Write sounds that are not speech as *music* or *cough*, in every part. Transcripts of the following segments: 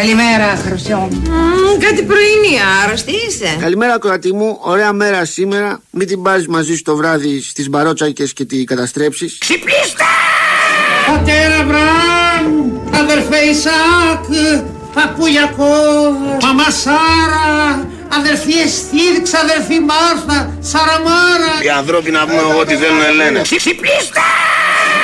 Καλημέρα, Χρυσό. κάτι πρωινή, άρρωστη είσαι. Καλημέρα, κορατή μου. Ωραία μέρα σήμερα. Μην την πάρεις μαζί σου το βράδυ στις μπαρότσακες και τη καταστρέψεις. Ξυπνήστε! Πατέρα Μπραμ, αδερφέ Ισάκ, παππούλιακό, μαμά Σάρα, αδερφή Εστίδη, αδερφή Μάρθα, Σαραμάρα. Οι ανθρώποι να πούμε ό,τι θέλουν λένε. Ξυπνήστε!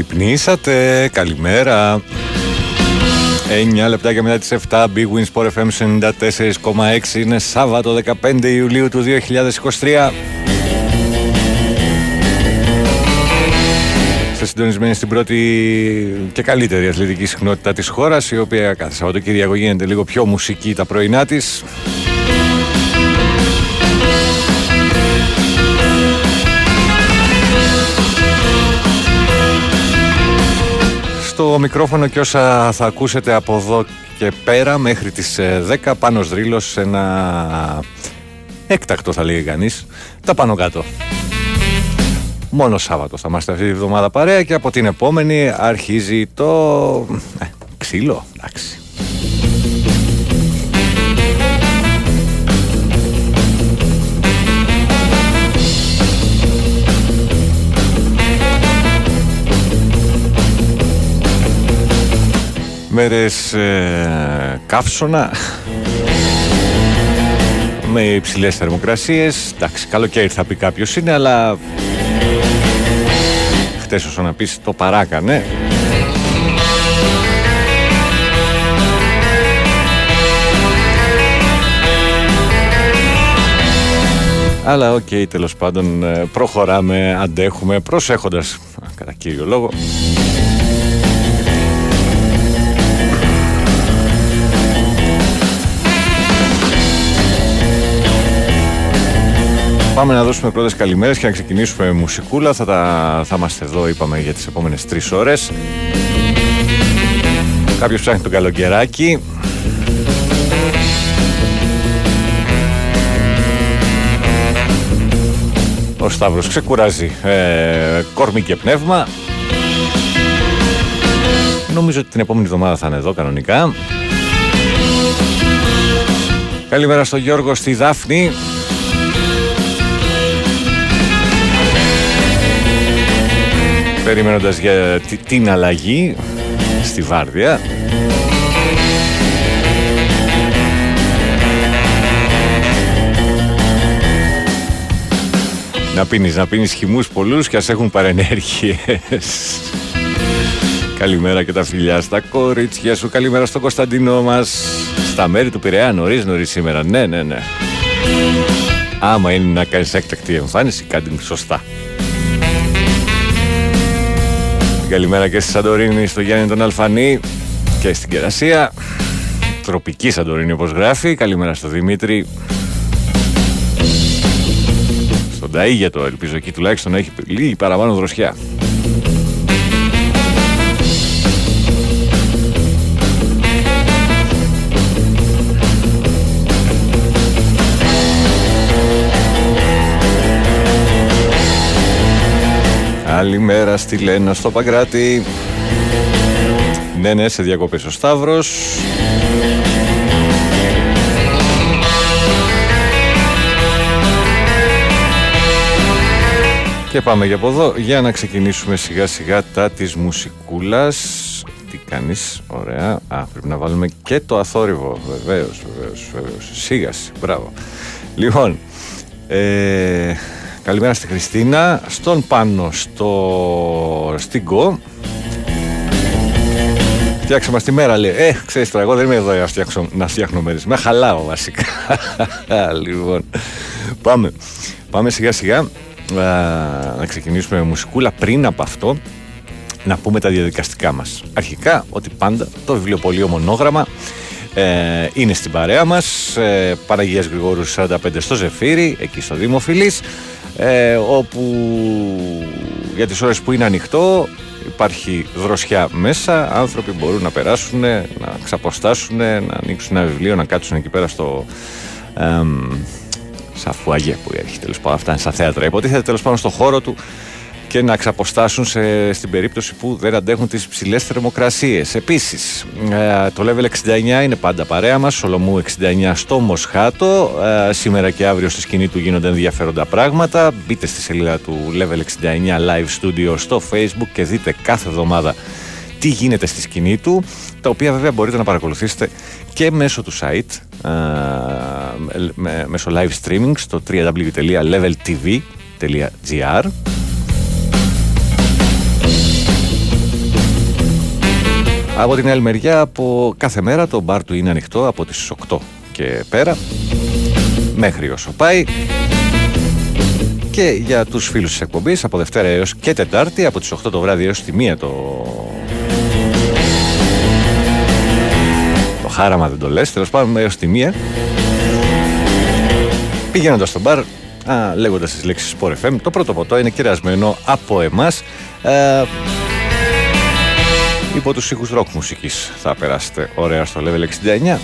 Ξυπνήσατε, καλημέρα. 9 λεπτάκια μετά τις 7 Big Win Sport FM 94,6 Είναι Σάββατο 15 Ιουλίου του 2023 Είστε συντονισμένοι στην πρώτη και καλύτερη αθλητική συχνότητα της χώρας η οποία κάθε Σαββατοκύριακο γίνεται λίγο πιο μουσική τα πρωινά της στο μικρόφωνο και όσα θα ακούσετε από εδώ και πέρα μέχρι τις 10 ε, πάνω δρύλος σε ένα έκτακτο θα λέγει κανείς τα πάνω κάτω. Μόνο Σάββατο θα είμαστε αυτή τη βδομάδα παρέα και από την επόμενη αρχίζει το ε, ξύλο, εντάξει. Μέρες ε, καύσωνα. Με υψηλές θερμοκρασίες. Εντάξει καλοκαίρι θα πει κάποιος είναι αλλά χτες όσο να πεις το παράκανε. Αλλά ok, okay, τέλος πάντων ε, προχωράμε, αντέχουμε, προσέχοντας κατά κύριο λόγο Πάμε να δώσουμε πρώτες καλημέρες και να ξεκινήσουμε μουσικούλα. Θα, τα, θα είμαστε εδώ, είπαμε, για τις επόμενες τρεις ώρες. Κάποιος ψάχνει τον καλοκαιράκι. Ο Σταύρος ξεκουράζει ε, κόρμη και πνεύμα. Νομίζω ότι την επόμενη εβδομάδα θα είναι εδώ κανονικά. Καλημέρα στον Γιώργο, στη Δάφνη. Περιμένοντας για την αλλαγή στη Βάρδια. Να πίνεις, να πίνεις χυμούς πολλούς και ας έχουν παρενέργειες. Καλημέρα και τα φιλιά στα κορίτσια σου. Καλημέρα στον Κωνσταντίνο μας. Στα μέρη του Πειραιά νωρίς νωρίς σήμερα. Ναι, ναι, ναι. Άμα είναι να κάνεις έκτακτη εμφάνιση, κάντε σωστά. Καλημέρα και στη Σαντορίνη, στο Γιάννη τον Αλφανή και στην Κερασία. Τροπική Σαντορίνη όπως γράφει. Καλημέρα στο Δημήτρη. Στον Ταΐγετο ελπίζω εκεί τουλάχιστον έχει λίγη παραπάνω δροσιά. Καλημέρα στη Λένα στο Παγκράτη. Ναι, ναι, σε διακοπές ο Σταύρος. Και πάμε για από εδώ για να ξεκινήσουμε σιγά σιγά τα της μουσικούλας. Τι κάνεις, ωραία. Α, πρέπει να βάλουμε και το αθόρυβο. Βεβαίως, βεβαίως, βεβαίως. Σίγαση, μπράβο. Λοιπόν, ε, Καλημέρα στη Χριστίνα, στον Πάνο, στο στην Κο. Φτιάξε μας τη μέρα, λέει. Ε, ξέρεις τώρα, εγώ δεν είμαι εδώ για να, φτιάξω, να φτιάχνω μέρες. Με χαλάω βασικά. *laughs* λοιπόν, πάμε. Πάμε σιγά σιγά Α, να ξεκινήσουμε με μουσικούλα. Πριν από αυτό, να πούμε τα διαδικαστικά μας. Αρχικά, ότι πάντα το βιβλιοπωλείο Μονόγραμμα ε, είναι στην παρέα μας ε, Παναγίας Γρηγόρου 45 στο Ζεφύρι εκεί στο Δήμο Φιλής ε, όπου για τις ώρες που είναι ανοιχτό υπάρχει δροσιά μέσα άνθρωποι μπορούν να περάσουν να ξαποστάσουν να ανοίξουν ένα βιβλίο να κάτσουν εκεί πέρα στο ε, σαφουαγέ που έχει τέλος πάντων αυτά είναι στα θέατρα. Υποτίθεται τέλος πάντων στο χώρο του και να ξαποστάσουν σε, στην περίπτωση που δεν αντέχουν τις ψηλές θερμοκρασίες. Επίσης, ε, το Level 69 είναι πάντα παρέα μας, Σολομού 69 στο Μοσχάτο. Ε, σήμερα και αύριο στη σκηνή του γίνονται ενδιαφέροντα πράγματα. Μπείτε στη σελίδα του Level 69 Live Studio στο Facebook και δείτε κάθε εβδομάδα τι γίνεται στη σκηνή του, τα οποία βέβαια μπορείτε να παρακολουθήσετε και μέσω του site, ε, μέσω live streaming στο www.leveltv.gr Από την άλλη μεριά, από κάθε μέρα το μπαρ του είναι ανοιχτό από τις 8 και πέρα μέχρι όσο πάει. Και για τους φίλους της εκπομπής από Δευτέρα έως και Τετάρτη από τις 8 το βράδυ έως τη 1 το... το χάραμα δεν το λες τέλος πάντων έως τη 1 πηγαίνοντας στο μπαρ α, λέγοντας τις λέξεις Sport FM το πρώτο ποτό είναι κυρασμένο από εμάς. Ε, υπό τους ήχους ροκ μουσικής θα περάσετε ωραία στο level 69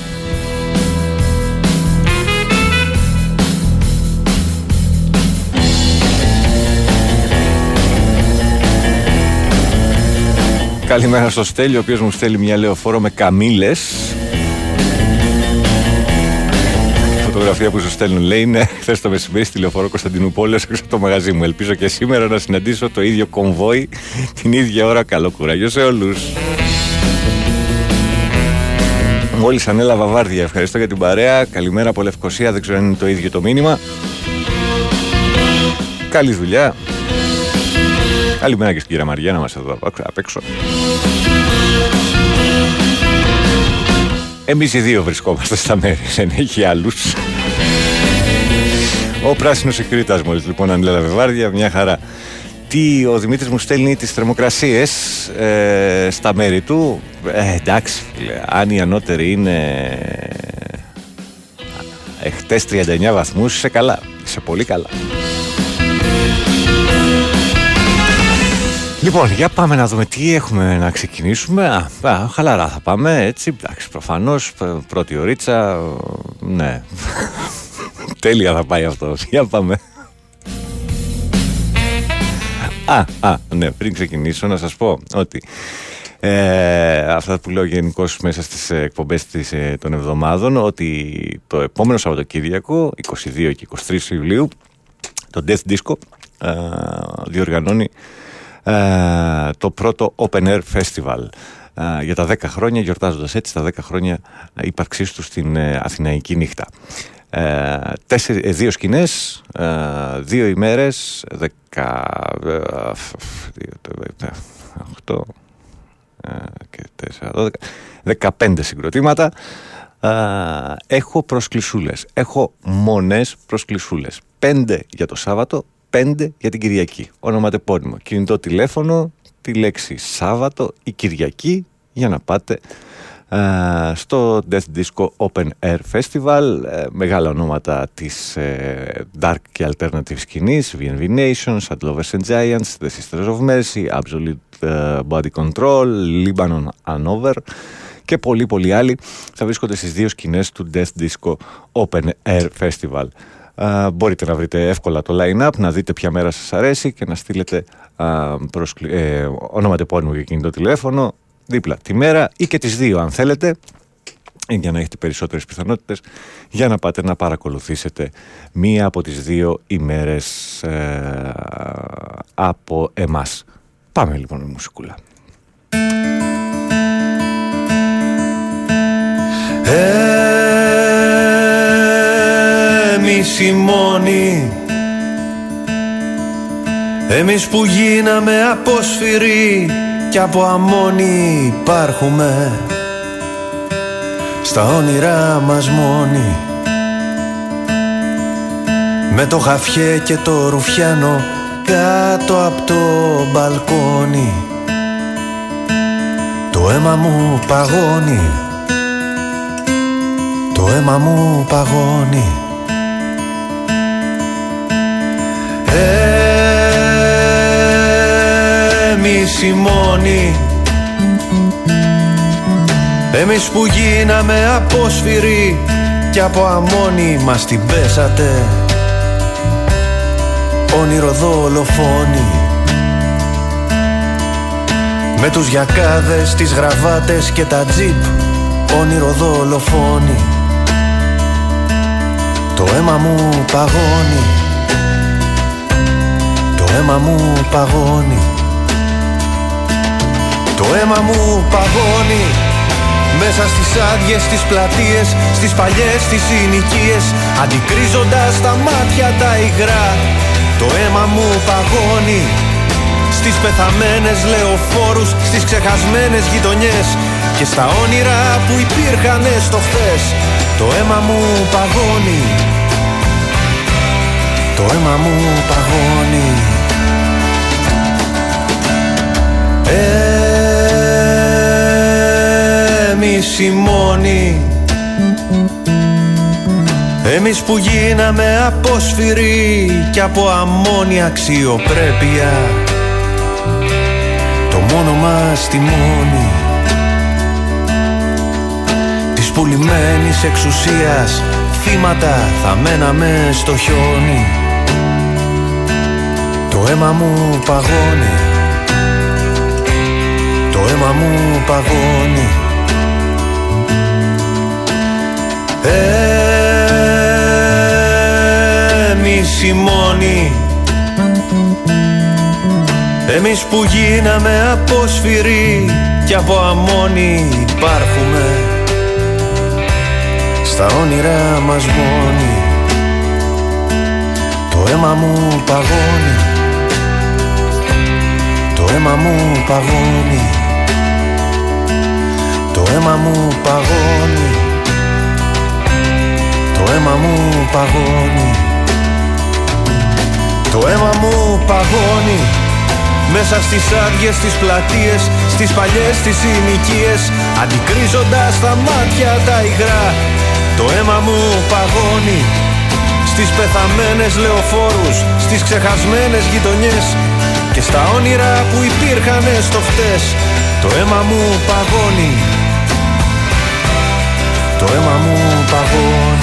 Καλημέρα στο Στέλιο, ο οποίος μου στέλνει μια λεωφόρο με καμήλες φωτογραφία που σου στέλνουν λέει είναι χθες το μεσημέρι στη λεωφόρο Κωνσταντινούπολη έξω από το μαγαζί μου. Ελπίζω και σήμερα να συναντήσω το ίδιο κομβόι την ίδια ώρα. Καλό κουράγιο σε όλους. Μόλις ανέλαβα βάρδια. Ευχαριστώ για την παρέα. Καλημέρα από Λευκοσία. Δεν ξέρω αν είναι το ίδιο το μήνυμα. Καλή δουλειά. Καλημέρα και στην κυρία Μαριάννα μας εδώ απ' έξω. Εμείς οι δύο βρισκόμαστε στα μέρη, δεν έχει άλλους. Ο πράσινος εκκρίτας μόλις λοιπόν ανέλαβε βάρδια, μια χαρά. Τι ο Δημήτρης μου στέλνει τις θερμοκρασίες ε, στα μέρη του. Ε, εντάξει, αν η ανώτερη είναι εχθές 39 βαθμούς, είσαι καλά. Είσαι πολύ καλά. Λοιπόν, για πάμε να δούμε τι έχουμε να ξεκινήσουμε. Α, α χαλαρά θα πάμε, έτσι. Εντάξει, προφανώς, πρώτη ωρίτσα. Ναι. *laughs* Τέλεια θα πάει αυτό. Για πάμε. Α, α, ναι, πριν ξεκινήσω να σας πω ότι ε, αυτά που λέω γενικώς μέσα στις εκπομπές της, ε, των εβδομάδων ότι το επόμενο Σαββατοκύριακο, 22 και 23 Ιουλίου, το Death Disco ε, διοργανώνει ε, το πρώτο Open Air Festival ε, για τα 10 χρόνια, γιορτάζοντας έτσι τα 10 χρόνια ύπαρξής του στην ε, Αθηναϊκή νύχτα. Τέσσερι, δύο σκηνές, δύο ημέρες, δεκα, οχτώ και τέσσερα, δώδεκα, δεκαπέντε συγκροτήματα. Έχω προσκλησούλες, έχω μονές προσκλησούλες. Πέντε για το Σάββατο, 5 για την Κυριακή. Ονοματεπώνυμο. Κινητό τηλέφωνο, τη λέξη Σάββατο ή Κυριακή για να πάτε στο Death Disco Open Air Festival ε, μεγάλα ονόματα της ε, dark και alternative σκηνής VNV Nations, At Lovers and Giants The Sisters of Mercy, Absolute ε, Body Control Lebanon Hanover και πολλοί πολλοί άλλοι θα βρίσκονται στις δύο σκηνές του Death Disco Open Air Festival μπορείτε να βρείτε εύκολα το line-up, να δείτε ποια μέρα σας αρέσει και να στείλετε uh, προσκλη... ε, όνομα τεπώνυμο και κινητό τηλέφωνο δίπλα τη μέρα ή και τις δύο αν θέλετε για να έχετε περισσότερες πιθανότητες για να πάτε να παρακολουθήσετε μία από τις δύο ημέρες ε, από εμάς. Πάμε λοιπόν με μουσικούλα. Ε, εμείς οι μόνοι Εμείς που γίναμε απόσφυροι και από αμμόνι υπάρχουμε. Στα όνειρά μας μόνοι. Με το χαφιέ και το ρουφιάνο κάτω από το μπαλκόνι. Το αίμα μου παγώνει. Το αίμα μου παγώνει Εμείς οι μόνοι Εμείς που γίναμε απόσφυροι Κι από αμμόνι μας την πέσατε. Όνειρο δολοφόνοι. Με τους γιακάδες, τις γραβάτες και τα τζιπ Όνειρο δολοφόνοι. Το αίμα μου παγώνει. Το αίμα μου παγώνει Το αίμα μου παγώνει. Μέσα στις άδειες, στις πλατείες, στις παλιές, τις συνοικίες Αντικρίζοντας τα μάτια τα υγρά. Το αίμα μου παγώνει. Στις πεθαμένες λεωφόρους, στις ξεχασμένες γειτονιές Και στα όνειρα που υπήρχαν στο χθες. Το αίμα μου παγώνει. Το αίμα μου παγώνει. Εμείς οι μόνοι Εμείς που γίναμε απόσφυροι Κι από αμμόνια αξιοπρέπεια. Το μόνο μας τιμόνι Της πουλημένης εξουσίας Θύματα θα μέναμε στο χιόνι. Το αίμα μου παγώνει. Το αίμα μου παγώνει Εμείς οι μόνοι. Εμείς που γίναμε απόσφυροι Κι από αμμόνι υπάρχουμε. Στα όνειρά μας μόνοι. Το αίμα μου παγώνει. Το αίμα μου παγώνει. Το αίμα μου παγώνει Το αίμα μου παγώνει. Το αίμα μου παγώνει. Μέσα στις άδειες, στις πλατείες Στις παλιές, τις συνοικίες Αντικρίζοντας τα μάτια τα υγρά. Το αίμα μου παγώνει. Στις πεθαμένες λεωφόρους Στις ξεχασμένες γειτονιές Και στα όνειρα που υπήρχαν στο χτες. Το αίμα μου παγώνει. Το αίμα μου παγώνει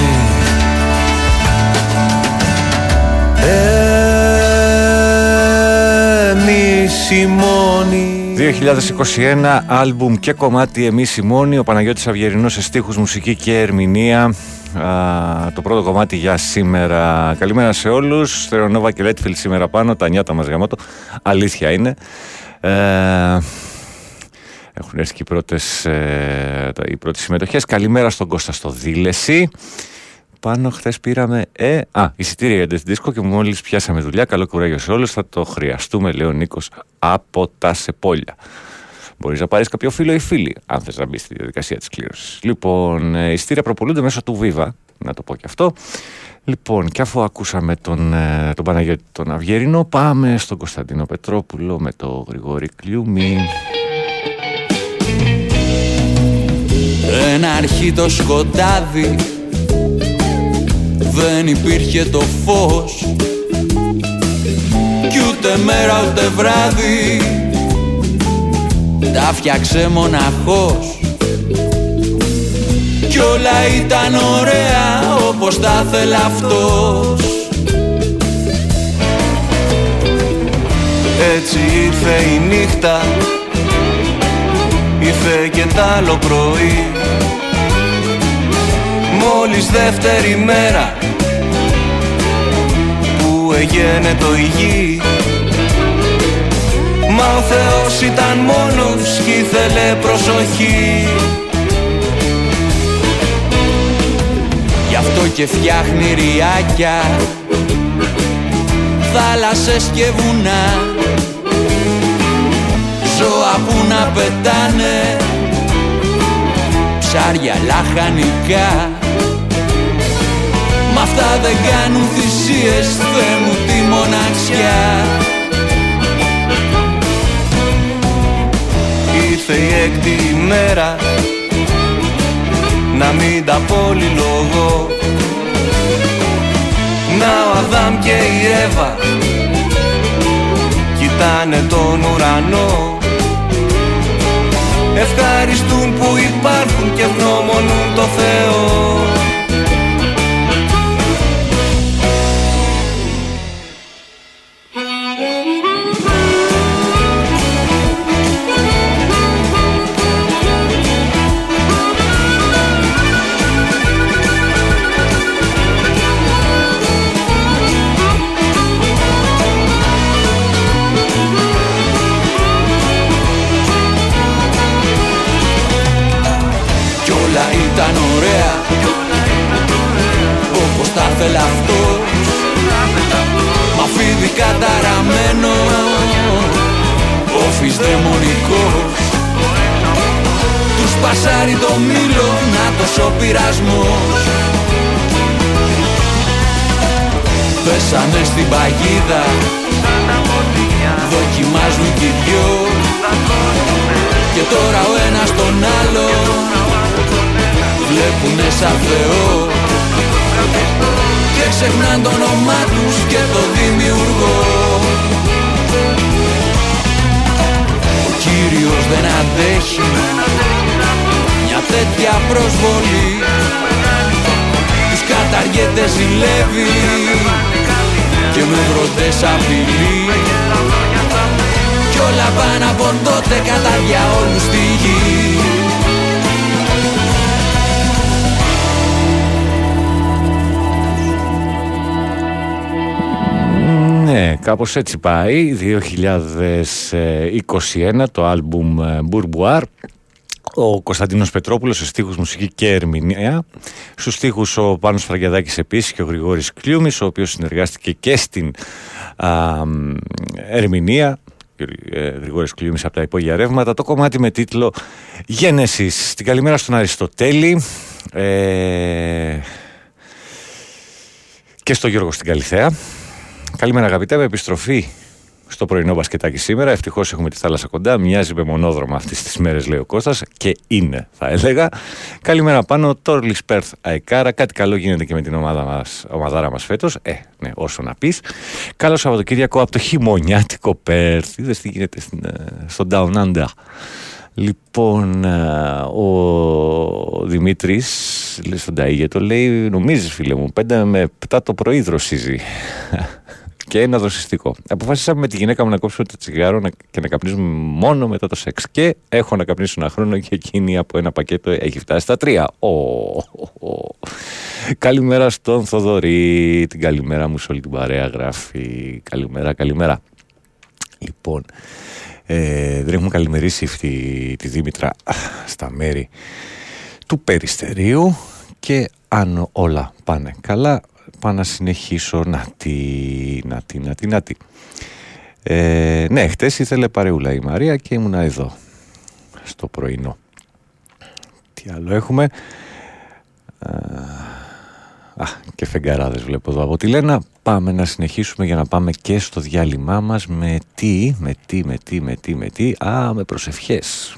οι μόνοι 2021 άλμπουμ και κομμάτι Εμείς οι μόνοι Ο Παναγιώτης Αυγερινός σε στίχους, μουσική και ερμηνεία Α, το πρώτο κομμάτι για σήμερα. Καλημέρα σε όλους Στερεονόβα και Λέτφιλ σήμερα πάνω. Τα νιάτα μας γαμώτο. Αλήθεια είναι. Ε, έχουν έρθει και οι πρώτες, ε, τα- οι πρώτες συμμετοχές. Καλημέρα στον Κώστα στο Δήλεση. Πάνω χθες πήραμε. Ε, α, εισιτήρια για την δίσκο και μόλις πιάσαμε δουλειά. Καλό κουράγιο σε όλους. Θα το χρειαστούμε, λέει ο Νίκος από τα Σεπόλια. Μπορείς να πάρεις κάποιο φίλο ή φίλη, αν θες να μπεις στη διαδικασία της κλήρωσης. Λοιπόν, ε, εισιτήρια προπολούνται μέσω του Viva, να το πω και αυτό. Λοιπόν, και αφού ακούσαμε τον, ε, τον Παναγιώτη τον Αυγερινό, πάμε στον Κωνσταντίνο Πετρόπουλο με το Γρηγόρη Κλιούμι. Ένα αρχίτο σκοτάδι Δεν υπήρχε το φως Κι ούτε μέρα ούτε βράδυ. Τα φτιάξε μοναχός. Κι όλα ήταν ωραία όπως τα θέλα αυτός. Έτσι ήρθε η νύχτα Ήρθε και τ' άλλο πρωί Μόλις δεύτερη μέρα Που έγινε το υγιή. Μα ο Θεός ήταν μόνος κι ήθελε προσοχή. Γι' αυτό και φτιάχνει ριάκια θάλασσες και βουνά. Ζώα που να πετάνε Ψάρια λαχανικά. Μ' αυτά δεν κάνουν θυσίες Θεέ μου τη μοναξιά. Ήρθε η έκτη ημέρα Να μην τα πω λόγο. Να ο Αδάμ και η Εύα Κοιτάνε τον ουρανό. Ευχαριστούν που υπάρχουν και ευγνώμονουν το Θεό καταραμένο. Όφης δαιμονικός. Τους πασάρει το μήλο Να το ο πειρασμός. Πέσανε στην παγίδα. Δοκιμάζουν κι οι δυο. Και τώρα ο ένας τον άλλο. Βλέπουνε σαν Θεό Και ξεχνάν το όνομά τους και το δημιουργό. Ο Κύριος δεν αντέχει Μια τέτοια προσβολή. Τους καταργέτες ζηλεύει Και με βροντές απειλεί Κι όλα πάνε από τότε κατά διαόλου στη γη Ναι, κάπως έτσι πάει. 2021 το άλμπουμ ε, Bourbois. Ο Κωνσταντίνος Πετρόπουλος σε στίχους μουσική και ερμηνεία. Στους στίχους ο Πάνος Φραγκιαδάκης επίσης και ο Γρηγόρης Κλιούμης, ο οποίος συνεργάστηκε και στην α, μ, ερμηνεία. Ε, Γρηγόρης Κλιούμης από τα υπόγεια ρεύματα. Το κομμάτι με τίτλο Γένεσης. Την καλημέρα στον Αριστοτέλη. Ε, και στο Γιώργο στην Καλυθέα. Καλημέρα αγαπητέ, με επιστροφή στο πρωινό μπασκετάκι σήμερα. Ευτυχώς έχουμε τη θάλασσα κοντά. Μοιάζει με μονόδρομο αυτές τις μέρες, λέει ο Κώστας Και είναι, θα έλεγα. Καλημέρα πάνω. Τόρλι Πέρθ Αεκάρα. Κάτι καλό γίνεται και με την ομάδα μας, ομαδάρα μας φέτος. Ε, ναι, όσο να πεις. Καλό Σαββατοκύριακο από το χειμωνιάτικο Πέρθ. Είδες τι γίνεται στην, ε, στο Down Under. Λοιπόν, ε, ο Δημήτρης λέει στον Ταΐγετο λέει νομίζεις φίλε μου πέντε με 7 το πρωί δροσίζει και ένα δροσιστικό. Αποφάσισαμε με τη γυναίκα μου να κόψουμε το τσιγάρο να- και να καπνίζουμε μόνο μετά το σεξ. Και έχω να καπνίσω ένα χρόνο και εκείνη από ένα πακέτο έχει φτάσει στα τρία. Ω, ω, ω. Καλημέρα στον Θοδωρή. Την καλημέρα μου σε όλη την παρέα γράφει. Καλημέρα, καλημέρα. Λοιπόν, ε, δεν έχουμε καλημερίσει αυτή τη Δήμητρα στα μέρη του Περιστερίου και αν όλα πάνε καλά πάω να συνεχίσω να τι, να τι, να τι, να τι. Ε, ναι, χτες ήθελε παρεούλα η Μαρία και ήμουνα εδώ στο πρωινό. Τι άλλο έχουμε; Α, και φεγγαράδες βλέπω εδώ από τη Λένα. Πάμε να συνεχίσουμε για να πάμε και στο διάλειμμά μας με τι, με τι, με τι, με τι, με τι. Α, με προσευχές.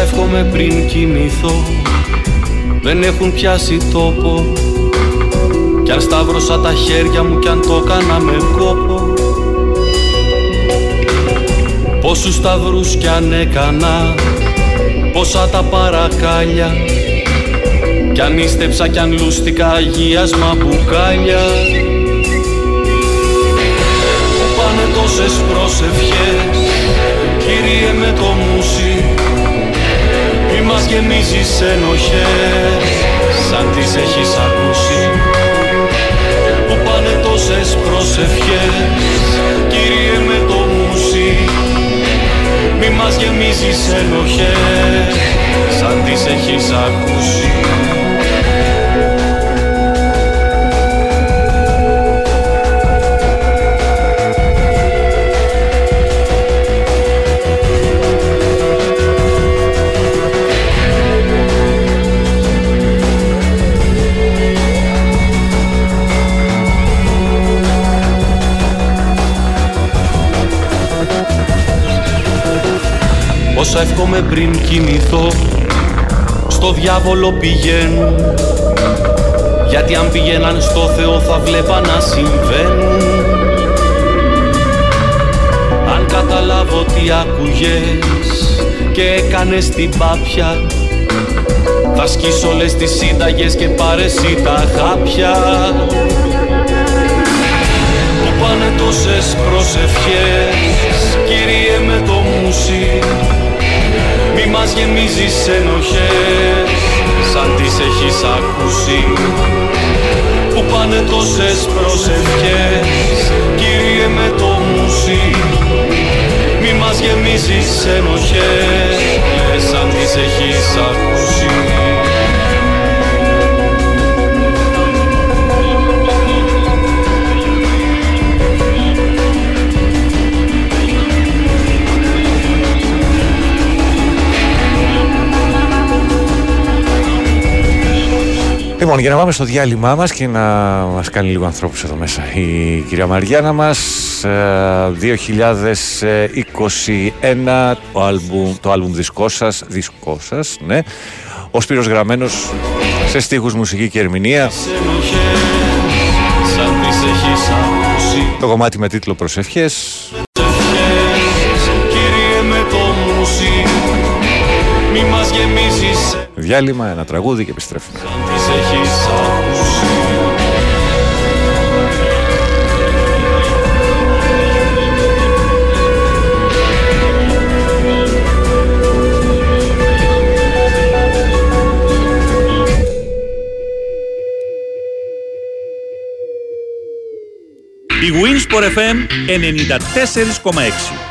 Όσα εύχομαι πριν κοιμηθώ. Δεν έχουν πιάσει τόπο. Κι αν σταύρωσα τα χέρια μου κι αν το έκανα με κόπο. Πόσους σταυρούς κι αν έκανα Πόσα τα παρακάλια. Κι αν ίστεψα κι αν λούστηκα αγίασμα μπουκάλια. Πάνε τόσες προσευχές Κύριε με το μουσι Μη μας γεμίζεις ενοχές Σαν τις έχεις ακούσει Που πάνε τόσες προσευχές. Κύριε με το μουσι Μη μας γεμίζεις ενοχές Σαν τις έχεις ακούσει Όσα εύχομαι πριν κοιμηθώ Στο διάβολο πηγαίνουν. Γιατί αν πηγαίναν στο Θεό θα βλέπα να συμβαίνουν. Αν καταλάβω τι άκουγες Και έκανες την πάπια Θα σκίσω όλες τις σύνταγες και πάρε εσύ τα χάπια. Που πάνε τόσες προσευχές Κύριε με το μουσι μη μας γεμίζεις ενοχές Σαν τις έχεις ακούσει. Που πάνε τόσες προσευχές Κύριε με το μουσι Μη μας γεμίζεις ενοχές Σαν τις έχεις ακούσει Λοιπόν, για να πάμε στο διάλειμμά μας και να μας κάνει λίγο ανθρώπους εδώ μέσα η κυρία Μαριάννα μας. 2021 το άλμπουμ, το άλμπουμ δίσκό σας, δίσκό σας, ναι. Ο Σπύρος Γραμμένος σε στίχους, μουσική και ερμηνεία. Το κομμάτι με τίτλο Προσευχές. Διάλειμμα, ένα τραγούδι και επιστρέφουμε. τις έχεις ακούσει Η Winsport FM 94,6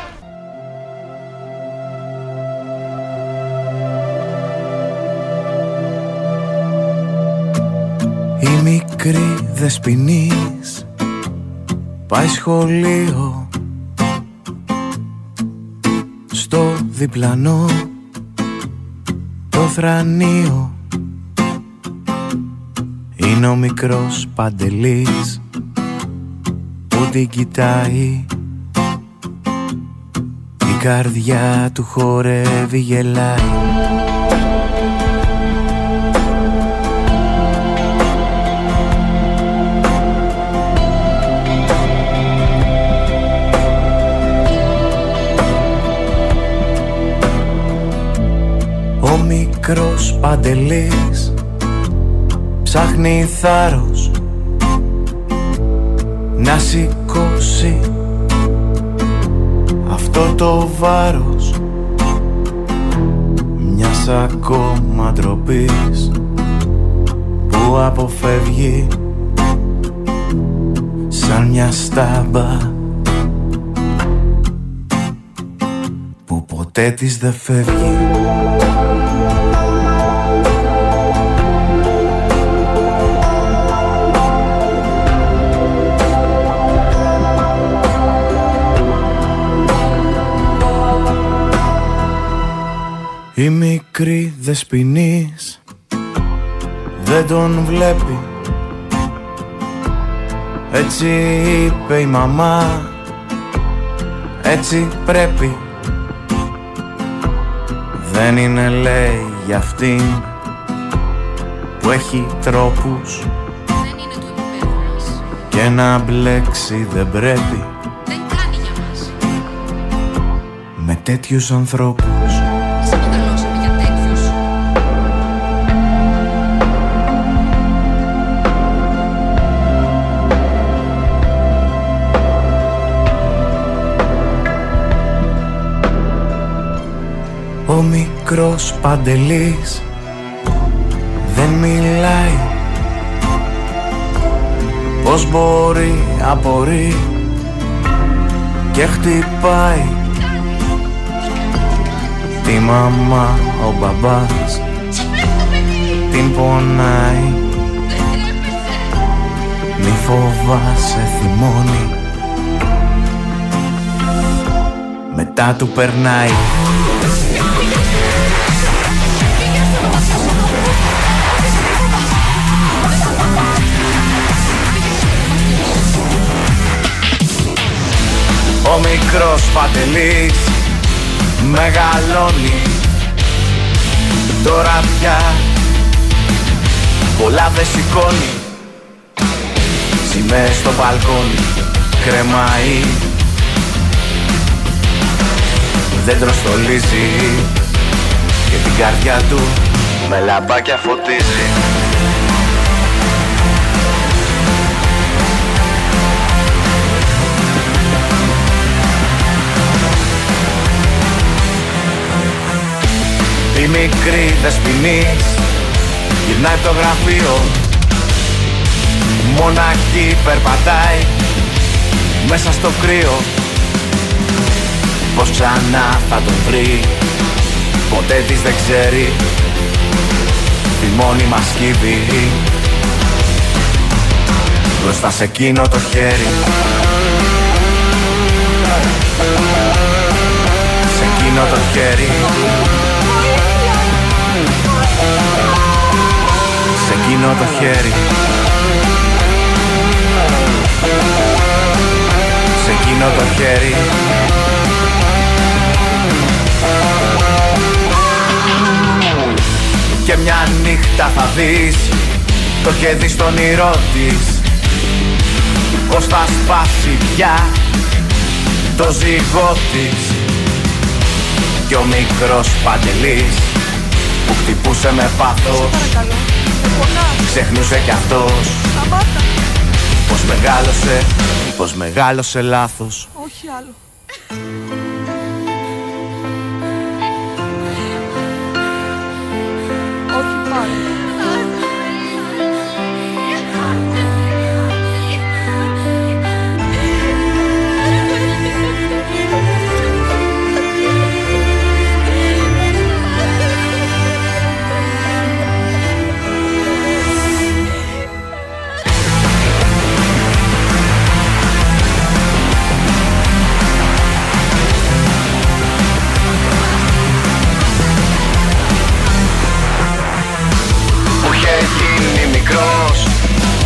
μικρή δεσποινής πάει σχολείο. Στο διπλανό το θρανίο είναι ο μικρός παντελής που την κοιτάει. Η καρδιά του χορεύει γελάει Ο μικρός παντελής ψάχνει θάρρος να σηκώσει αυτό το βάρος. Μιας ακόμα ντροπής που αποφεύγει σαν μια στάμπα που ποτέ της δεν φεύγει Η μικρή δεσποινής δεν τον βλέπει Έτσι είπε η μαμά Έτσι πρέπει Δεν είναι λέει για αυτήν Που έχει τρόπους Δεν είναι του επίπεδου μας. Και να μπλέξει δεν πρέπει Δεν κάνει για μας. Με τέτοιους ανθρώπους μικρός παντελής. Δεν μιλάει. Πώς μπορεί απορεί και χτυπάει. Τη μαμά ο μπαμπάς την πονάει. Μη φοβάσαι θυμώνει. Μετά του περνάει Ο μικρός Παντελής μεγαλώνει. Τώρα πια πολλά δεν σηκώνει. Σημαίες στο μπαλκόνι κρεμάει. Δέντρο στολίζει και την καρδιά του με λαμπάκια φωτίζει μικρή δεσποινής. Γυρνάει από το γραφείο. Μοναχή περπατάει μέσα στο κρύο. Πως ξανά θα τον βρει Ποτέ της δεν ξέρει. Τη μόνιμα σκύβει. Μπροστά σε εκείνο το χέρι. Σε εκείνο το χέρι εκείνο το χέρι. Σε εκείνο το χέρι. Και μια νύχτα θα δεις Το χέρι στον όνειρό της. Πως θα σπάσει πια Το ζυγό της. Κι ο μικρός Παντελής Που χτυπούσε με πάθος Ξεχνούσε κι αυτός Πως μεγάλωσε Πως μεγάλωσε λάθος Όχι άλλο. Όχι πάλι.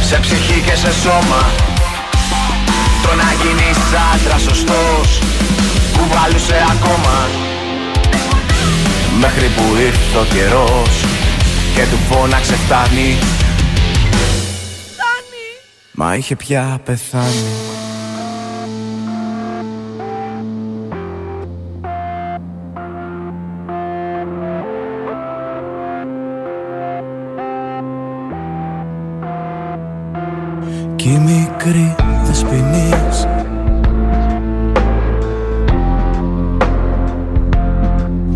Σε ψυχή και σε σώμα. Το να γίνεις άντρας σωστός Κουβαλούσε ακόμα. Μέχρι που ήρθε ο καιρός Και του φώναξε φτάνει. Μα είχε πια πεθάνει Κι η μικρή δεσποινής.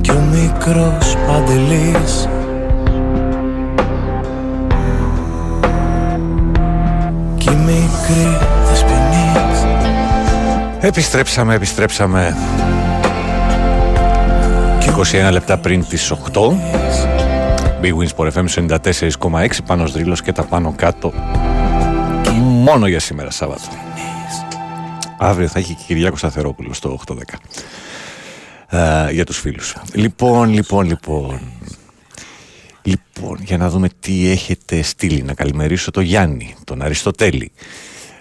Κι ο μικρός Παντελής. Κι η μικρή δεσποινής. Επιστρέψαμε, επιστρέψαμε. 21 λεπτά πριν τις 8 Big Wins for FM 94,6 πάνω δρύλος και τα πάνω κάτω μόνο για σήμερα Σάββατο. Αύριο θα έχει και Κυριάκος Σταθερόπουλος στο 8-10 ε, για τους φίλους. Λοιπόν, λοιπόν, λοιπόν. Λοιπόν, για να δούμε τι έχετε στείλει. Να καλημερίσω τον Γιάννη, τον Αριστοτέλη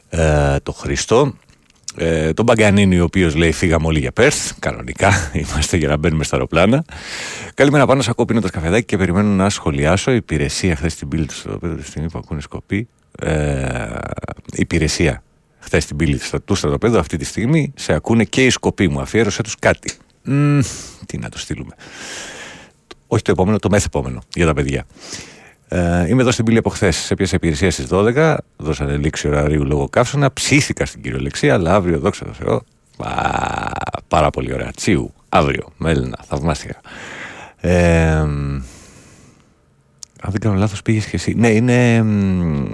ε, τον Χριστό ε, τον Μπαγκανίνη ο οποίος λέει φύγαμε όλοι για Πέρθ κανονικά *laughs* είμαστε για να μπαίνουμε στα αεροπλάνα. Καλημέρα πάνω σε ακούω πίνοντας καφεδάκι και περιμένω να σχολιάσω. Η υπηρεσία χθες στην πύλη του στρατοπέδου τη στιγμή που ακούνε σκοπή ε, υπηρεσία χθες στην πύλη του στρατοπέδου αυτή τη στιγμή σε ακούνε και οι σκοποί μου. Αφιέρωσε τους κάτι Μμμ, τι να το στείλουμε. Όχι το επόμενο, το μεθεπόμενο για τα παιδιά ε, είμαι εδώ στην πύλη από χθες. Έπιασε υπηρεσία στις 12. Δώσανε λήξη ωραρίου λόγω καύσωνα. Ψήθηκα στην κυριολεξία, αλλά αύριο, δόξα τω Θεώ, πα, πάρα πολύ ωραία. Τσίου, αύριο, μέλνα, θαυμάστηκα. Ε, αν δεν κάνω λάθος πήγες και εσύ. Ναι, είναι... μ,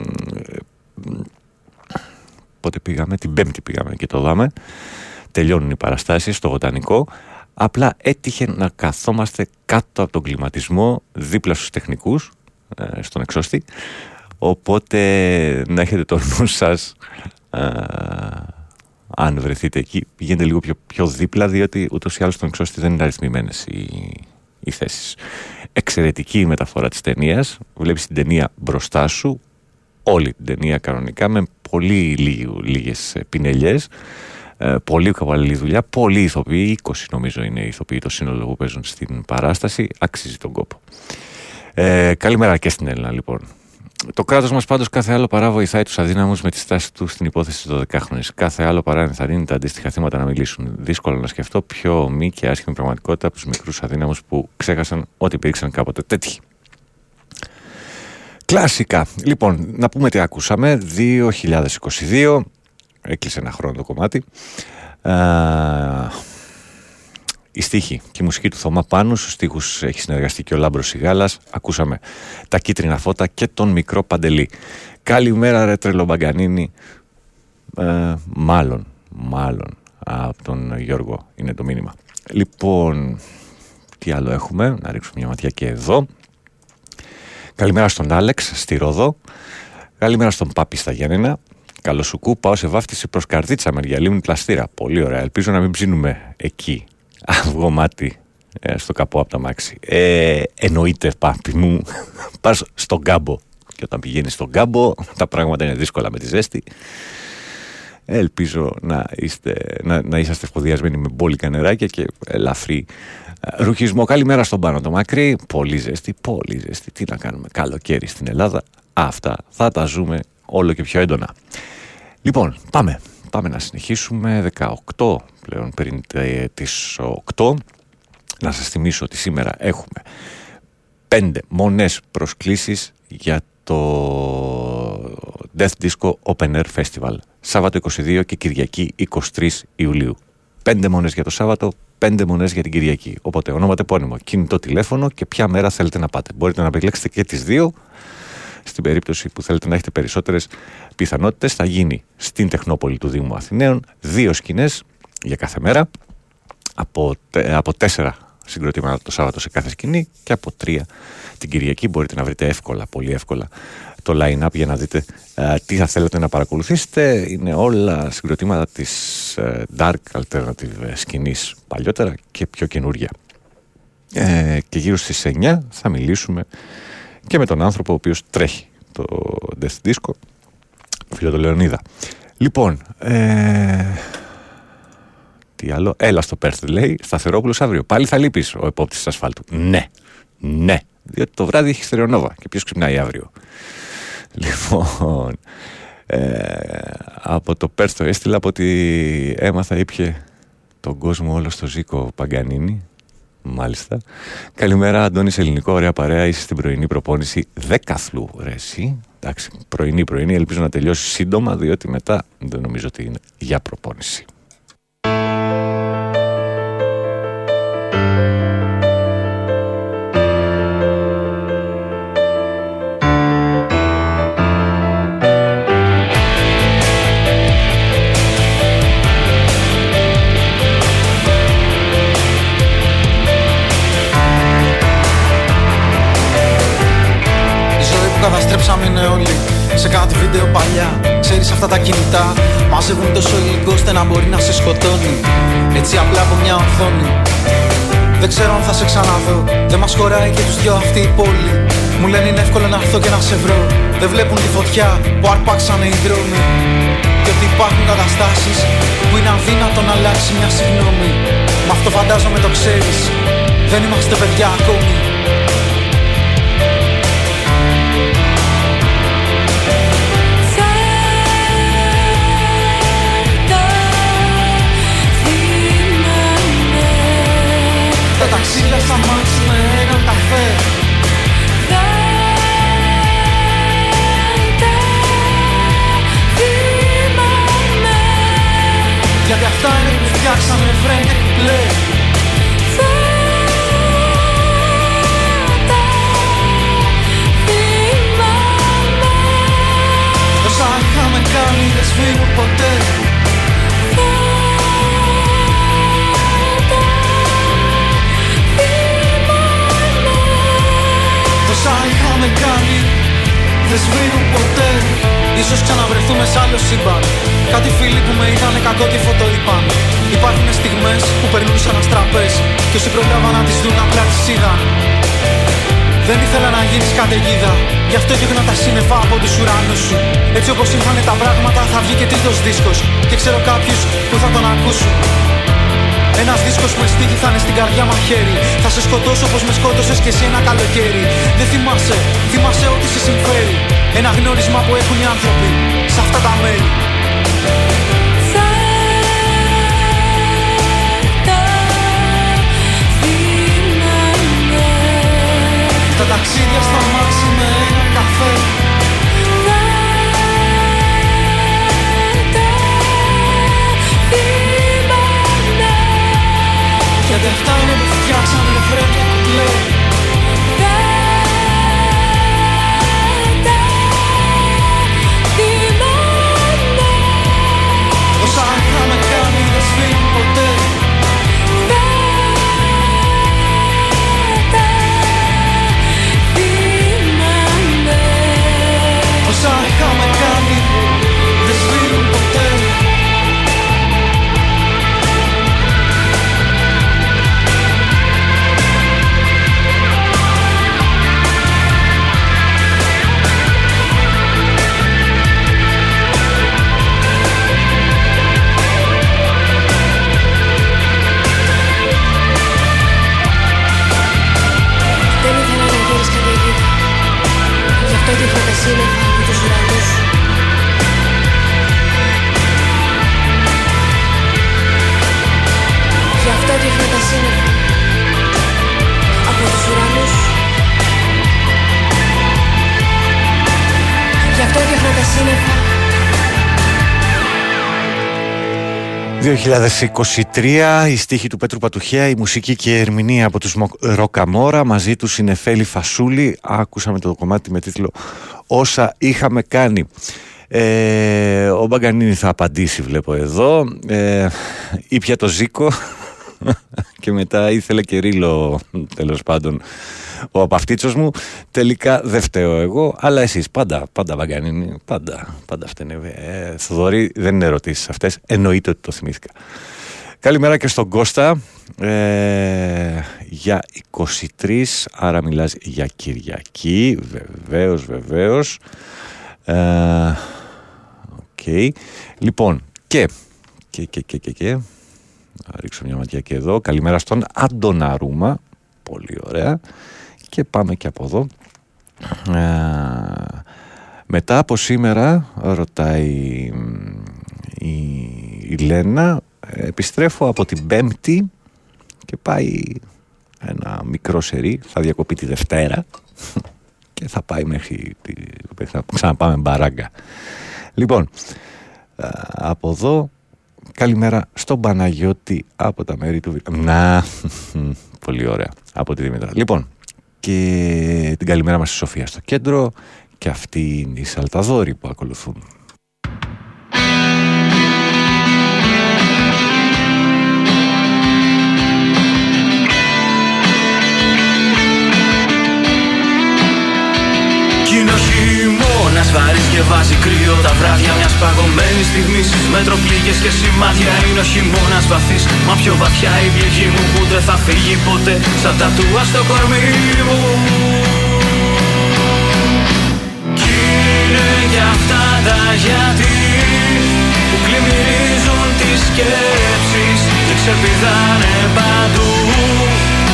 Πότε πήγαμε, την Πέμπτη πήγαμε και το δάμε. Τελειώνουν οι παραστάσεις στο Βοτανικό. Απλά έτυχε να καθόμαστε κάτω από τον κλιματισμό δίπλα στους τεχνικούς, ε, στον εξώστη. Οπότε να έχετε το νου σας ε, αν βρεθείτε εκεί. Πηγαίνετε λίγο πιο, πιο δίπλα διότι ούτως ή άλλως στον εξώστη δεν είναι αριθμημένες οι, οι θέσεις. Εξαιρετική η μεταφορά της ταινίας. Βλέπεις την ταινία μπροστά σου, όλη την ταινία κανονικά με πολύ λίγου, λίγες ε, πινελιές ε, πολύ καλή δουλειά, πολλοί ηθοποιοί 20 νομίζω είναι οι ηθοποιοί το σύνολο που παίζουν στην παράσταση αξίζει τον κόπο ε, καλημέρα και στην Έλληνα λοιπόν το κράτος μας πάντως κάθε άλλο παρά βοηθάει τους αδύναμους με τη στάση τους στην υπόθεση της 12χρονη. Κάθε άλλο παρά ενθαρρύνει τα αντίστοιχα θύματα να μιλήσουν. Δύσκολο να σκεφτώ πιο μη και άσχημη πραγματικότητα από τους μικρούς αδύναμους που ξέχασαν ότι υπήρξαν κάποτε τέτοιοι. Κλασικά. Λοιπόν, να πούμε τι ακούσαμε. 2022. Έκλεισε ένα χρόνο το κομμάτι. Α, η στίχη και η μουσική του Θωμά Πάνου. Στους στίχους έχει συνεργαστεί και ο Λάμπρος Σιγάλας. Ακούσαμε τα κίτρινα φώτα και τον μικρό Παντελή. Καλημέρα ρε τρελομπαγκανίνη. Ε, μάλλον, μάλλον από τον Γιώργο είναι το μήνυμα. Λοιπόν, τι άλλο έχουμε. Να ρίξουμε μια ματιά και εδώ. Καλημέρα στον Άλεξ στη Ρόδο. Καλημέρα στον Πάπη στα Γιάννενα. Καλώ σου κου, πάω σε βάφτιση προ καρδίτσα Μεριαλίμνη πλαστήρα. Πολύ ωραία. Ελπίζω να μην ψήνουμε εκεί. Αυγό μάτι ε, στο καπό από τα μάξι. Ε, εννοείται, Πάπη μου. Πας στον κάμπο. Και όταν πηγαίνεις στον κάμπο, τα πράγματα είναι δύσκολα με τη ζέστη. Ελπίζω να, είστε, να, να είσαστε εφοδιασμένοι με μπόλικα νεράκια και ελαφρύ ε, ρουχισμό. Καλημέρα στον πάνω το μακρύ. Πολύ ζέστη, πολύ ζέστη. Τι να κάνουμε. Καλοκαίρι στην Ελλάδα. Αυτά θα τα ζούμε όλο και πιο έντονα. Λοιπόν, πάμε. Πάμε να συνεχίσουμε. 18 πλέον πριν ε, τις 8. Να σας θυμίσω ότι σήμερα έχουμε πέντε μονές προσκλήσεις για το Death Disco Open Air Festival. Σάββατο 22 και Κυριακή 23 Ιουλίου. Πέντε μονές για το Σάββατο, πέντε μονές για την Κυριακή. Οπότε ονόματα επώνυμο, κινητό τηλέφωνο και ποια μέρα θέλετε να πάτε. Μπορείτε να επιλέξετε και τις δύο. Στην περίπτωση που θέλετε να έχετε περισσότερες πιθανότητες θα γίνει στην Τεχνόπολη του Δήμου Αθηναίων δύο σκηνές για κάθε μέρα από, τε- από τέσσερα συγκροτήματα το Σάββατο σε κάθε σκηνή και από τρία την Κυριακή μπορείτε να βρείτε εύκολα, πολύ εύκολα το line-up για να δείτε ε, τι θα θέλετε να παρακολουθήσετε. Είναι όλα συγκροτήματα της ε, dark alternative σκηνής παλιότερα και πιο καινούρια. Ε, και γύρω στις 9 θα μιλήσουμε και με τον άνθρωπο ο οποίος τρέχει το Death Disco, φίλο του Λεωνίδα. Λοιπόν, ε, τι άλλο. Έλα στο Πέρθ, λέει. Σταθερόπουλος αύριο. Πάλι θα λείπεις ο επόπτης ασφάλτου. Ναι. Ναι. Διότι το βράδυ έχει στερεονόβα. Και ποιος ξυπνάει αύριο. Λοιπόν. Ε, από το Πέρθ το έστειλα από ότι έμαθα ήπια τον κόσμο όλο στο Ζήκο Παγκανίνη. Μάλιστα. Καλημέρα, Αντώνης Ελληνικό. Ωραία παρέα. Είσαι στην πρωινή προπόνηση δέκαθλου. Ρε, εσύ. Εντάξει, πρωινή, πρωινή. Ελπίζω να τελειώσει σύντομα, διότι μετά δεν νομίζω ότι είναι για προπόνηση. Σε κάτι βίντεο παλιά. Ξέρεις αυτά τα κινητά μαζεύουν τόσο υλικό ώστε να μπορεί να σε σκοτώνει. Έτσι απλά από μια οθόνη. Δεν ξέρω αν θα σε ξαναδώ. Δεν μας χωράει και τους δυο αυτή η πόλη. Μου λένε είναι εύκολο να έρθω και να σε βρω. Δεν βλέπουν τη φωτιά που αρπάξανε οι δρόμοι. Και ότι υπάρχουν καταστάσεις που είναι αδύνατο να αλλάξει μια συγγνώμη. Μα αυτό φαντάζομαι το ξέρεις. Δεν είμαστε παιδιά ακόμη. ξύλα στα μάξι με έναν καφέ. Γιατί αυτά είναι που φτιάξαμε φρέν και κουπλέ Όσα είχαμε κάνει δεν μου ποτέ. Τόσα είχαμε κάνει. Δεν σβήνουν ποτέ. Ίσως ξαναβρεθούμε σ' άλλο σύμπαν. Κάτι φίλοι που με είδανε κακό τη φωτό είπαν. Υπάρχουν στιγμές που περνούν σαν αστραπές Και όσοι προλάβαν να τις δουν απλά τις είδαν δεν ήθελα να γίνεις καταιγίδα. Γι' αυτό έδιωχνα τα σύννεφα από τους ουρανούς σου. Έτσι όπως ήρθανε τα πράγματα θα βγει και τρίτος δίσκος. Και ξέρω κάποιους που θα τον ακούσουν ένας δίσκος με στίχη θα είναι στην καρδιά μαχαίρι Θα σε σκοτώσω όπως με σκότωσες και εσύ ένα καλοκαίρι. Δεν θυμάσαι, θυμάσαι ό,τι σε συμφέρει. Ένα γνώρισμα που έχουν οι άνθρωποι σε αυτά τα μέρη. Τα ταξίδια στα μάξι με ένα Γιατί αυτά 2023, η στίχη του Πέτρου Πατουχέα, η μουσική και η ερμηνεία από τους Μο- Ροκαμόρα, μαζί τους είναι Φέλη Φασούλη, άκουσαμε το κομμάτι με τίτλο «Όσα είχαμε κάνει». Ε, ο Μπαγκανίνη θα απαντήσει βλέπω εδώ, ε, ήπια το Ζήκο και μετά ήθελε και ρίλο τέλος πάντων ο απαυτίτσος μου. Τελικά δεν φταίω εγώ αλλά εσείς πάντα, πάντα Βαγκανίνη πάντα, πάντα φταίνε. Ε, Θοδωρή δεν είναι ερωτήσεις αυτές εννοείται ότι το θυμήθηκα. Καλημέρα και στον Κώστα. Ε, για 23 άρα μιλάς για Κυριακή. Βεβαίως βεβαίως. Ε, οκ. λοιπόν και και και και και, και να ρίξω μια ματιά και εδώ. Καλημέρα στον Αντωναρούμα. Πολύ ωραία. Και πάμε και από εδώ. Ε, μετά από σήμερα, ρωτάει μ, η, η Λένα, επιστρέφω από την Πέμπτη και πάει ένα μικρό σερί, θα διακοπεί τη Δευτέρα *laughs* και θα πάει μέχρι, τη, μέχρι να ξαναπάμε μπαράγκα. Λοιπόν, ε, από εδώ Καλημέρα στον Παναγιώτη από τα μέρη του Β- Να, *laughs* πολύ ωραία. Από τη Δήμητρα. Λοιπόν, και την καλημέρα μας στη Σοφία στο κέντρο και αυτή είναι η Σαλταδόρη που ακολουθούν. Χειμώνας βαρύς και βάζει κρύο Τα βράδια μιας παγωμένης στιγμής. Μετροπλήγες και σημάδια είναι ο χειμώνας βαθύς. Μα πιο βαθιά η πληγή μου που δεν θα φύγει ποτέ. Σαν τατούα στο κορμί μου. Κι είναι για αυτά τα γιατί Που πλημμυρίζουν τις σκέψεις Και ξεπηδάνε παντού.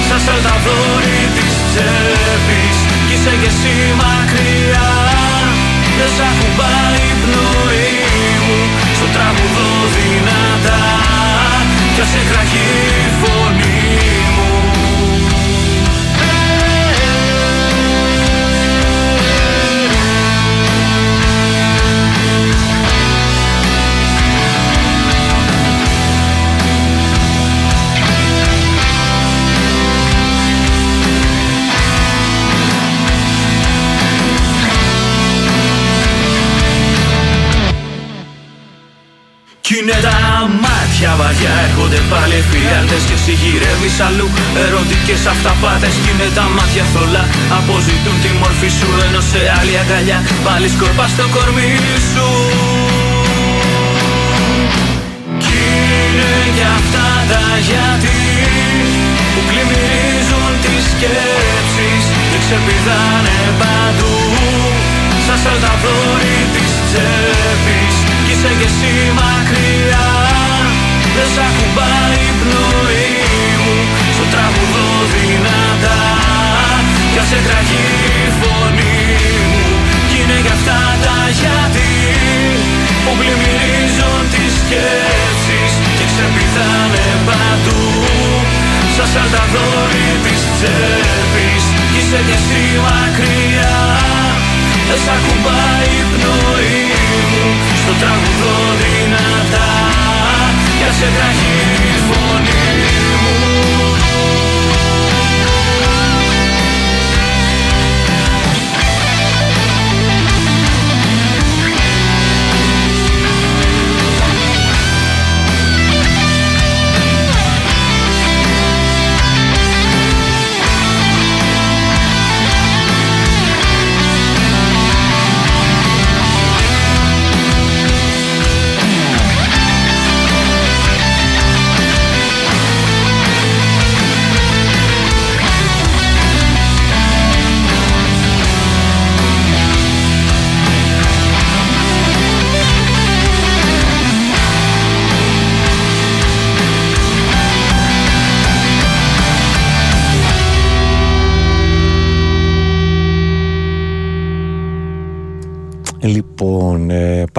Σαν σαλταδόρι της τσέπης Κι είσαι και εσύ μακριά Δεν σ' ακουμπάει η πνοή μου Στο τραγουδό δυνατά. Κι ας εκραγεί η είναι τα μάτια βαριά έρχονται πάλι εφιάλτες Και συγγυρεύεις αλλού. Ερωτικές αυταπάτες Κι είναι τα μάτια θολά. Αποζητούν τη μορφή σου Ενώ σε άλλη αγκαλιά. Πάλι σκορπά στο κορμί σου. Κι είναι για αυτά τα γιατί Που πλημμυρίζουν τις σκέψεις. Και ξεπηδάνε παντού Σαν σαλταδόρι της τσέπης. Κι είσαι και εσύ μακριά Δεν σ' ακουμπάει η πνοή μου. Στο τραγουδό δυνατά Κι ας εκραγεί η φωνή μου. Κι είναι για αυτά τα γιατί Που πλημμυρίζουν τις σκέψεις. Και ξεπηδάνε παντού Σαν σαλταδόρι της τσέπης. Κι είσαι κι εσύ μακριά δεν σ' ακουμπάει η πνοή μου Στο τραγουδό δυνατά. Για σε τραχή η φωνή μου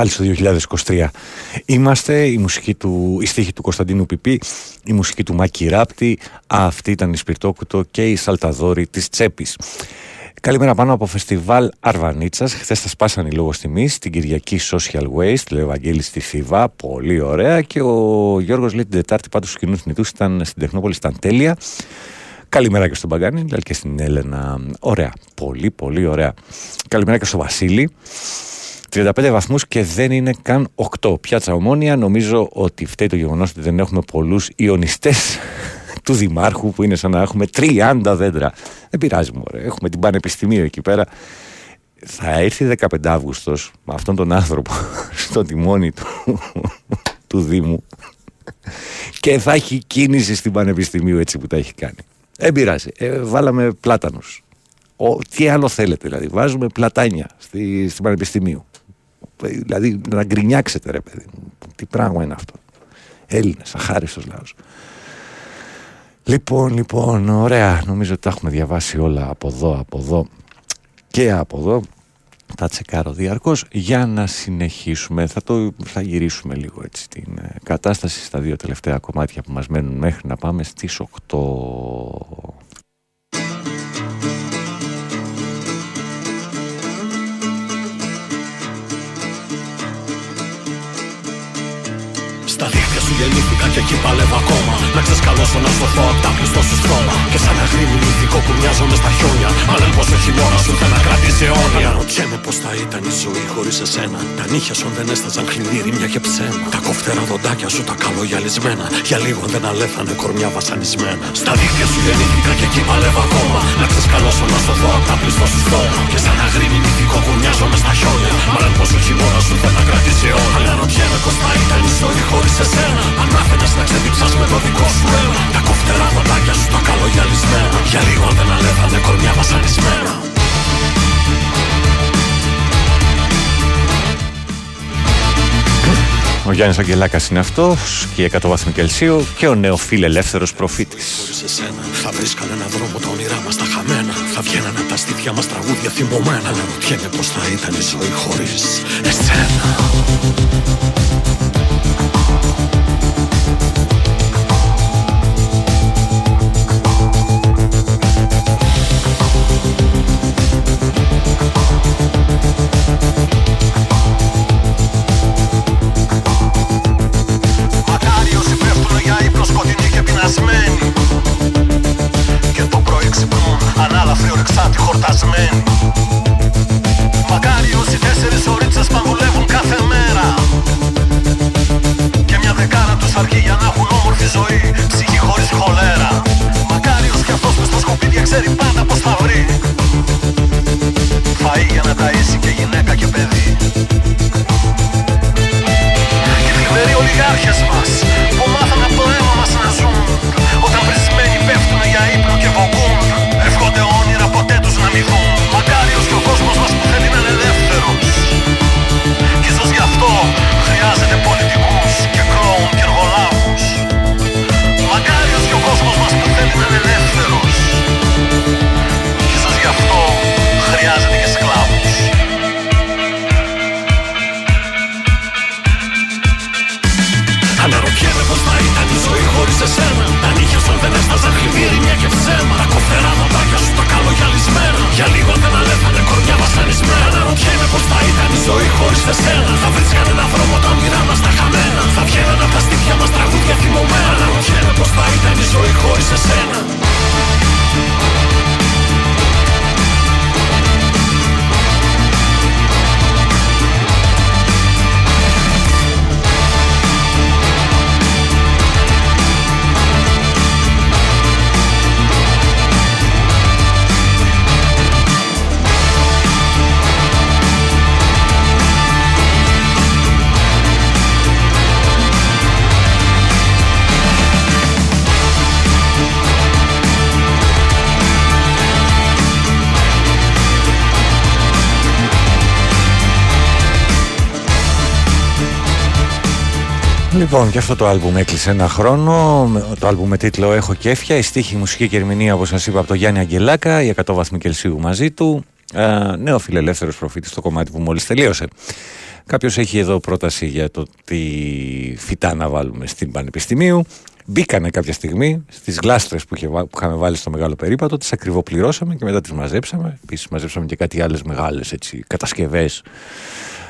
πάλι στο 2023 είμαστε, η μουσική του, η στίχη του Κωνσταντίνου Πιπί, η μουσική του Μάκη Ράπτη, αυτή ήταν η Σπιρτόκουτο και η Σαλταδόρη της Τσέπης. Καλημέρα πάνω από φεστιβάλ Αρβανίτσας. Χθες τα σπάσανε οι λόγω τιμής στην Κυριακή Social Waste, λέει ο Βαγγέλη στη Θηβά. Πολύ ωραία. Και ο Γιώργος λέει την Τετάρτη πάντως στους κοινούς θνητού ήταν στην Τεχνόπολη, ήταν τέλεια. Καλημέρα και στον Παγκάνη, αλλά και στην Έλενα. Ωραία. Πολύ, πολύ ωραία. Καλημέρα και στο Βασίλη. 35 βαθμούς και δεν είναι καν 8. Πιάτσα ομόνια. Νομίζω ότι φταίει το γεγονός ότι δεν έχουμε πολλούς ιονιστές *laughs* του Δημάρχου που είναι σαν να έχουμε 30 δέντρα. Δεν πειράζει μου, Έχουμε την Πανεπιστημίου εκεί πέρα. Θα έρθει 15 Αύγουστος με αυτόν τον άνθρωπο *laughs* στο τιμόνι του, *laughs* του Δήμου και θα έχει κίνηση στην Πανεπιστημίου έτσι που τα έχει κάνει. Δεν πειράζει. Ε, βάλαμε πλάτανους. Ο, τι άλλο θέλετε δηλαδή. Βάζουμε πλατάνια στη, στην Πανεπιστημίου. Ε, Δηλαδή να γκρινιάξετε ρε παιδί μου. Τι πράγμα είναι αυτό. Έλληνες, αχάριστος λαός. Λοιπόν, λοιπόν, ωραία. Νομίζω ότι τα έχουμε διαβάσει όλα από εδώ, από εδώ και από εδώ. Τα τσεκάρω διαρκώς για να συνεχίσουμε. Θα, το, θα γυρίσουμε λίγο έτσι την ε, κατάσταση στα δύο τελευταία κομμάτια που μας μένουν μέχρι να πάμε στις 8. Σου γεννήθηκα και εκεί παλεύω ακόμα. Να ξεσκαλώσω να σωθώ απ' τα πλειστό σου στρώμα. Και σαν αγρίμι μυθικό που μοιάζομαι στα χιόνια. Μα λένε πως ο χειμώνας σου θα να κρατήσει αιώνια. Αναρωτιέμαι πως θα ήταν η ζωή χωρίς εσένα. Τα νύχια σου αν δεν έσταζαν χλειδί, και ψέμα. Τα κοφτέρα δοντάκια σου τα καλογιαλισμένα. Για λίγο αν δεν αλέφανε κορμιά βασανισμένα. Στα δίχτυα σου γεννήθηκα και εκεί παλεύω ακόμα. Να ξεσκαλώσω να σωθώ απ' τα πλειστό σου στρώμα Και σαν αγρίμι μυθικό που μοιάζομαι στα χιόνια. Μα λένε πως ο χειμώνας σου θα να κρατήσει αιώνια Αναρωτιέμαι πως θα ήταν η ζωή χωρίς εσένα. Αν μάθαινες να ξεδιψάς με το δικό σου αίμα. Τα κοφτερά δοντάκια σου τα καλογιαλισμένα. Για λίγο αν δεν αλεύανε κορμιά βασανισμένα Ο Γιάννης Αγγελάκας είναι αυτός και η 100 βαθμοί Κελσίου και ο νεοφιλελεύθερος προφήτης. Χωρίς εσένα θα βρίσκανε έναν δρόμο τα όνειρά μας τα χαμένα. Θα βγαίνανε από τα στήθια μας τραγούδια θυμωμένα. Αναρωτιέμαι πως θα ήταν η ζωή χωρίς εσένα Λοιπόν, και αυτό το άλμπουμ έκλεισε ένα χρόνο. Το άλμπουμ με τίτλο Έχω κέφια. Η στίχη, η μουσική και ερμηνεία, όπως σας είπα, από τον Γιάννη Αγγελάκα. Η 100 βαθμοί Κελσίου μαζί του. Ε, νέο φιλελεύθερος προφήτη στο κομμάτι που μόλις τελείωσε. Κάποιος έχει εδώ πρόταση για το τι φυτά να βάλουμε στην Πανεπιστημίου. Μπήκανε κάποια στιγμή στις γλάστρες που, είχε, που είχαμε βάλει στο μεγάλο περίπατο, τις ακριβοπληρώσαμε και μετά τις μαζέψαμε. Επίσης, μαζέψαμε και κάτι άλλες μεγάλες κατασκευές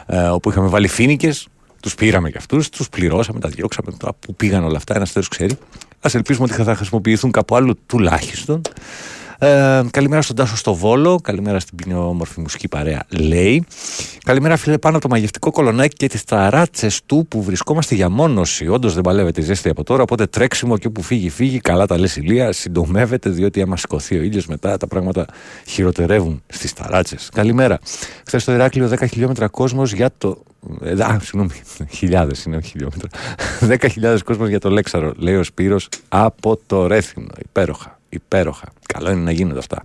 ε, όπου είχαμε βάλει φίνικες τους πήραμε και αυτούς, τους πληρώσαμε, τα διώξαμε. Τώρα που πήγαν όλα αυτά, ένας τέλο ξέρει. Α ελπίσουμε ότι θα χρησιμοποιηθούν κάπου άλλο τουλάχιστον. Ε, καλημέρα στον Τάσο στο Βόλο. Καλημέρα στην ποινιόμορφη μουσική παρέα, λέει. Καλημέρα, φίλε, πάνω από το μαγευτικό κολονάκι και τις ταράτσες του που βρισκόμαστε για μόνωση. Όντως δεν παλεύεται η ζέστη από τώρα, οπότε τρέξιμο και που φύγει, φύγει. Καλά τα λες ηλία. Συντομεύεται, διότι άμα σηκωθεί ο ήλιος μετά τα πράγματα χειροτερεύουν στις ταράτσες. Καλημέρα. Χθες στο Ηράκλειο 10 χιλιόμετρα κόσμος για το. Ε, α, συγγνώμη, *laughs* χιλιάδες είναι, όχι χιλιόμετρα. *laughs* 10.000 κόσμος για το Λέξαρο, λέει ο Σπύρος από το Ρέθινο. Υπέροχα. Υπέροχα. Καλό είναι να γίνονται αυτά.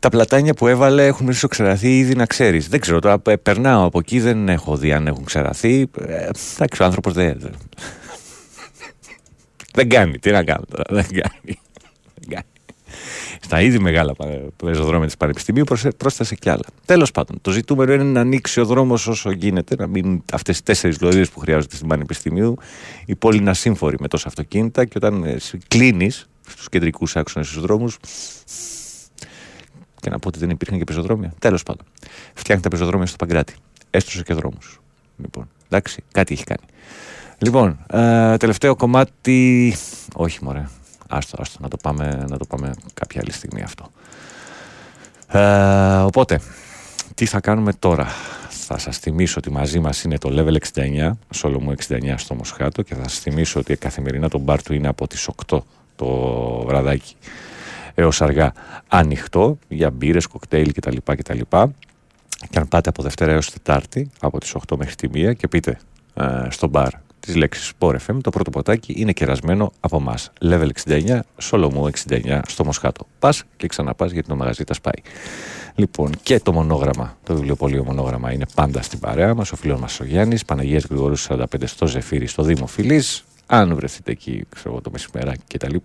Τα πλατάνια που έβαλε έχουν ξεραθεί ήδη να ξέρεις. Δεν ξέρω τώρα, ε, περνάω από εκεί, δεν έχω δει αν έχουν ξεραθεί. Ε, εντάξει, ο άνθρωπος δεν. Δεν κάνει, τι να κάνω τώρα, δεν κάνει. Δεν κάνει. Στα ήδη μεγάλα πεζοδρόμια της Πανεπιστημίου πρόσθεσε κι άλλα. Τέλος πάντων, το ζητούμενο είναι να ανοίξει ο δρόμος όσο γίνεται, να μείνουν αυτές τι τέσσερις λωρίδε που χρειάζονται στην Πανεπιστημίου, η πόλη να σύμφορη με τόσα αυτοκίνητα και όταν ε, κλείνεις στους κεντρικούς άξονες στους δρόμους. Και να πω ότι δεν υπήρχαν και πεζοδρόμια. Τέλος πάντων. Φτιάχνει τα πεζοδρόμια στο Παγκράτη. Έστρωσε και δρόμους. Λοιπόν, εντάξει, κάτι έχει κάνει. Λοιπόν, ε, τελευταίο κομμάτι. Όχι, μωρέ. Άστο, άστο, να το πάμε, να το πάμε κάποια άλλη στιγμή αυτό. Ε, οπότε, τι θα κάνουμε τώρα; Θα σας θυμίσω ότι μαζί μας είναι το Level 69, μου 69 στο Μοσχάτο και θα σας θυμίσω ότι καθημερινά το μπαρ του είναι από τις 8 το βραδάκι έως αργά ανοιχτό για μπύρες, κοκτέιλ κτλ. κτλ. Και αν πάτε από Δευτέρα έως Τετάρτη από τις 8 μέχρι τη 1 και πείτε ε, στο μπαρ τις λέξεις Sport FM, το πρώτο ποτάκι είναι κερασμένο από εμά. Level 69, Σολομού 69 στο Μοσχάτο. Πας και ξαναπάς γιατί το μαγαζί τα σπάει. Λοιπόν, και το μονόγραμμα, το βιβλιοπωλείο μονόγραμμα είναι πάντα στην παρέα μας. Ο φίλος μας ο Γιάννης, Παναγίας Γρηγορού 45 στο Ζεφύρι, στο Δήμο Φιλής. Αν βρεθείτε εκεί, ξέρω εγώ, το μεσημεράκι κτλ.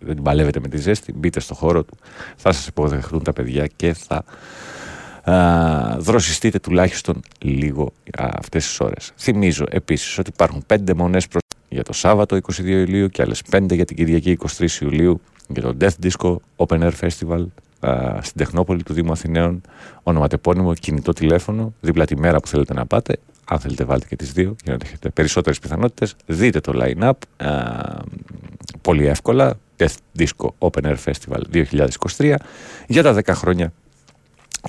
Δεν την παλεύετε με τη ζέστη, μπείτε στο χώρο του. Θα σας υποδεχτούν τα παιδιά και θα α, δροσιστείτε τουλάχιστον λίγο αυτές τις ώρες. Θυμίζω επίσης ότι υπάρχουν πέντε μονές προ για το Σάββατο 22 Ιουλίου και άλλες πέντε για την Κυριακή 23 Ιουλίου για το Death Disco Open Air Festival στην Τεχνόπολη του Δήμου Αθηναίων, ονοματεπώνυμο, κινητό τηλέφωνο, δίπλα τη μέρα που θέλετε να πάτε. Αν θέλετε, βάλτε και τις δύο για να έχετε περισσότερες πιθανότητες. Δείτε το line-up πολύ εύκολα. Death Disco Open Air Festival 2023 για τα 10 χρόνια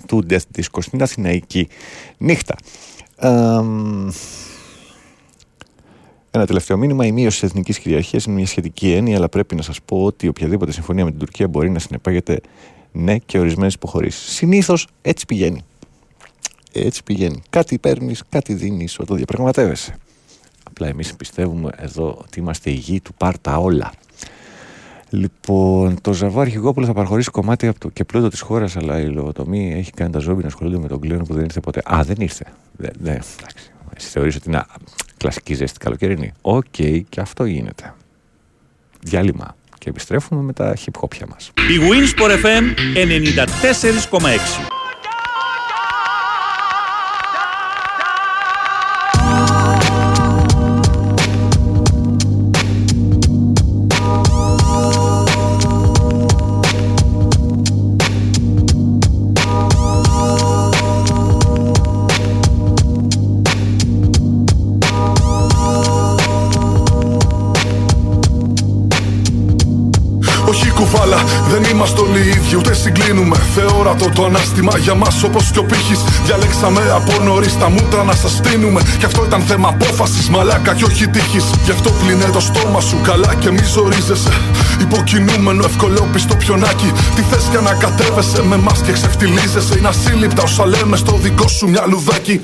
του Death Disco στην Αθηναϊκή νύχτα. Ένα τελευταίο μήνυμα. Η μείωση της εθνικής κυριαρχίας είναι μια σχετική έννοια, αλλά πρέπει να σας πω ότι οποιαδήποτε συμφωνία με την Τουρκία μπορεί να συνεπάγεται ναι και ορισμένες υποχωρήσεις. Συνήθως έτσι πηγαίνει. Έτσι πηγαίνει. Κάτι παίρνεις, κάτι δίνεις όταν διαπραγματεύεσαι. Απλά εμείς πιστεύουμε εδώ ότι είμαστε υγιείς του πάρτα όλα. Λοιπόν, το Ζαβό Αρχηγόπουλο θα παραχωρήσει κομμάτι από το και πλούτο της χώρας, αλλά η λοβοτομή έχει κάνει τα ζόμπι να ασχολούνται με τον Κλέων που δεν ήρθε ποτέ. Α, δεν ήρθε. Δεν, δεν, εντάξει. Εσύ θεωρείς ότι είναι κλασική ζέστη καλοκαιρινή. Ok, okay, και αυτό γίνεται. Διάλειμμα και επιστρέφουμε με τα hip hop ια μας. Η Winsport FM 94,6 το ανάστημα για μας όπως και ο πύχης. Διαλέξαμε από νωρίς τα μούτρα να σας στείλουμε. Κι αυτό ήταν θέμα απόφασης, μαλάκα και όχι τύχης. Γι' αυτό πλύνε το στόμα σου καλά και μη ζορίζεσαι. Υποκινούμενο ευκολόπιστο πιονάκι. Τι θες και να κατέβεσαι με μα και ξεφτιλίζεσαι. Είναι ασύλληπτα όσα λέμε στο δικό σου μυαλουδάκι.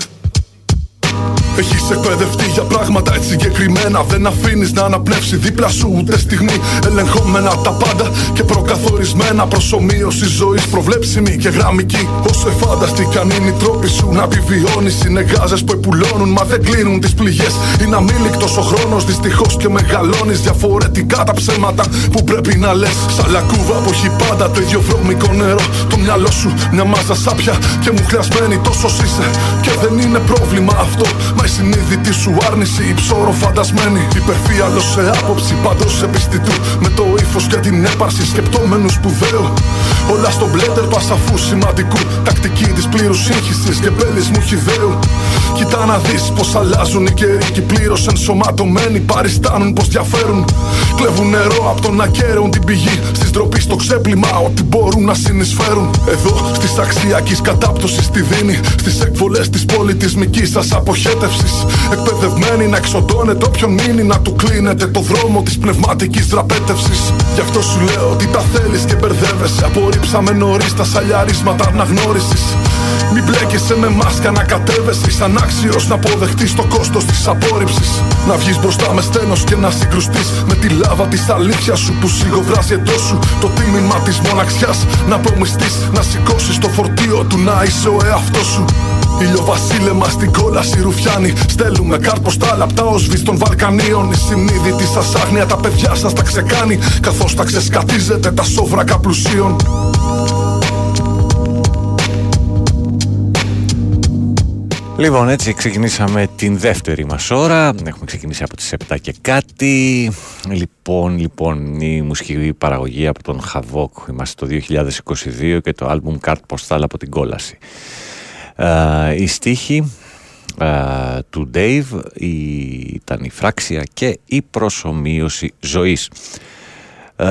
Έχεις εκπαιδευτεί για πράγματα έτσι συγκεκριμένα. Δεν αφήνεις να αναπνεύσει δίπλα σου ούτε στιγμή. Ελεγχόμενα τα πάντα και προκαθορισμένα. Προσωμείωση ζωής προβλέψιμη και γραμμική. Όσο εφάνταστηκαν είναι οι τρόποι σου να επιβιώνεις. Είναι γάζες που επουλώνουν, μα δεν κλείνουν τις πληγές. Είναι αμήλικτος ο χρόνος, δυστυχώς και μεγαλώνεις. Διαφορετικά τα ψέματα που πρέπει να λες. Σαν λακκούβα που έχει πάντα το ίδιο βρώμικο νερό. Το μυαλό σου μια μάζα σάπια και μου χρειασμένη τόσο είσαι. Και δεν είναι πρόβλημα αυτό. Μα η συνείδητη σου άρνηση, η ψώρο φαντασμένη. Υπερφύαλο σε άποψη, πάντως επιστητού. Με το ύφος και την έπαρση σκεπτόμενου σπουδαίο. Όλα στο μπλέντερ πασαφού σημαντικού. Τακτική της πλήρους σύγχυσης και μου χιδαίου. Κοιτά να δεις πως αλλάζουν οι καιροί και πλήρως ενσωματωμένοι παριστάνουν πως διαφέρουν. Κλέβουν νερό από τον ακέραιον την πηγή. Στι ντροπή στο ξέπλυμα, ό,τι μπορούν να συνεισφέρουν. Εδώ στις αξιακής κατάπτωσης στη δίνη. Στις εκβολές της πολιτισμικής σας αποχέτευση. Εκπαιδευμένοι να εξοντώνετε όποιον μείνει να του κλείνετε το δρόμο της πνευματικής δραπέτευσης. Γι' αυτό σου λέω ότι τα θέλεις και μπερδεύεσαι. Απορρίψαμε νωρίς τα σαλιαρίσματα αναγνώρισης. Μην μπλέκεσαι με μάσκα να κατέβεσαι. Σαν άξιος να αποδεχτείς το κόστος της απόρριψης. Να βγεις μπροστά με στένο και να συγκρουστείς με τη λάβα της αλήθειας σου που σιγοβράζει εντός σου. Το τίμημα της μοναξιάς να προμιστείς. Να σηκώσεις το φορτίο του να είσαι ο εαυτός σου. Ηλιοβασίλεμα στην κόλαση ρουφιάνοι. Στέλνουμε καρτ ποστάλ απ' το Άουσβιτς των Βαλκανίων. Η συνειδητή σας άγνοια τα παιδιά σας τα ξεκάνει. Καθώς τα ξεσκατίζετε τα σόβρακα πλουσίων. Λοιπόν, έτσι ξεκινήσαμε την δεύτερη μας ώρα. Έχουμε ξεκινήσει από τις 7 και κάτι. Λοιπόν, λοιπόν, η μουσική παραγωγή από τον Χαβόκ. Είμαστε το 2022 και το άλμπουμ Καρτ Ποστάλ από την κόλαση. Ε, η στίχη ε, του Dave η, ήταν η φράξια και η προσωμείωση ζωής. Ε,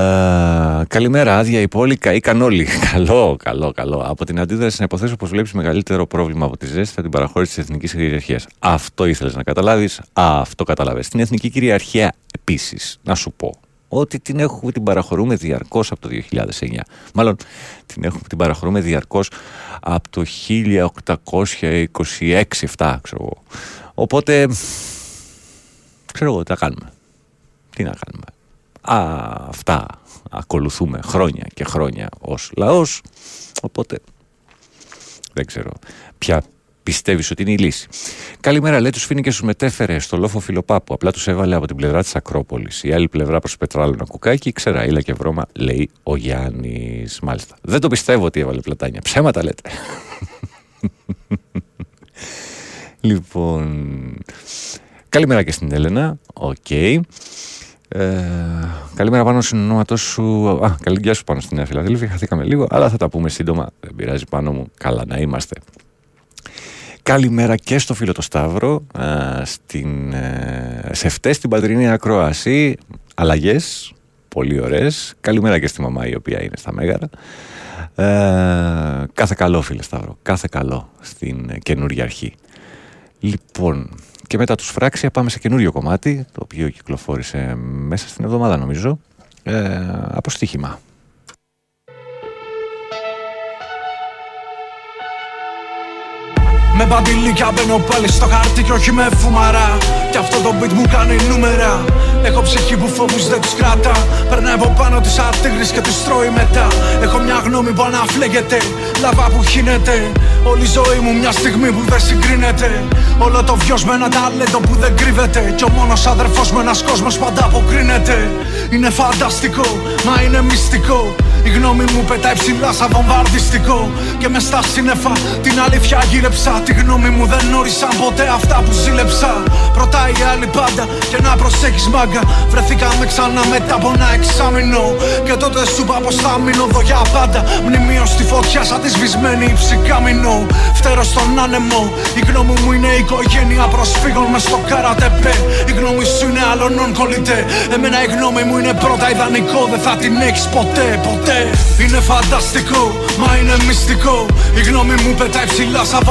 καλημέρα, άδεια η πόλη, καήκαν όλοι. *laughs* καλό, καλό, καλό. Από την αντίδραση να υποθέσω πως βλέπεις μεγαλύτερο πρόβλημα από τη ζέστη θα την παραχώρηση της εθνικής κυριαρχίας. Αυτό ήθελες να καταλάβεις. Αυτό καταλαβες. Την εθνική κυριαρχία επίσης, να σου πω ότι την, έχουμε, την παραχωρούμε διαρκώς από το 2009. Μάλλον την, έχουμε, την παραχωρούμε διαρκώς από το 1826-7, ξέρω εγώ. Οπότε, ξέρω εγώ, τι θα κάνουμε. Τι να κάνουμε. Α, αυτά ακολουθούμε χρόνια και χρόνια ως λαός, οπότε δεν ξέρω ποια πιστεύεις ότι είναι η λύση. Καλημέρα, λέει τους φίνικες τους μετέφερε στο λόφο Φιλοπάπου. Απλά τους έβαλε από την πλευρά της Ακρόπολης. Η άλλη πλευρά προς Πετράλο ένα κουκάκι, ήλα και βρώμα, λέει ο Γιάννης. Μάλιστα. Δεν το πιστεύω ότι έβαλε πλατάνια. Ψέματα λέτε. *laughs* λοιπόν. Καλημέρα και στην Έλενα. Οκ. Okay. Ε, καλημέρα πάνω στην ονόματό σου. Α, καλή γεια σου πάνω στην Νέα Φιλαδέλφια. Χαθήκαμε λίγο, αλλά θα τα πούμε σύντομα. Δεν πειράζει πάνω μου. Καλά να είμαστε. Καλημέρα και στο φίλο το Σταύρο, στην, ε, σε φτές στην πατρινή ακρόαση, αλλαγές, πολύ ωραίες. Καλημέρα και στη μαμά η οποία είναι στα Μέγαρα. Ε, κάθε καλό φίλε Σταύρο, κάθε καλό στην καινούργια αρχή. Λοιπόν, και μετά τους φράξια πάμε σε καινούριο κομμάτι, το οποίο κυκλοφόρησε μέσα στην εβδομάδα νομίζω, ε, από στοίχημα. Με μπαντιλίκια μπαίνω πάλι στο χάρτη και όχι με φουμαρά. Κι αυτό το beat μου κάνει νούμερα. Έχω ψυχή που φόβους δεν τους κράτα Περνάει από πάνω τις αρτίγρες και τους τρώει μετά. Έχω μια γνώμη που αναφλέγεται. Λαβά που χύνεται. Όλη η ζωή μου μια στιγμή που δεν συγκρίνεται. Όλο το βιός με ένα ταλέντο που δεν κρύβεται. Κι ο μόνος αδερφός με ένας κόσμος πάντα αποκρίνεται Είναι φανταστικό, μα είναι μυστικό. Η γνώμη μου πετάει ψηλά σαν βομβαρδιστικό. Και μες στα σύννεφα την αλήθεια γύρεψα Τη γνώμη μου δεν όρισαν ποτέ αυτά που ζήλεψα Ρωτάει η άλλη πάντα και να προσέχεις μάγκα μάγκα. Βρεθήκαμε ξανά μετά από ένα εξάμεινο. Και τότε σου είπα πως θα μείνω εδώ για πάντα. Μνημείο στη φωτιά σαν τη σβησμένη ψυκάμινο. Φτέρω στον άνεμο. Η γνώμη μου είναι οικογένεια προσφύγων μες στο καρατεπέ. Η γνώμη σου είναι άλλων κολλητέ. Εμένα η γνώμη μου είναι πρώτα ιδανικό. Δεν θα την έχεις ποτέ, ποτέ. Είναι φανταστικό, μα είναι μυστικό. Η γνώμη μου πετάει ψηλά σαν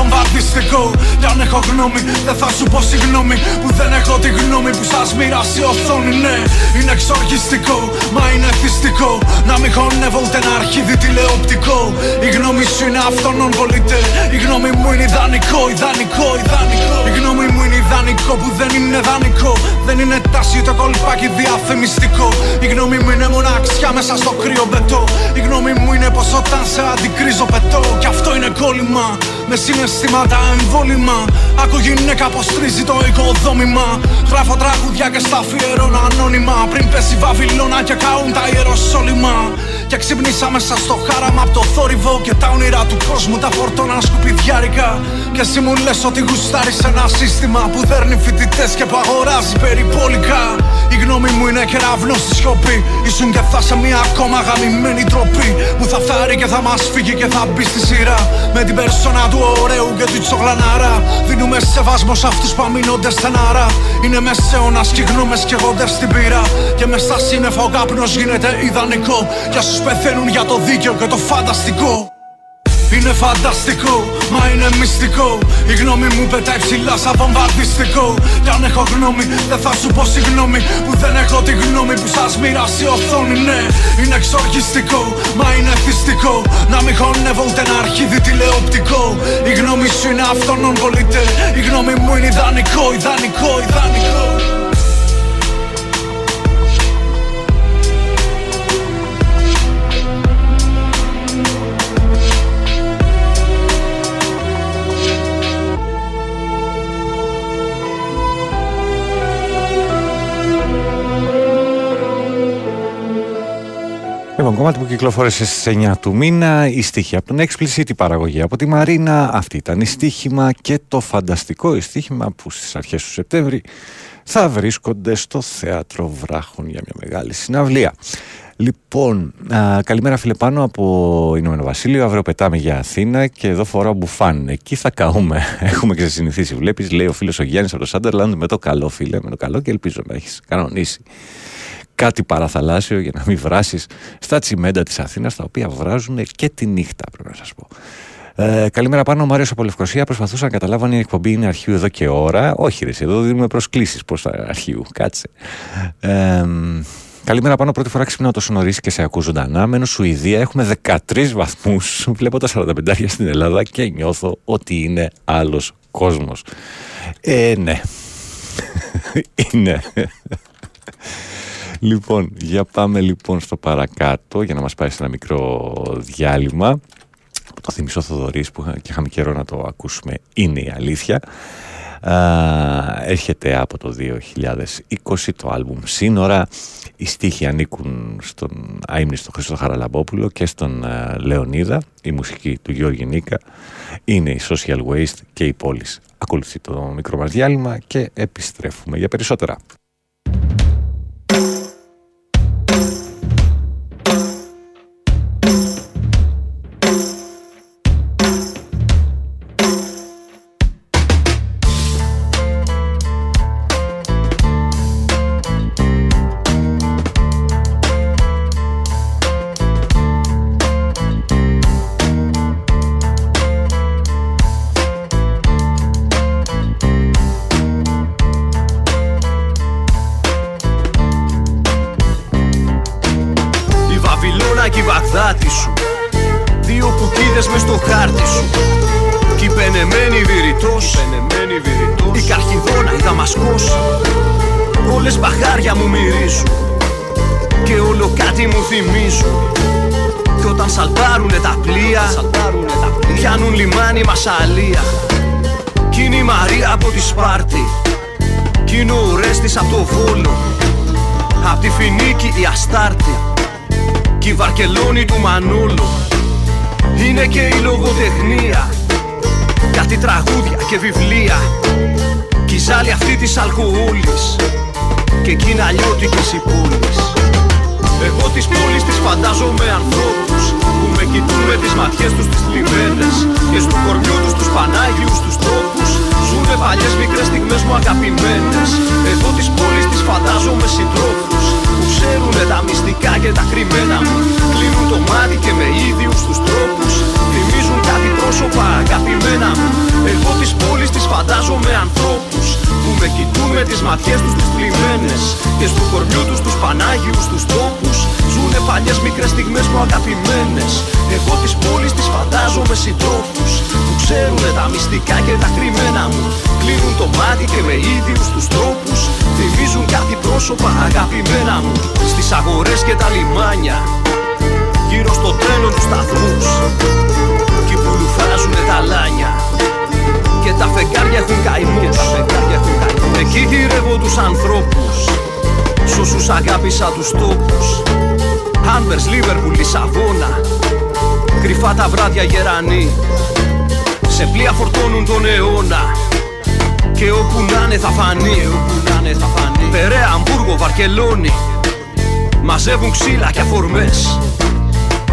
βομβαρδιστικό. Κι αν έχω γνώμη, δεν θα σου πω συγγνώμη. Που δεν έχω τη γνώμη που σας μοιράσει η οθόνη. Ναι, είναι εξοργιστικό, μα είναι θυστικό. Να μην χωνεύω ούτε ένα αρχίδι τηλεοπτικό. Η γνώμη σου είναι αυτόν κολλητέ. Η γνώμη μου είναι ιδανικό, ιδανικό, ιδανικό. Η γνώμη μου είναι ιδανικό που δεν είναι δανεικό. Δεν είναι τάση το κολπάκι διαφημιστικό. Η γνώμη μου είναι μοναξιά μέσα στο κρύο μπετό. Η γνώμη μου είναι πως όταν σε αντικρίζω πετώ. Κι αυτό είναι κόλλημα. Με συναισθήματα εμβόλυμα. Άκου γυναίκα πως τρίζει το οικοδόμημα. Γράφω τραγουδιά και στα αφιερώνω ανώνυμα. Πριν πέσει Βαβυλώνα και καούν τα ιεροσόλυμα. Και ξυπνήσα μέσα στο χάραμα από το θόρυβο. Και τα όνειρα του κόσμου τα φορτώνα σκουπιδιάρικα. Και εσύ μου λες ότι γουστάρεις ένα σύστημα που δέρνει φοιτητές και που αγοράζει περιπόλικα. Η γνώμη μου είναι κεραυνό στη σιωπή. Ήσουν και θα σε μια ακόμα γαμημένη τροπή. Που θα φάρει και θα μας φύγει και θα μπει στη σειρά. Με την περσόνα του ωραίου και του τσογλανάρα. Δίνουμε σεβασμό σε αυτούς που αμήνονται στενάρα. Είναι μεσαίωνα και οι γνώμε καίγονται στην πύρα. Και με στα σύννεφα ο κάπνος γίνεται ιδανικό. Για όσους πεθαίνουν για το δίκαιο και το φανταστικό. Είναι φανταστικό, μα είναι μυστικό. Η γνώμη μου πετάει ψηλά σαν βομβαρδιστικό. Κι αν έχω γνώμη, δεν θα σου πω συγγνώμη. Που δεν έχω τη γνώμη που σας μοιράσει η οθόνη. Ναι, είναι εξοργιστικό, μα είναι θυστικό. Να μην χωνεύω ούτε ένα αρχίδι τηλεοπτικό. Η γνώμη σου είναι αυτόν κολλητέ. Η γνώμη μου είναι ιδανικό, ιδανικό, ιδανικό. Λοιπόν, κομμάτι που κυκλοφόρησε στις 9 του μήνα, η στίχη από τον Explicit, η παραγωγή από τη Μαρίνα. Αυτή ήταν η στίχημα και το φανταστικό η στίχημα που στις αρχές του Σεπτέμβρη θα βρίσκονται στο Θέατρο Βράχων για μια μεγάλη συναυλία. Λοιπόν, α, καλημέρα φίλε πάνω από Ηνωμένο Βασίλειο. Αύριο πετάμε για Αθήνα και εδώ φοράω μπουφάν. Εκεί θα καούμε. *laughs* Έχουμε ξεσυνηθίσει. Βλέπεις, λέει ο φίλος ο Γιάννης από το Σάντερλαντ με το καλό, φίλε, με το καλό και ελπίζω να έχεις κανονίσει κάτι παραθαλάσσιο για να μην βράσεις στα τσιμέντα της Αθήνας τα οποία βράζουν και τη νύχτα πρέπει να σας πω. Ε, καλημέρα πάνω, ο Μάριο από Λευκοσία. Προσπαθούσα να καταλάβω αν η εκπομπή είναι αρχείου εδώ και ώρα. Όχι, ρε, εδώ δίνουμε προσκλήσεις προς τα αρχείου. Κάτσε. Ε, καλημέρα πάνω, πρώτη φορά ξυπνάω τόσο νωρίς και σε ακούω ζωντανά. Μένω Σουηδία, έχουμε 13 βαθμούς. *laughs* Βλέπω τα 45 στην Ελλάδα και νιώθω ότι είναι άλλος κόσμος. Ε, ναι. *laughs* είναι. *laughs* Λοιπόν, για πάμε λοιπόν στο παρακάτω για να μας πάει σε ένα μικρό διάλειμμα. Το θυμισό Θοδωρής που και είχαμε καιρό να το ακούσουμε είναι η αλήθεια. Α, έρχεται από το 2020 το άλμπουμ Σύνορα. Οι στίχοι ανήκουν στον αείμνηστο Χρήστο Χαραλαμπόπουλο και στον Λεωνίδα. Η μουσική του Γιώργη Νίκα είναι η Social Waste και η πόλης. Ακολουθεί το μικρό μας διάλειμμα και επιστρέφουμε για περισσότερα. Βαρκελόνη του Μανούλου. Είναι και η λογοτεχνία. Κάτι τραγούδια και βιβλία Κι η ζάλη αυτή της αλκοόλης και εκεί είναι αλλιώτικες οι πόλεις Εγώ τις πόλεις τις φαντάζομαι ανθρώπους που με κοιτούν με τις ματιές τους τις θλιμμένες και στου κορμιού τους τους Πανάγιους τους τρόπους. Ζουνε παλιές μικρές στιγμές μου αγαπημένες. Εγώ τις πόλεις τις φαντάζομαι συντρόφους που ξέρουνε τα μυστικά και τα κρυμμένα μου κλείνουν το μάτι και με ίδιους τους τρόπους. Θυμίζουν κάτι πρόσωπα αγαπημένα μου. Εγώ τις πόλεις τις φαντάζομαι ανθρώπους που με κοιτούν με τις ματιές τους τις πλημμένες και στου κορμιού τους τους Πανάγιους τους τόπους. Ζουνε παλιές μικρές στιγμές μου αγαπημένες. Εγώ τις πόλεις τις φαντάζομαι συντρόφους που ξέρουνε τα μυστικά και τα κρυμμένα μου. Κλείνουν το μάτι και με ίδιους τους τρόπους θυμίζουν κάτι πρόσωπα αγαπημένα μου. Στις αγορές και τα λιμάνια γύρω στο τρένο τους σταθμούς. Εκεί που λουφάζουνε τα λάνια. Και τα φεγγάρια έχουν καημούς. Εκεί γυρεύω τους ανθρώπους. Σ' όσους αγάπησα τους τόπους. Άνβερς, Λίβερπουλ, Λισαβόνα. Κρυφά τα βράδια γερανοί. Σε πλοία φορτώνουν τον αιώνα. Και όπου να θα φανεί. Περαία, Αμβούργο, Βαρκελόνη. Μαζεύουν ξύλα και αφορμές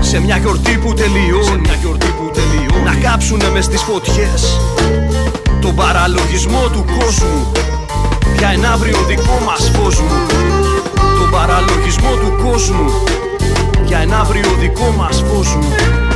σε μια γιορτή που τελειώνει, μια γιορτή που τελειώνει. Να κάψουνε μες στις φωτιές. Τον παραλογισμό του κόσμου. Για ένα αύριο δικό μας φως μου. Τον παραλογισμό του κόσμου. Για ένα αύριο δικό μας φως μου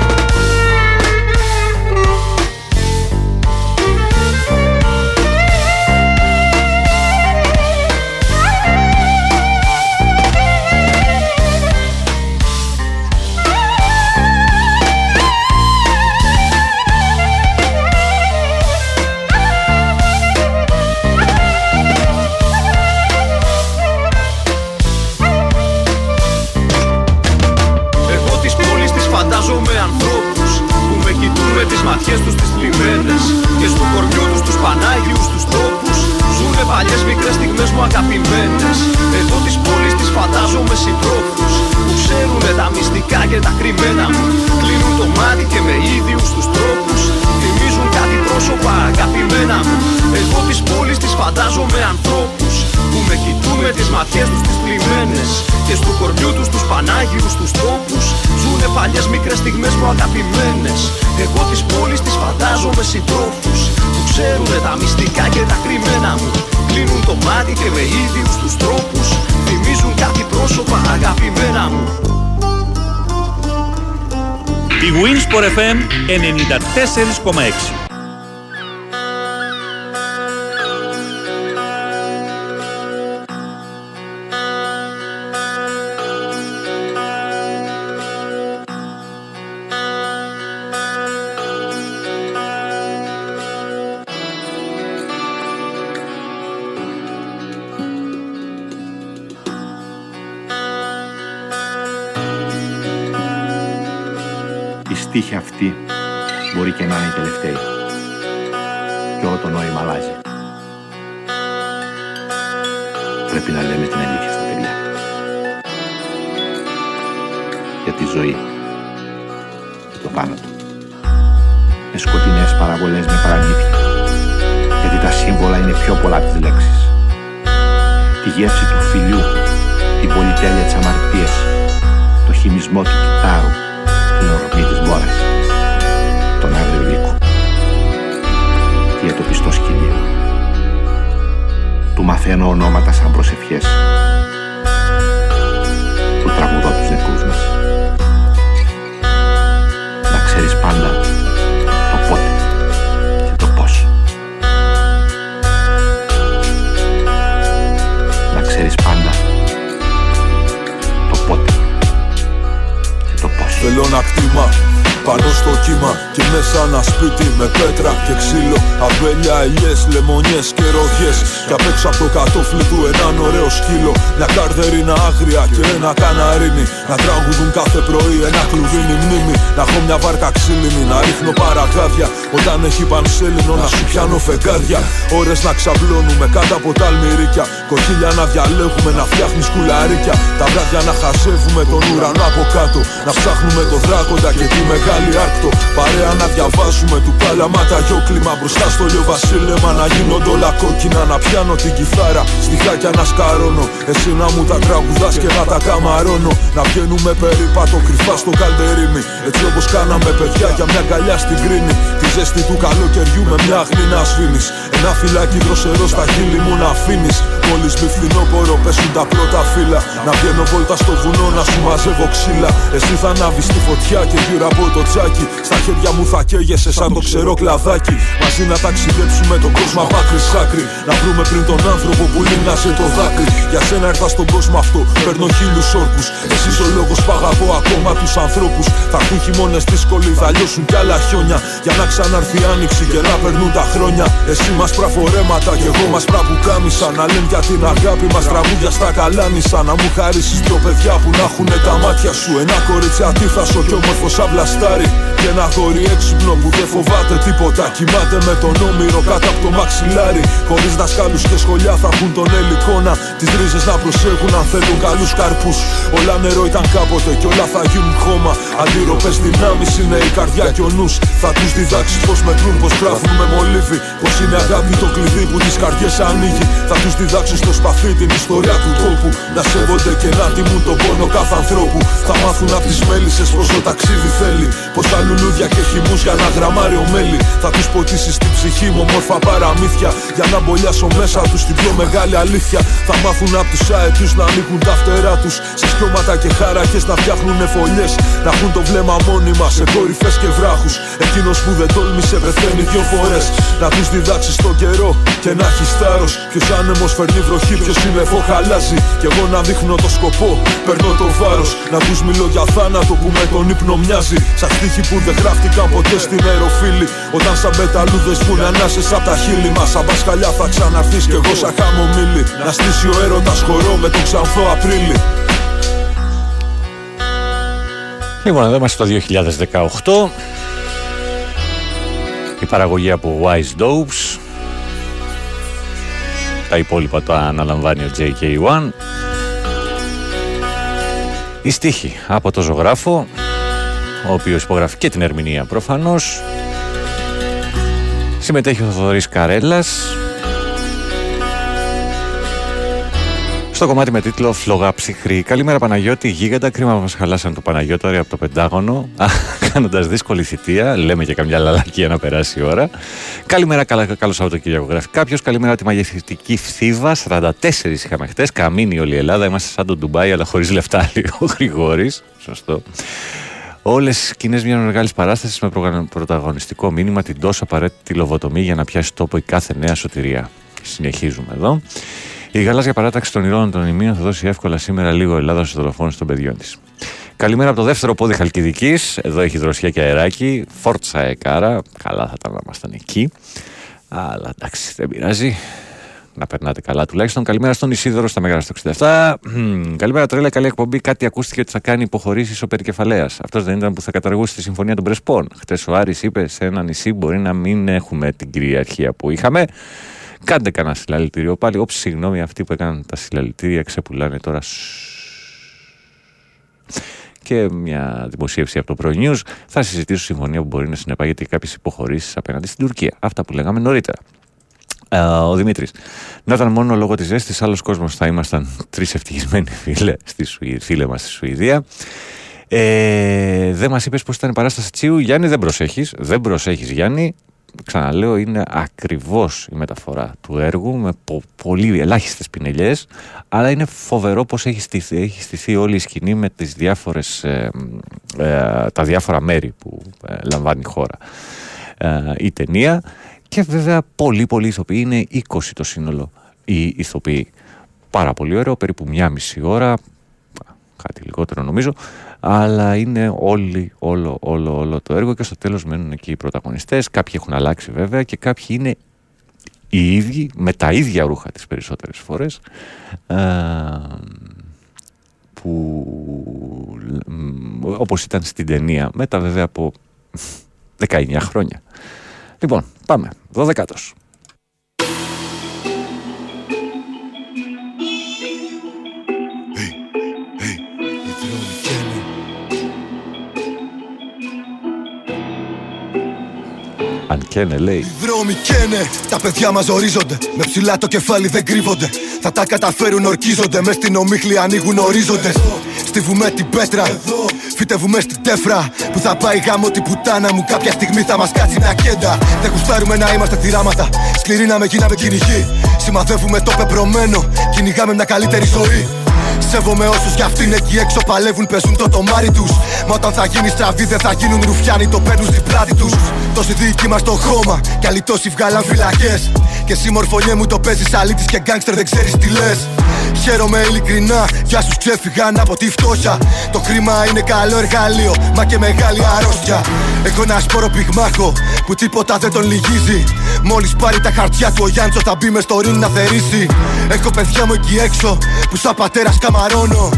παλιές μικρές στιγμές μου αγαπημένες. Εγώ τις πόλεις τις φαντάζομαι συντρόφους Που ξέρουνε τα μυστικά και τα κρυμμένα μου. Κλείνουν το μάτι και με ίδιους τους τρόπους Θυμίζουν κάτι πρόσωπα αγαπημένα μου. Εγώ τις πόλεις τις φαντάζομαι ανθρώπους που με κοιτούν με τις ματιές τους τις πλημμένες Και στου κορμιού τους τους Πανάγιους τους τόπους Ζουνε παλιές μικρές στιγμές μου αγαπημένες. Εγώ τις πόλεις τις φαντάζομαι συντρόφους Που ξέρουνε τα μυστικά και τα κρυμμένα μου. Κλείνουν το μάτι και με ίδιους τους τρόπους Θυμίζουν κάτι πρόσωπα αγαπημένα μου. Η Winsport FM 94,6 μπορεί και να είναι η τελευταία. Και όλο το νόημα αλλάζει. Πρέπει να λέμε την αλήθεια στα παιδιά. Για τη ζωή. Και το θάνατο. Με σκοτεινές παραβολές με παραμύθια. Γιατί τα σύμβολα είναι πιο πολλά από τις λέξεις. Τη γεύση του φιλιού. Την πολυτέλεια της αμαρτίας. Το χυμισμό του κυτάρου την ορμή της μπόρας, Του μαθαίνω ονόματα σαν προσευχές, πάνω στο κύμα και μέσα ένα σπίτι με πέτρα και ξύλο. Αμπέλια, ελιές, λεμονιές και ροδιές. Και απ' έξω από το κατόφλι του έναν ωραίο σκύλο. Μια καρδερίνα άγρια και ένα καναρίνι. Να τραγουδούν κάθε πρωί ένα κλουβίνι μνήμη. Να έχω μια βάρκα ξύλινη να ρίχνω παρακάδια Όταν έχει πανσέλινο να σου πιάνω φεγγάρια. Ώρες να ξαπλώνουμε κάτω από τα αλμυρίκια. Κοχύλια να διαλέγουμε να φτιάχνεις σκουλαρίκια Τα βράδια να χαζεύουμε τον ουρανό από κάτω. Να ψάχνουμε το δράκοντα και τη μεγάλη άρκτο Παρέα να διαβάζουμε του παλαμάτα. Γιο κλίμα μπροστά στο λιο βασίλεμα Να γίνονται όλα κόκκινα. Να πιάνω την κιθάρα Στιχάκια να σκαρώνω. Εσύ να μου τα τραγουδάς και να τα καμαρώνω. Να βγαίνουμε περίπατο κρυφά στο καλτερίμι Έτσι όπως κάναμε παιδιά για μια καλιά στην κρίνη. Τη ζέστη του καλοκαιριού με μια αγνή να σβήνεις. Ένα φυλάκι δροσερό στα χείλη μου να αφήνεις Μόλις μη φθινόπορο πέσουν τα πρώτα φύλλα. Να βγαίνω βόλτα στο βουνό να σου μαζεύω ξύλα. Εσύ θα ανάβεις τη φωτιά και γύρω από το τσάκι Στα χέρια μου θα καίγεσαι σαν το ξερό κλαδάκι. Μαζί να ταξιδέψουμε τον κόσμο απ' άκρη σ' άκρη. Να βρούμε πριν τον άνθρωπο που λύνασε το δάκρυ. Για σένα ήρθα στον κόσμο αυτό, παίρνω χίλιους όρκους. Εσύ ο λόγος που αγαπώ ακόμα τους ανθρώπους. Θα έχουν χειμώνες δύσκολοι, θα λιώσουν κι άλλα χιόνια. Για να ξαναρθεί η άνοιξη και να περνούν τα χρόνια. Εσύ μας πραφορέματα και εγώ μας πραπουκάμισα Να λένε για την αγάπη μας τραγούδια στα καλάνισα Να μου χαρίσεις δυο παιδιά που να έχουν τα μάτια σου. Ένα κορίτσι αντίθασο και όμορφος σαν βλαστάρι Και ένα γόρι έξυπνο που δεν φοβάται τίποτα. Κοιμάται με τον όμηρο κάτω από το μαξιλάρι. Χωρίς δασκάλους και σχολιά θα έχουν τον ελικόνα Τις ρίζες να προσέχουν αν θέλουν καλούς καρπούς. Όλα νερό ήταν κάποτε και όλα θα γίνουν χώμα. Αντίρροπες δυνάμεις είναι η καρδιά και ο νους. Θα τους διδάξεις πως μετρούν, πως γράφουν με μολύβι. Πως είναι αγάπη το κλειδί που τις καρδιές ανοίγει. Θα τους διδάξεις στο σπαθί την ιστορία του τόπου. Να σέβονται και να τιμούν τον πόνο κάθε ανθρώπου. Θα μάθουν από τις μέλισσες πως το ταξίδι θέλει. Πως τα λουλούδια και χυμούς για να γραμμάριο μέλι Θα τους ποτίσεις στην ψυχή μου όμορφα παραμύθια. Για να μπολιάσω μέσα τους την πιο μεγάλη αλήθεια. Θα μάθουν από τους αετούς να ανοίγουν τα φτερά τους. Σε σκιώματα και χάρακες να φτιάχνουν φωλιές. Να έχουν το βλέμμα μόνιμα σε κορυφές και βράχους. Εκείνος που δεν τόλμησε πεθαίνει δυο φορές. Να τους διδάξεις τον καιρό και να έχεις θάρρος. Ποιος άνεμος φέρνει βροχή, ποιος σύννεφο χαλάζει. Κι εγώ να δείχνω το σκοπό, παίρνω το βάρος. Να τους μιλώ για θάνατο που με τον ύπνο μοιάζει. Σαν στίχοι που δεν γράφτηκαν ποτέ στην αεροφύλη Όταν σαν πεταλούδες που ανάσες απ' τα χείλη μας Σαν πασκαλιά θα ξαναρθείς κι εγώ σαν χαμομήλι Να στήσει ο έρωτας χορό με τον ξανθό Απρίλη Λοιπόν, εδώ είμαστε το 2018. Η παραγωγή από Wise Dopes. Τα υπόλοιπα τα αναλαμβάνει ο JK1. Η στίχη από το ζωγράφο, ο οποίος υπογράφει και την ερμηνεία προφανώς. Συμμετέχει ο Θοδωρής Καρέλας. Στο κομμάτι με τίτλο Φλογά ψυχρή. Καλημέρα Παναγιώτη, γίγαντα. Κρίμα που μας χαλάσαν το Παναγιώτο από το Πεντάγωνο. *laughs* Κάνοντας δύσκολη θητεία. Λέμε και καμιά λαλακία να περάσει η ώρα. Καλημέρα, καλά, καλό Σαββατοκύριακο. Γράφει κάποιος. Καλημέρα τη μαγευτική φθήβα. 44 είχαμε χτες. Καμίνη όλη η Ελλάδα. Είμαστε σαν τον Ντουμπάι, αλλά χωρίς λεφτά, *laughs* λέει ο Γρηγόρης. Σωστό. Όλες οι σκηνές μιας μεγάλης παράστασης με προγρα- πρωταγωνιστικό μήνυμα την τόσο απαραίτητη λοβοτομή για να πιάσει τόπο η κάθε νέα σωτηρία. Συνεχίζουμε εδώ. Η γαλάζια παράταξη των ηρώνων των ημείων θα δώσει εύκολα σήμερα λίγο Ελλάδα στου δολοφόνου των παιδιών της. Καλημέρα από το δεύτερο πόδι Χαλκιδικής. Εδώ έχει δροσιά και αεράκι. Φόρτσα εκάρα. Καλά θα ήταν να ήμασταν εκεί. Αλλά εντάξει, δεν πειράζει. Να περνάτε καλά τουλάχιστον. Καλημέρα στον Ισίδωρο στα Μεγάλα στο 67. Μμμ. Καλημέρα, τρέλα. Καλή εκπομπή. Κάτι ακούστηκε ότι θα κάνει υποχωρήσεις ο Περικεφαλαία. Αυτός δεν ήταν που θα καταργούσε τη συμφωνία των Πρεσπών. Χτες ο Άρης είπε σε ένα νησί μπορεί να μην έχουμε την κυριαρχία που είχαμε. Κάντε κανένα συλλαλητήριο πάλι. Όψη συγγνώμη, αυτοί που έκαναν τα συλλαλητήρια ξεπουλάνε τώρα. Και μια δημοσίευση από το Pro News θα συζητήσω συμφωνία που μπορεί να συνεπάγεται κάποιες υποχωρήσεις απέναντι στην Τουρκία. Αυτά που λέγαμε νωρίτερα. Ε, ο Δημήτρης. Να ήταν μόνο λόγω της ζέστης, άλλος κόσμος θα ήμασταν τρεις ευτυχισμένοι *laughs* φίλε, στη Σουη, φίλε μας στη Σουηδία. Ε, δεν μας είπες πώς ήταν η παράσταση Τσίου. Γιάννη, δεν προσέχεις. Δεν προσέχεις, Γιάννη. Ξαναλέω, είναι ακριβώς η μεταφορά του έργου με πο- πολύ ελάχιστες πινελιές. Αλλά είναι φοβερό πώς έχει στηθεί, έχει στηθεί όλη η σκηνή με τις διάφορες, ε, ε, τα διάφορα μέρη που ε, λαμβάνει η χώρα ε, η ταινία. Και βέβαια πολύ πολύ ηθοποιοί, είναι 20 το σύνολο οι ηθοποιοί. Πάρα πολύ ωραίο, περίπου μια μισή ώρα, κάτι λιγότερο νομίζω, αλλά είναι όλοι, όλο, όλο, όλο το έργο και στο τέλος μένουν εκεί οι πρωταγωνιστές. Κάποιοι έχουν αλλάξει βέβαια και κάποιοι είναι οι ίδιοι, με τα ίδια ρούχα τις περισσότερες φορές, ε, που μ, όπως ήταν στην ταινία, μετά βέβαια από 19 χρόνια. Λοιπόν, πάμε. 12ος. καίνε λέει. Οι δρόμοι καίνε, τα παιδιά μας ορίζονται. Με ψηλά το κεφάλι δεν κρύβονται. Θα τα καταφέρουν, ορκίζονται. Μες στην ομίχλη ανοίγουν ορίζοντες. Στίβουμε την πέτρα, φυτεύουμε στην τέφρα. Που θα πάει γάμο την πουτάνα μου. Κάποια στιγμή θα μας κάτσει μια κέντα. Δεν γουστάρουμε να είμαστε θυράματα. Σκληροί να με γίναμε κυνηγοί. Σημαδεύουμε το πεπρωμένο. Κυνηγάμε μια καλύτερη ζωή. Σέβομαι όσους κι αυτοί είναι εκεί έξω παλεύουν, παίζουν το τομάρι τους. Μα όταν θα γίνει στραβή, δεν θα γίνουν ρουφιάνοι, το παίρνουν στην πλάτη τους. Τόσοι δίκοι μας στο χώμα, κι άλλοι τόσοι βγάλαν φυλακές. Και εσύ μορφωνιέ μου το παίζει αλήτη και γκάγκστερ, δεν ξέρεις τι λες. Χαίρομαι ειλικρινά για σου ξέφυγαν από τη φτώχεια. Το χρήμα είναι καλό εργαλείο, μα και μεγάλη αρρώστια. Έχω ένα σπόρο πυγμάχο που τίποτα δεν τον λυγίζει. Μόλις πάρει τα χαρτιά του, ο Γιάντσος θα μπει μες στο ring να θερήσει. Έχω παιδιά μου εκεί έξω που σαν πατέρας καμαρώνω.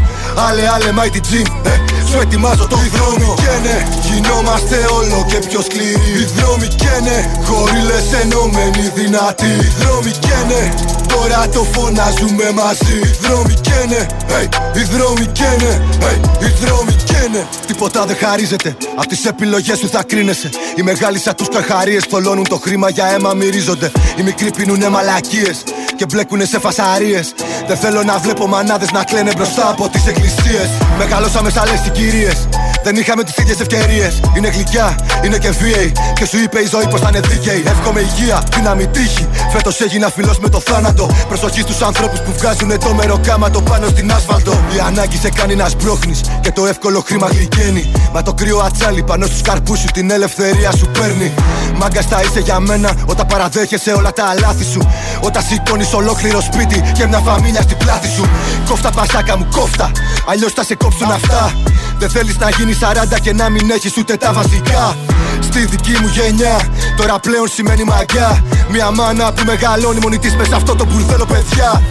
Άλλε, άλλε, mighty gym, ε, σου ετοιμάζω το δρόμο. Καίνε, γινόμαστε όλο και πιο σκληροί. Οι δρόμοι καίνε, χωρίλε ενωμένοι δυνατοί. Οι δρόμοι καίνε, τώρα το φωνάζουμε μαζί. Οι δρόμοι καίνε, hey, οι δρόμοι καίνε, hey, οι δρόμοι καίνε. Τίποτα δεν χαρίζεται, απ' τις επιλογές σου θα κρίνεσαι. Οι μεγάλοι σαν τους καρχαρίες θολώνουν το χρήμα για αίμα μυρίζονται. Οι μικροί πίνουνε μαλακίες και μπλέκουνε σε φασαρίες. Δεν θέλω να βλέπω μανάδες να κλαίνε μπροστά από τις εκκλησίες. Μεγαλώσαμε σαν λες κυρίες. Δεν είχαμε τις ίδιες ευκαιρίες. Είναι γλυκιά, είναι και βίαιη. Και σου είπε η ζωή πως θα είναι δίκαιη. Εύχομαι υγεία, δύναμη τύχη. Φέτος έγινα φιλός με το θάνατο. Προσοχή στους ανθρώπους που βγάζουν το μεροκάματο πάνω στην άσφαλτο. Η ανάγκη σε κάνει να σπρώχνεις και το εύκολο χρήμα γλυκαίνει. Μα το κρύο ατσάλι πάνω στους καρπούς σου την ελευθερία σου παίρνει. Μάγκα θα είσαι για μένα όταν παραδέχεσαι όλα τα λάθη σου. Όταν σηκώνεις ολόκληρο σπίτι και μια φαμίλια στην πλάτη σου. Κόφτα πασάκα μου, κόφτα. Αλλιώς θα σε κόψουν αυτά. Δεν θέλεις να γίνεις 40 και να μην έχεις ούτε τα βασικά. Στη δική μου γενιά, τώρα πλέον σημαίνει μαγιά. Μια μάνα που μεγαλώνει μόνη της μέσα αυτό το μπουρδέλο παιδιά.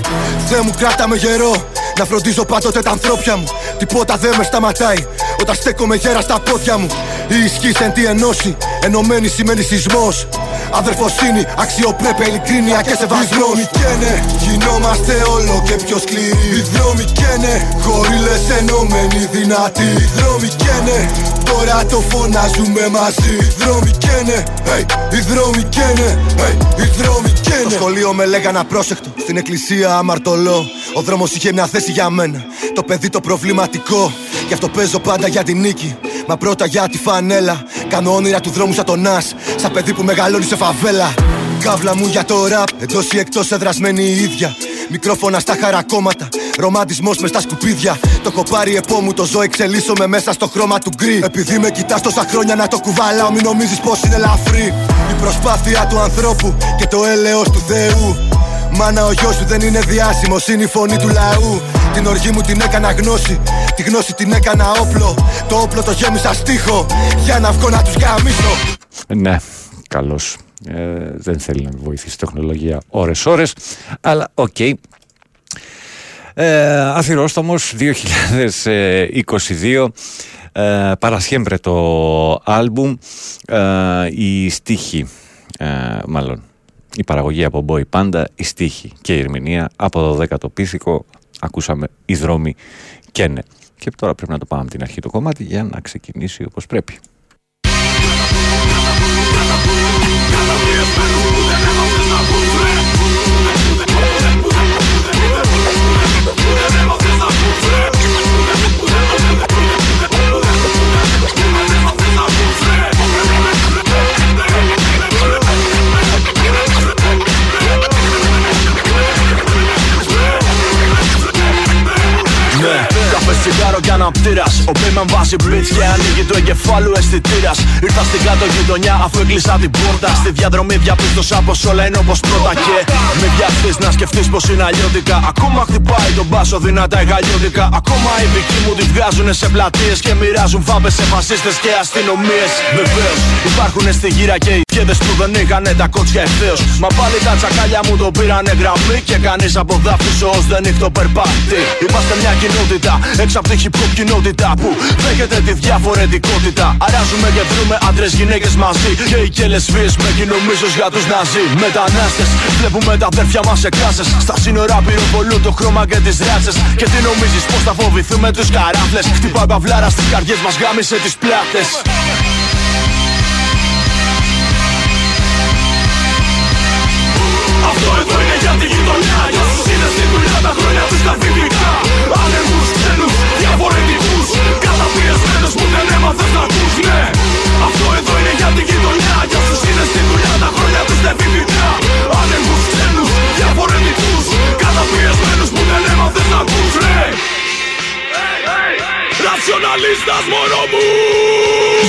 Θεέ μου κράτα με γερό, να φροντίζω πάντοτε τα ανθρώπια μου. Τίποτα δεν με σταματάει όταν στέκομαι γέρα στα πόδια μου. Η ισχύ εν τη ενώση, ενωμένη σημαίνει σεισμός. Αδερφοσύνη, αξιοπρέπεια, ειλικρίνεια και σεβασμός. Οι δρόμοι καίνε, γινόμαστε όλο και πιο σκληροί. Οι δρόμοι καίνε, χωρίλε ενωμένοι δυνατοί. Οι δρόμοι καίνε, τώρα το φωνάζουμε μαζί. Οι δρόμοι καίνε, hey, οι δρόμοι καίνε, hey, οι δρόμοι καίνε. Στο σχολείο με λέγανε απρόσεκτο, στην εκκλησία αμαρτωλό. Ο δρόμος είχε μια θέση για μένα. Το παιδί το προβληματικό, γι' αυτό παίζω πάντα για την νίκη. Μα πρώτα για τη φανέλα. Κάνω όνειρα του δρόμου σαν τον Νας Σαν παιδί που μεγαλώνει σε φαβέλα. Κάβλα μου για το ραπ, εντός ή εκτός εδρασμένη η ίδια. Μικρόφωνα στα χαρακόμματα, ρομαντισμός μες στα σκουπίδια. Το έχω πάρει επόμου, το ζω εξελίσσομαι μέσα στο χρώμα του γκρι. Επειδή με κοιτάς τόσα χρόνια να το κουβαλάω, μην νομίζεις πως είναι ελαφρύ. Η προσπάθεια του ανθρώπου και το έλεος του Θεού. Μάνα ο γιος σου δεν είναι διάσημος, είναι η φωνή του λαού Την οργή μου την έκανα γνώση, τη γνώση την έκανα όπλο Το όπλο το γέμισα στίχο, για να βγω να τους γαμήσω Ναι, καλώς. Ε, δεν θέλει να με βοηθήσει η τεχνολογία ώρες-ώρες, αλλά οκ. Ε, Αθυρόστομος 2022 ε, παρασχέμπρε το άλμπουμ ε, οι στίχοι ε, μάλλον η παραγωγή από Boy Panda, η στίχη και η ερμηνεία από το 10ο πίθηκο ακούσαμε οι δρόμοι καίνε. Και τώρα πρέπει να το πάμε από την αρχή το κομμάτι για να ξεκινήσει όπως πρέπει. Καφέ τσιγάρο κι αναπτήρας. Ο Μπέιμαν βάζει μπιτ και ανοίγει το εγκεφάλου αισθητήρας. Ήρθα στην κάτω γειτονιά αφού έκλεισα την πόρτα. Στη διαδρομή διαπίστωσα πως όλα είναι όπως πρώτα. Και με βιαστεί να σκεφτείς πως είναι αλλιώτικα. Ακόμα χτυπάει τον μπάσο δυνατά εγαλιώτικα. Ακόμα οι δικοί μου τη βγάζουν σε πλατείες και μοιράζουν φάπες σε φασίστες και αστυνομίες. Βεβαίως υπάρχουν στη γύρα και οι Κέδες που δεν είχανε τα κότσια ευθέως Μα πάλι τα τσακάλια μου το πήρανε γραμμή Και κανείς από δάφους ως δεν έχει το περπάτη Είμαστε μια κοινότητα έξω απ' την hip hop κοινότητα που δέχεται τη διαφορετικότητα. Αράζουμε και βρούμε άντρες γυναίκες μαζί. Και οι κελεσβεί με κοινομίσου για τους ναζί. Μετανάστες, βλέπουμε τα αδέρφια μας σε κλάσες. Στα σύνορα πυροβολούν το χρώμα και τις ράτσε. Και τι νομίζεις πω θα φοβηθούμε τους καράφλες; Χτυπάει παυλάρα στις καρδιές μας, γάμισε τις πλάτες. Αυτό εδώ είναι για τη γειτονιά Για όσους είναι στη δουλειά τα χρόνια τους τα δυτικά δεν ακούς, ναι. Αυτό εδώ είναι για την γειτονιά Για όσους είναι στη δουλειά τα χρόνια τους δεν φυπηπιά Άνεργους, ξένους, διαφορετικούς που δεν έμαθες να ακούς, ναι. Ρατσιοναλίστας μωρό μου.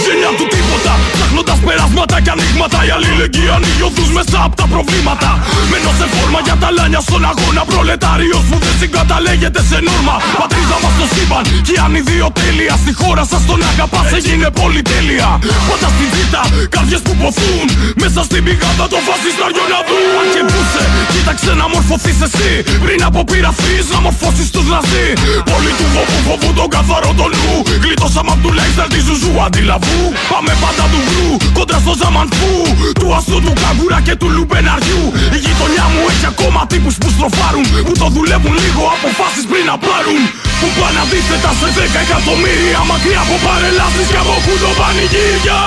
Ζήλια του τίποτα. Ψάχνοντας περάσματα και ανοίγματα Η αλληλεγγύη ανοίγει οδούς μέσα από τα προβλήματα. Μένω σε φόρμα για τα λάνια στον αγώνα. Προλετάριος που δεν συγκαταλέγεται σε νόρμα. Πατρίδα μας στο σύμπαν και αν ιδιοτέλεια Στη χώρα σας τον αγαπάς έγινε πολυτέλεια Πάντα στην βήτα καρδιές που ποθούν Μέσα στην πηγάδα των φασισταριών να δουν. Αν και μπούσε κοίταξε να μορφωθείς εσύ. Πριν από πειραθείς να μορφώσεις τους ναζί. Πολύ του φόβου φοβού τον καθαρό τον νου. Γλιτώσαμε απ' του λέξτερ τη ζουζού αντιλαβού. Πάμε πάντα του γκρου κόντρα στο ζαμανφού Του αστού του καγκούρα και του λουμπεναριού. Η γειτονιά μου έχει ακόμα τύπους που στροφάρουν Που το δουλεύουν λίγο αποφάσεις πριν να πάρουν. Που πάνε αντίθετα σε 10 εκατομμύρια Μακριά από παρελάσεις και από κουτοπανηγύρια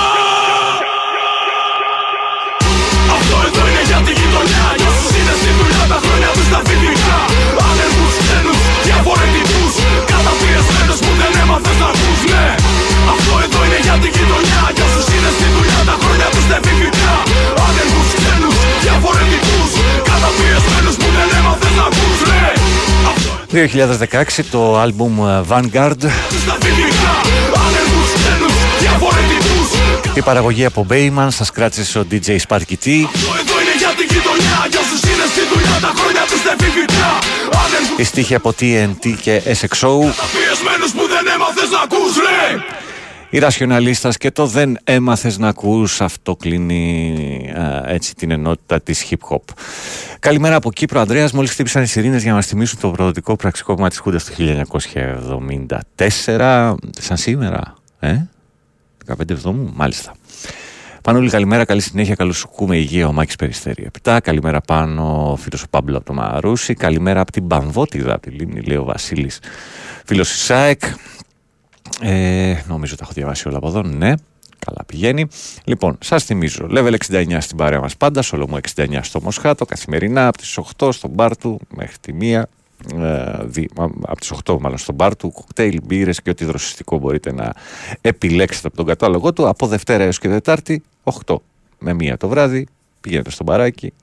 Αυτό εδώ είναι για τη γειτονιά. Για όσους είναι στη δουλειά τα χρόνια τους τα φοιτητικά Άνεργους, ξένους, διαφορετικούς Καταπιεσμένους που δεν έμαθες να ακούς, ναι. Αυτό εδώ είναι για τη γειτονιά Για όσους είναι στη δουλειά τα χρόνια τους τα φοιτητικά Άνεργους, ξένους, διαφορετικούς Καταπιεσμένους που δεν έμαθες να ακούς, ναι. 2016 το άλμπουμ ε, Vanguard Στα φοιτητικά, άνεργους, ξένους, διαφορετικούς η παραγωγή από Bayman σας κράτησε ο DJ Sparky T Αυτό εδώ είναι για τη γειτονιά Για όσους είναι στη δουλειά τα χρόνια τους τα φοιτητικά Άνεργους, η στίχη από TNT και SXO καταπιεσμένους που δεν έμαθες να ακούς, ναι η Ρασιοναλίστας και το δεν έμαθες να ακούς αυτό κλείνει α, έτσι την ενότητα της hip hop Καλημέρα από Κύπρο Ανδρέας. Μόλις χτύπησαν οι σιρήνες για να μας θυμίσουν το προδοτικό πραξικόπημα της Χούντας του 1974 σαν σήμερα ε; 15 Εβδόμου, μάλιστα. Πανούλη, καλημέρα, καλή συνέχεια, καλώς σου ακούμε υγεία ο Μάκης Περιστέρη 7. Καλημέρα πάνω, φίλος ο Πάμπλο από το Μαρούσι. Καλημέρα από την Πανβότιδα, από τη Λίμνη, λέει ο Βασίλης, φίλος Ισάεκ. Ε, νομίζω τα έχω διαβάσει όλα από εδώ, ναι. Καλά πηγαίνει. Λοιπόν, σας θυμίζω, level 69 στην παρέα μας πάντα, Σολομού 69 στο Μοσχάτο, καθημερινά από τις 8 στον μπαρ του μέχρι τη 1 από τις 8 μάλλον στον μπαρ του, κοκτέιλ, μπύρες και ό,τι δροσιστικό μπορείτε να επιλέξετε από τον κατάλογο του από Δευτέρα έως και Δετάρτη 8 με 1 το βράδυ πηγαίνετε στο μπαράκι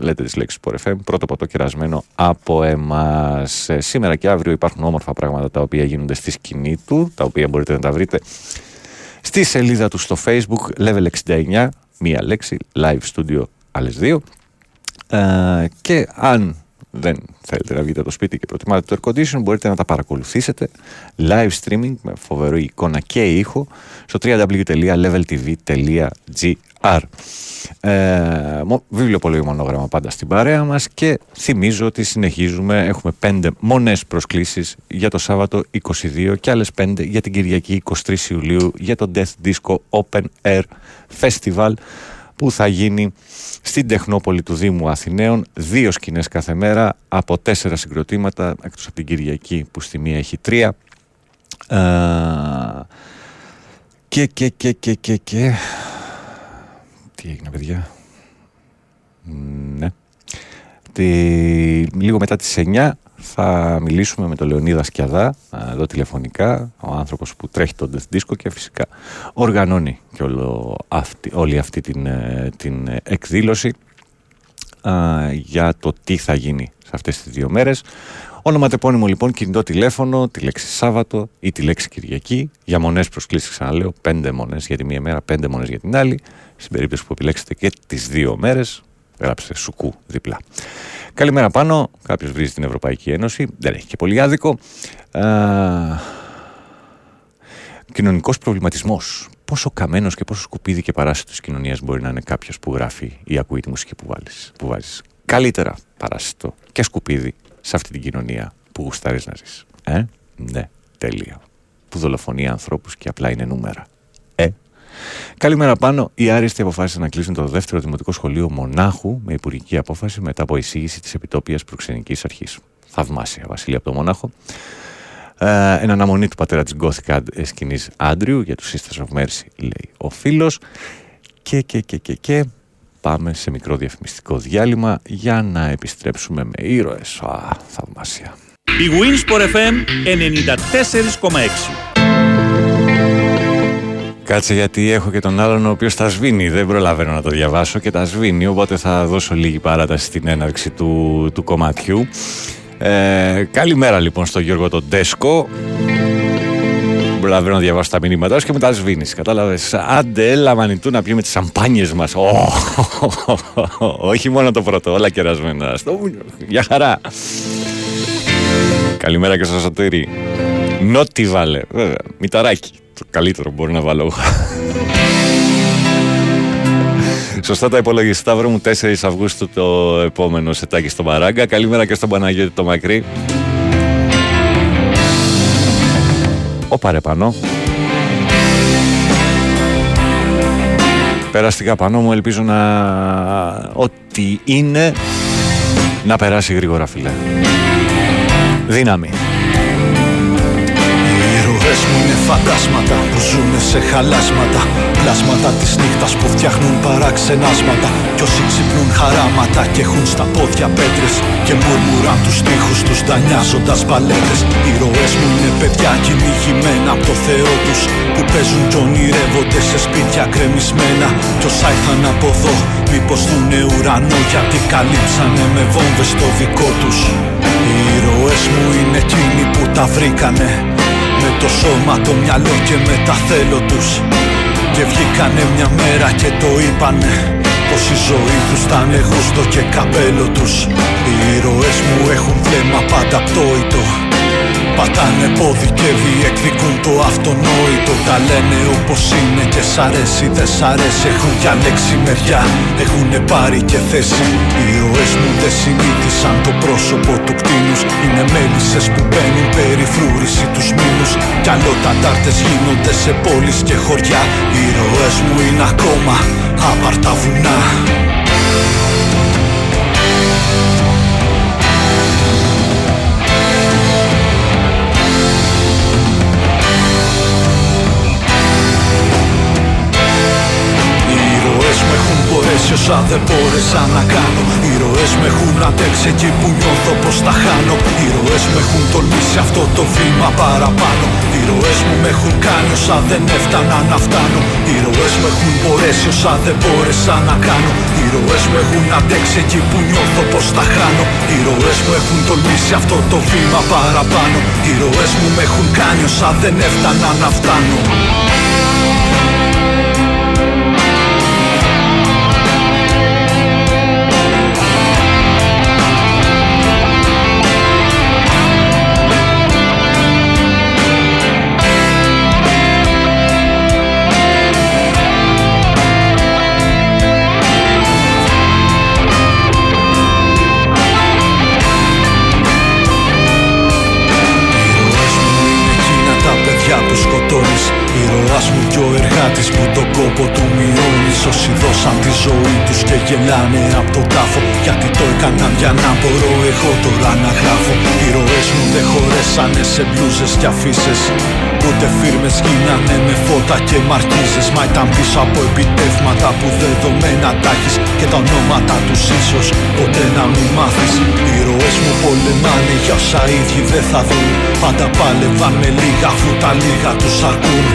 λέτε τις λέξεις που FM, πρώτο ποτό κερασμένο από εμάς. Ε, σήμερα και αύριο υπάρχουν όμορφα πράγματα τα οποία γίνονται στη σκηνή του, τα οποία μπορείτε να τα βρείτε στη σελίδα του στο facebook, level 69, μία λέξη, live studio, άλλες δύο. Ε, και αν δεν θέλετε να βγείτε από το σπίτι και προτιμάτε το air condition, μπορείτε να τα παρακολουθήσετε live streaming με φοβερή εικόνα και ήχο στο www.leveltv.gr ε, Βιβλίο πολύ μονόγραμμα πάντα στην παρέα μας και θυμίζω ότι συνεχίζουμε, έχουμε πέντε μονές προσκλήσεις για το Σάββατο 22 και άλλες πέντε για την Κυριακή 23 Ιουλίου για το Death Disco Open Air Festival που θα γίνει στην Τεχνόπολη του Δήμου Αθηναίων. Δύο σκηνές κάθε μέρα από τέσσερα συγκροτήματα, εκτός από την Κυριακή που στη μία έχει τρία. Ε, και, και, και, και, και, και... Τι έγινε παιδιά; Ναι. Τη... Λίγο μετά τις 9 θα μιλήσουμε με τον Λεωνίδα Σκιαδά εδώ τηλεφωνικά, ο άνθρωπος που τρέχει τον Death Disco και φυσικά οργανώνει και όλο αυτή, όλη αυτή την, ε, την εκδήλωση για το τι θα γίνει σε αυτές τις δύο μέρες. Ονοματεπώνυμο λοιπόν κινητό τηλέφωνο, τη λέξη Σάββατο ή τη λέξη Κυριακή. Για μονές προσκλήσεις ξαναλέω, πέντε μονές για τη μία μέρα, πέντε μονές για την άλλη. Στην περίπτωση που επιλέξετε και τις δύο μέρες, γράψτε σουκού διπλά. Καλημέρα πάνω. Κάποιος βρίζει την Ευρωπαϊκή Ένωση. Δεν έχει και πολύ άδικο. Κοινωνικός προβληματισμός. Πόσο καμένος και πόσο σκουπίδι και παράσιτος της κοινωνίας μπορεί να είναι κάποιος που γράφει ή ακούει τη μουσική που, βάλεις, που βάζεις. Καλύτερα παράσιτο και σκουπίδι σε αυτή την κοινωνία που γουστάρεις να ζεις. Ε, ναι, τέλεια. Που δολοφονεί ανθρώπους και απλά είναι νούμερα. Ε, Καλημέρα πάνω. Οι άριστοι αποφάσισαν να κλείσουν το δεύτερο δημοτικό σχολείο Μονάχου με υπουργική απόφαση μετά από εισήγηση της επιτόπια προξενικής αρχής. Θαυμάσια, Βασίλεια από το Μονάχο. Ε, εν αναμονή του πατέρα της Γκόθικα σκηνής Άντριου για τους Sisters of Mercy, λέει ο φίλος. Και, και, και, και, και πάμε σε μικρό διαφημιστικό διάλειμμα για να επιστρέψουμε με ήρωες. Α, θαυμάσια. Η Winsport FM 94,6 Κάτσε γιατί έχω και τον άλλον ο οποίος τα σβήνει. Δεν προλαβαίνω να το διαβάσω και τα σβήνει. Οπότε θα δώσω λίγη παράταση στην έναρξη του, του κομματιού. Ε, καλημέρα λοιπόν στο Γιώργο τον Τέσκο. προλαβαίνω να διαβάσω τα μηνύματά σου και μετά σβήνεις. Κατάλαβες. Άντε, έλα μανιτού να πιούμε τις σαμπάνιες μας. Όχι μόνο το πρώτο, όλα κερασμένα. Στο Για χαρά. Καλημέρα και στο Σωτήρι. Νότι βάλε. Βέβαια. Μηταράκι. Το καλύτερο μπορεί να βάλω. Σωστά τα υπολογιστά βρω 4 Αυγούστου το επόμενο σετάκι στο Μαράγκα. Καλημέρα και στον Παναγιώτη το Μακρύ. Ο Παρεπανό. Περαστικά πάνω μου ελπίζω να... Ό,τι είναι να περάσει γρήγορα φίλε. Δύναμη. Οι ήρωες μου είναι φαντάσματα που ζουν σε χαλάσματα. Πλάσματα της νύχτας που φτιάχνουν παραξενάσματα. Κι όσοι ξυπνούν χαράματα και έχουν στα πόδια πέτρες Και μουρμουράν τους στίχους τους δανειάζοντας παλέτες Οι ήρωες μου είναι παιδιά κυνηγημένα από το Θεό τους Που παίζουν κι ονειρεύονται σε σπίτια κρεμισμένα. Κι όσα ήρθαν από εδώ μήπως δουνε ουρανό Γιατί καλύψανε με βόμβες το δικό τους. Οι ήρωες μου είναι εκείνοι που τα βρήκανε. με το σώμα, το μυαλό και με τα θέλω τους. Και βγήκανε μια μέρα και το είπανε Πως η ζωή τους θα είναι γούστο και καπέλο τους. Οι ήρωες μου έχουν βλέμμα πάντα πτώητο Πατάνε πόδι και διεκδικούν το αυτονόητο. Τα λένε όπως είναι και σ' αρέσει δεν σ' αρέσει. Έχουν διαλέξει μεριά, έχουν πάρει και θέση. Οι ήρωες μου δεν συνήθισαν το πρόσωπο του κτίνους. Είναι μέλισσες που μπαίνουν περιφρούρηση τους μήνους. Κι άλλο τα τάρτες γίνονται σε πόλεις και χωριά Οι ήρωες μου είναι ακόμα άπαρτα βουνά έχουν μπορέσει όσα δεν μπόρεσα να κάνω Οι ήρωες με έχουν αντέξει εκεί που νιώθω πως τα χάνω. Οι ήρωες μου έχουν τολμήσει αυτό το βήμα παραπάνω. Οι ήρωες μου με έχουν κάνει όσα δεν έφτανα να φτάνω. Οι ήρωες μου έχουν μπορέσει όσα δεν μπόρεσα να κάνω. Οι ήρωες μου έχουν αντέξει εκεί που νιώθω πως τα χάνω. Οι ήρωες μου έχουν τολμήσει αυτό το βήμα παραπάνω. Οι ήρωες μου με έχουν κάνει όσα δεν έφτανα να φτάνω τους Γιατί το έκαναν για να μπορώ εγώ τώρα να γράφω. Ήρωες μου δεν χωρέσανε σε μπλούζες και αφήσεις Ούτε φίρμες γίνανε με φώτα και μαρκίζες. Μα ήταν πίσω από επιτεύγματα που δεδομένα τα έχεις Και τα ονόματα τους ίσως. Ποτέ να μην μάθεις. Οι ήρωες μου πολεμάνε για όσα ίδιοι δεν θα δουν. Πάντα πάλευαν με λίγα αφού τα λίγα τους αρκούν.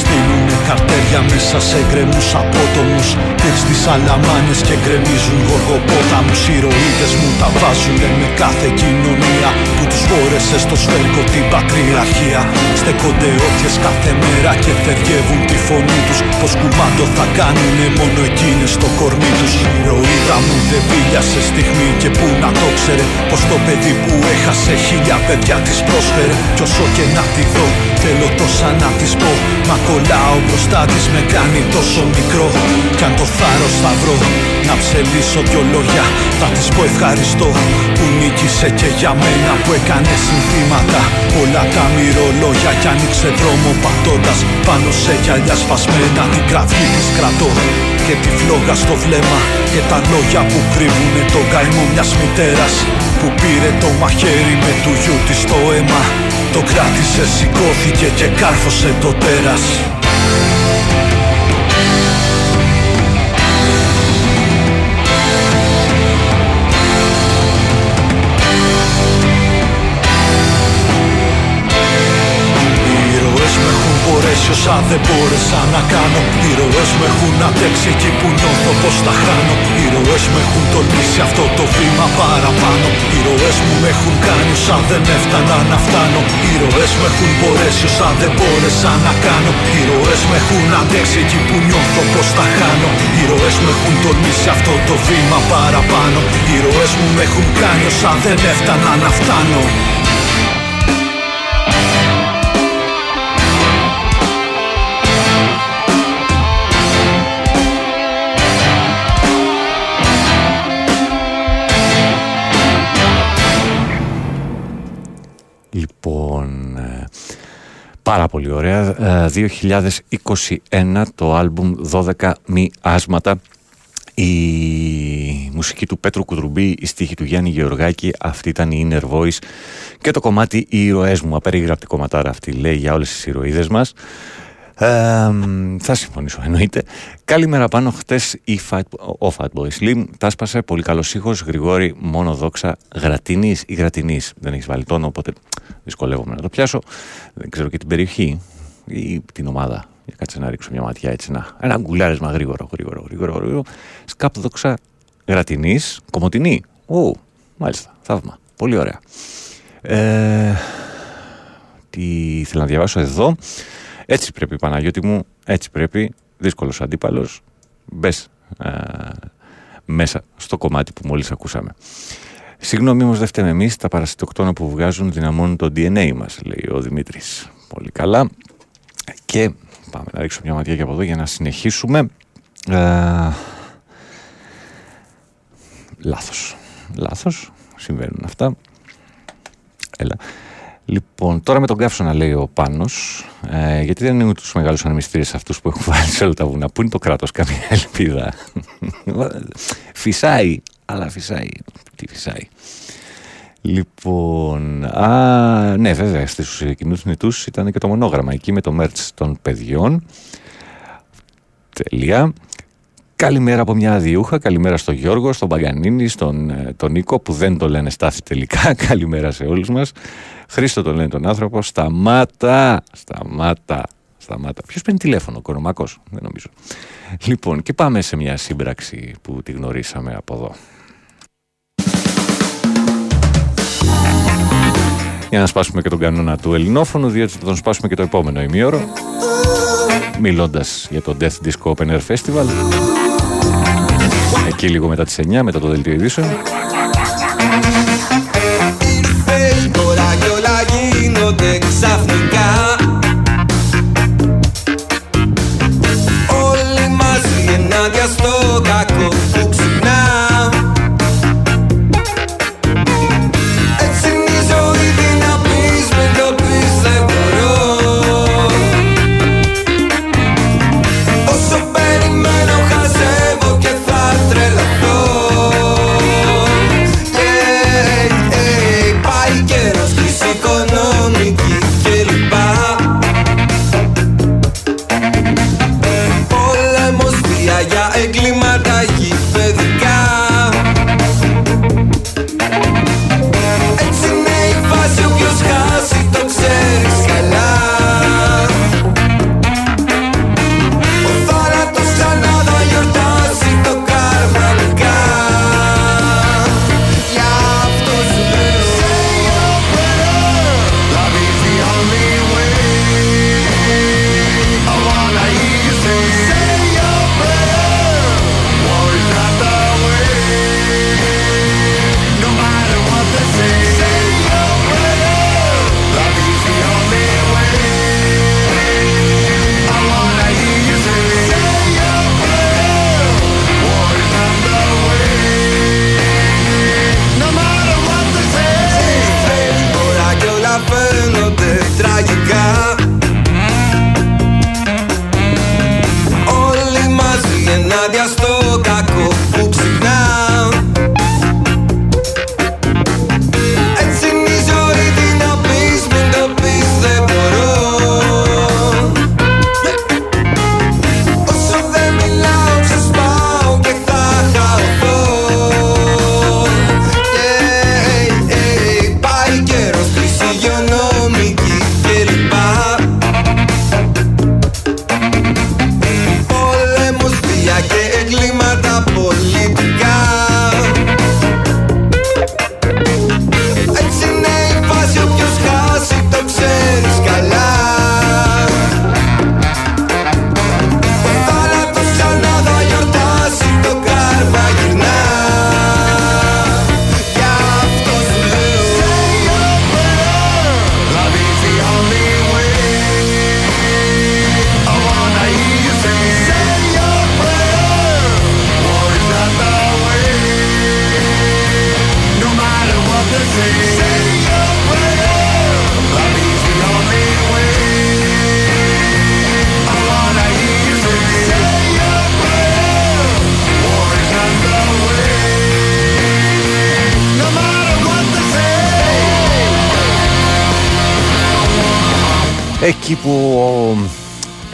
Στείλουνε καρτέρια μέσα σε γκρεμούς απότομους. Πήρ στις αλαμάνες και γκρεμίζουν γοργοπόταμους Οι ηρωίδες μου τα βάζουνε με κάθε κοινωνία Που τους φόρεσε στο σφαίρικο την πατριαρχία. Στεκόνται όποιες κάθε μέρα και θεριεύουν τη φωνή τους. Πως κουμάντο θα κάνουνε μόνο εκείνες στο κορμί τους. Η ηρωίδα μου δεν βίλιασε στιγμή και που να το ξέρε. Πως το παιδί που έχασε χίλια παιδιά της πρόσφερε. Κι όσο και να τη δω θέλω τόσα να της πω. Μα κολλάω μπροστά της με κάνει τόσο μικρό. Κι αν το θάρρος θα βρω να ψελίσω δυο λόγια Θα της πω ευχαριστώ που νίκησε και για μένα που έκανε συνθήματα. Όλα τα μυρολόγια κι άνοιξε δρόμο πατώντας Πάνω σε γυαλιά σπασμένα την κραυγή της κρατώ. Και τη φλόγα στο βλέμμα και τα λόγια που κρύβουνε τον καημό μιας μητέρας Που πήρε το μαχαίρι με του γιού της το αίμα. Το κράτησε, σηκώθηκε και κάρφωσε το τέρας μπορέσει όσα δεν μπόρεσα να κάνω Οι ήρωες με έχουν αντέξει εκεί που νιώθω πως τα χάνω. Οι ήρωες με έχουν τολμήσει αυτό το βήμα παραπάνω. Οι ροές μου με έχουν κάνει όσα δεν έφτανα να φτάνω. Οι ροές με έχουν μπορέσει όσα δεν μπόρεσα να κάνω. Οι ροές με έχουν αντέξει εκεί που νιώθω πως τα χάνω. Οι ροές με έχουν τολμήσει αυτό το βήμα παραπάνω. Οι ροές μου με έχουν κάνει όσα δεν έφτανα να φτάνω πολύ ωραία. Ε, 2021 το άλμπουμ 12 μη άσματα. Η μουσική του Πέτρου Κουδρουμπή, η στίχη του Γιάννη Γεωργάκη, αυτή ήταν η Inner Voice και το κομμάτι «Οι ηρωές μου», απερίγραπτη κομματάρα αυτή λέει για όλες τις ηρωίδες μας. Ε, θα συμφωνήσω εννοείται. Καλημέρα πάνω. Χτες ο Fatboy Slim τα σπάσε. Πολύ καλός ήχος. Γρηγόρη, μόνο δόξα. Γρατινής ή γρατινής. Δεν έχεις βάλει τόνο, οπότε δυσκολεύομαι να το πιάσω. Δεν ξέρω και την περιοχή ή την ομάδα. Για κάτσε να ρίξω μια ματιά έτσι. Να. Ένα γκουλάρισμα γρήγορο, γρήγορο, γρήγορο. γρήγορο. Σκάπ δόξα γρατινής. Κομωτινή. Ω, μάλιστα. Θαύμα. Πολύ ωραία. Ε, τι θέλω να διαβάσω εδώ. Έτσι πρέπει, Παναγιώτη μου, έτσι πρέπει. Δύσκολος αντίπαλος. Μπες μέσα στο κομμάτι που μόλις ακούσαμε. Συγγνώμη όμως, δεν φταίμε εμείς. Τα παρασιτοκτόνα που βγάζουν δυναμώνουν το DNA μας, λέει ο Δημήτρης. Πολύ καλά. Και πάμε να ρίξω μια ματιά και από εδώ για να συνεχίσουμε. Ε, λάθος. Λάθος. Συμβαίνουν αυτά. Έλα. Λοιπόν, τώρα με τον καύσωνα λέει ο Πάνος, ε, γιατί δεν είναι τους μεγάλους ανεμιστήρες αυτούς που έχουν βάλει σε όλα τα βουνά. Πού είναι το κράτος, καμία ελπίδα. *laughs* φυσάει, αλλά φυσάει. Τι φυσάει. Λοιπόν, α, ναι βέβαια στους κοινούς νητούς ήταν και το μονόγραμμα εκεί με το merch των παιδιών. Τελεία. Καλημέρα από μια αδιούχα, καλημέρα στον Γιώργο, στον Παγκανίνη, στον ε, τον Νίκο που δεν το λένε στάθη τελικά. *laughs* Καλημέρα σε όλους μας. Χρήστο το λένε τον άνθρωπο. Σταμάτα, σταμάτα, σταμάτα. Ποιος παίρνει τηλέφωνο, Κορομάκος, δεν νομίζω. Λοιπόν, και πάμε σε μια σύμπραξη που τη γνωρίσαμε από εδώ. Για να σπάσουμε και τον κανόνα του ελληνόφωνου, διότι θα τον σπάσουμε και το επόμενο ημίωρο. Μιλώντας για το Death Disco Open Air Festival. Εκεί λίγο μετά τις 9, μετά το δελτίο ειδήσεων. Γίνονται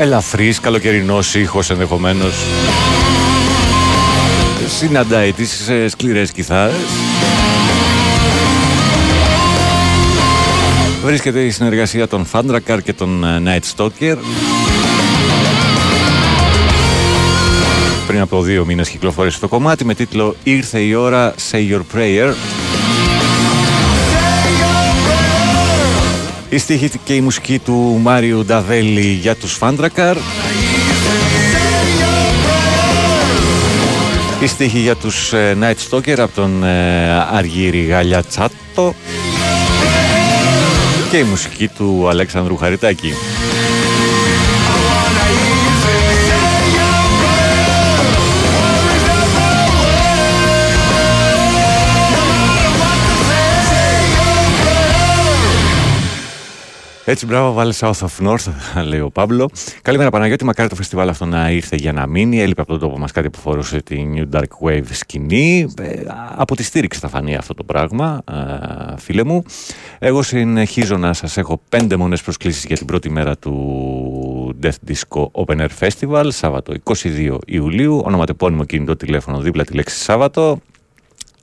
ελαφρύς καλοκαιρινός ήχος ενδεχομένως. Συναντάει τις ε, σκληρές κιθάρες. Βρίσκεται η συνεργασία των Φάντρακαρ και των ε, Night Stalker. Πριν από δύο μήνες κυκλοφόρησε το κομμάτι με τίτλο «Ήρθε η ώρα, say your prayer». Η στίχη και η μουσική του Μάριου Νταβέλη για τους Φάντρακαρ. Η στίχη για τους ε, Night Stalker από τον ε, Αργύρι Γαλιά Τσάτο. Και η μουσική του Αλέξανδρου Χαριτάκη. Έτσι, μπράβο, βάλε South of North, *laughs* λέει ο Παύλο. Καλημέρα, Παναγιώτη. Μακάρι το φεστιβάλ αυτό να ήρθε για να μείνει. Έλειπε από τον τόπο μας κάτι που φορούσε τη New Dark Wave σκηνή. Ε, από τη στήριξη θα φανεί αυτό το πράγμα, ε, φίλε μου. Εγώ συνεχίζω να σας έχω πέντε μονές προσκλήσεις για την πρώτη μέρα του Death Disco Open Air Festival, Σάββατο 22 Ιουλίου. Ονοματεπώνυμο κινητό τηλέφωνο δίπλα τη λέξη Σάββατο.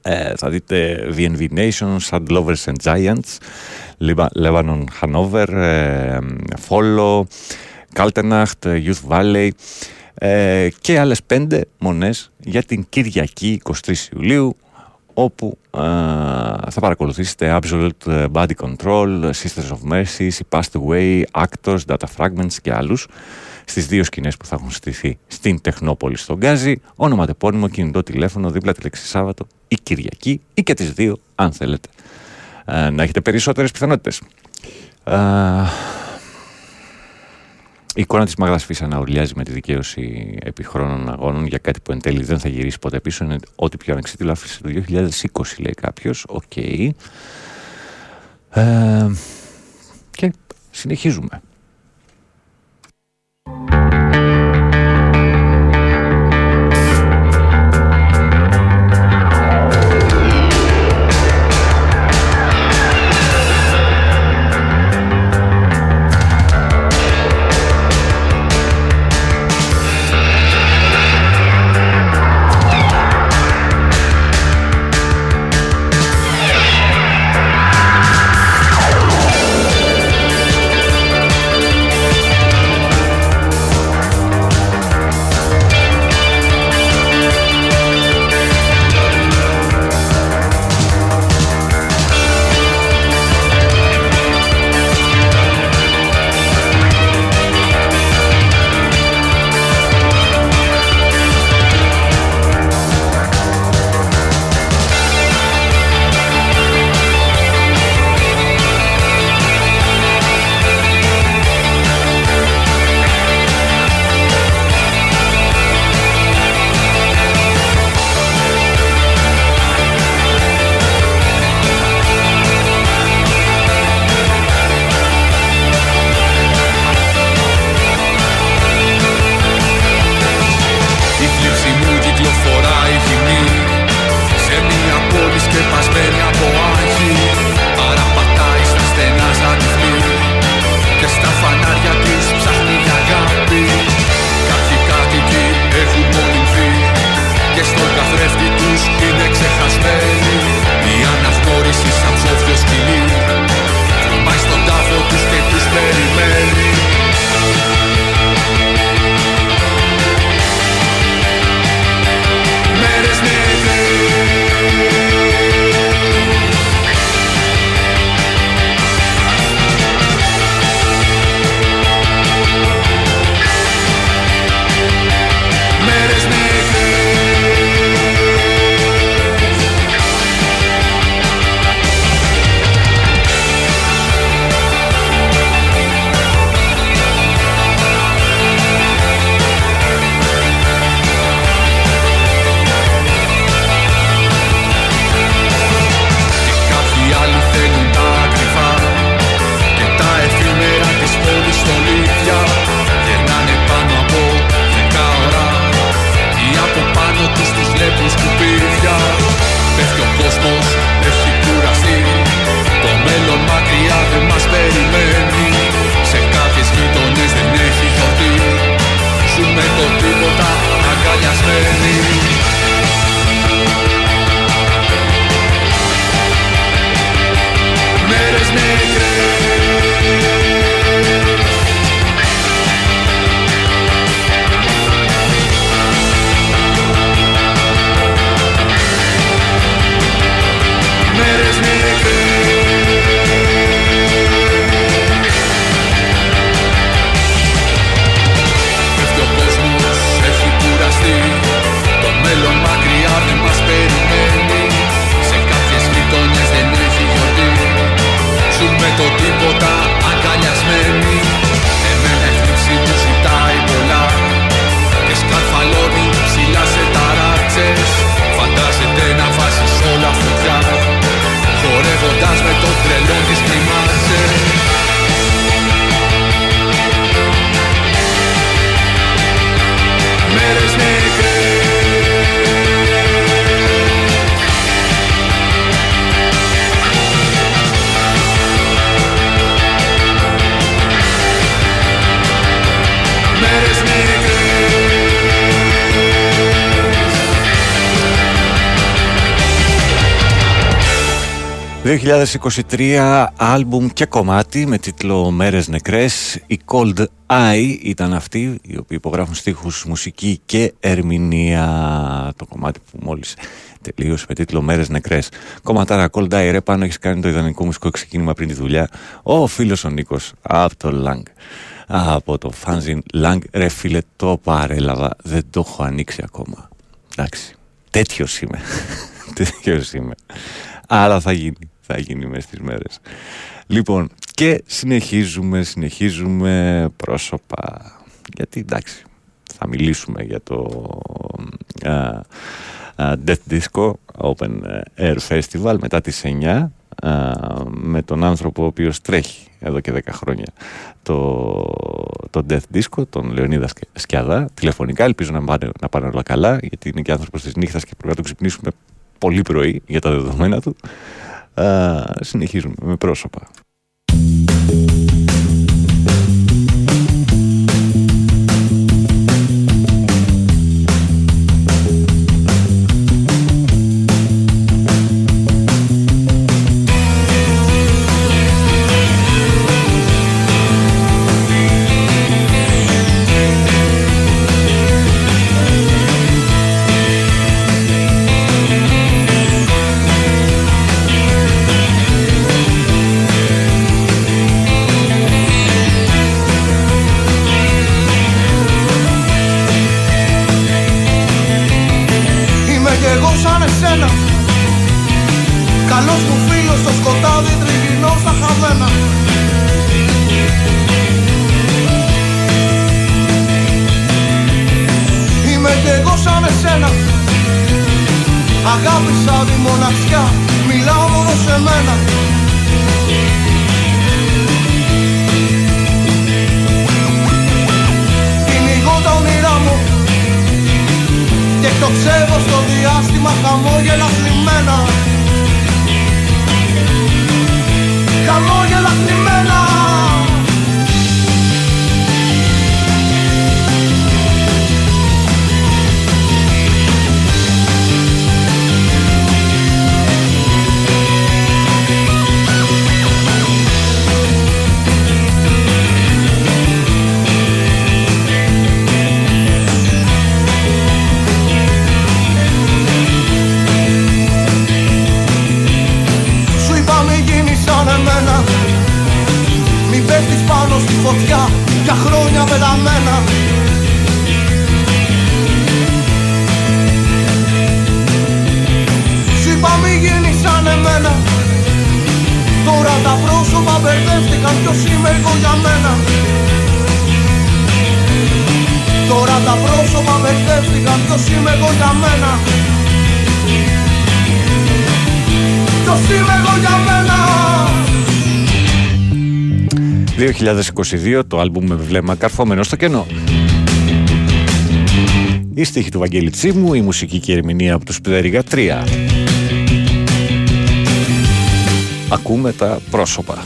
Ε, θα δείτε VNV Nation, Sad Lovers and Giants, Lebanon Hanover, ε, Follow, Kaltenacht, Youth Valley ε, και άλλες πέντε μονές για την Κυριακή 23 Ιουλίου όπου ε, θα παρακολουθήσετε Absolute Body Control, Sisters of Mercy, Passed Away, Actors, Data Fragments και άλλους στις δύο σκηνές που θα έχουν στηθεί στην Τεχνόπολη στον Γκάζι, ονοματεπώνυμο κινητό τηλέφωνο δίπλα τη λέξη Σάββατο ή Κυριακή ή και τις δύο αν θέλετε. ε, να έχετε περισσότερες πιθανότητες. Ε, η εικόνα της Μάγδας Φύσσα να ουρλιάζει με τη δικαίωση επί χρόνων αγώνων για κάτι που εν τέλει δεν θα γυρίσει ποτέ πίσω είναι ό,τι πιο ανεξίτηλο άφησε το 2020 λέει κάποιος. Οκ. Ε, και συνεχίζουμε. 2023 άλμπουμ και κομμάτι με τίτλο «Μέρες νεκρές». Η Cold Eye ήταν αυτοί οι οποίοι υπογράφουν στίχους, μουσική και ερμηνεία. Το κομμάτι που μόλις τελείωσε με τίτλο «Μέρες νεκρές». Κομματάρα Cold Eye, ρε πάνω έχεις κάνει το ιδανικό μουσικό ξεκίνημα πριν τη δουλειά. Ο φίλος ο Νίκος από το Lang. Από το Fanzin Lang, ρε φίλε το παρέλαβα, δεν το έχω ανοίξει ακόμα. Εντάξει, τέτοιος είμαι. *laughs* τέτοιος είμαι. Αλλά θα γίνει, θα γίνει μέσα στις μέρες. Λοιπόν, και συνεχίζουμε, συνεχίζουμε πρόσωπα. Γιατί εντάξει, θα μιλήσουμε για το α, α, Death Disco Open Air Festival μετά τις 9 α, με τον άνθρωπο ο οποίος τρέχει εδώ και 10 χρόνια το, το Death Disco, τον Λεωνίδα Σκ- Σκιαδά, τηλεφωνικά, ελπίζω να πάνε, να πάνε όλα καλά, γιατί είναι και άνθρωπος της νύχτας και πρέπει να τον ξυπνήσουμε πολύ πρωί για τα δεδομένα του. Α, συνεχίζουμε με πρόσωπα. 2022 το άλμπουμ με βλέμμα καρφώμενο στο κενό. Η στίχη του Βαγγέλη Τσίμου, η μουσική και η ερμηνεία από τους Πτέρυγα 3. Ακούμε τα πρόσωπα.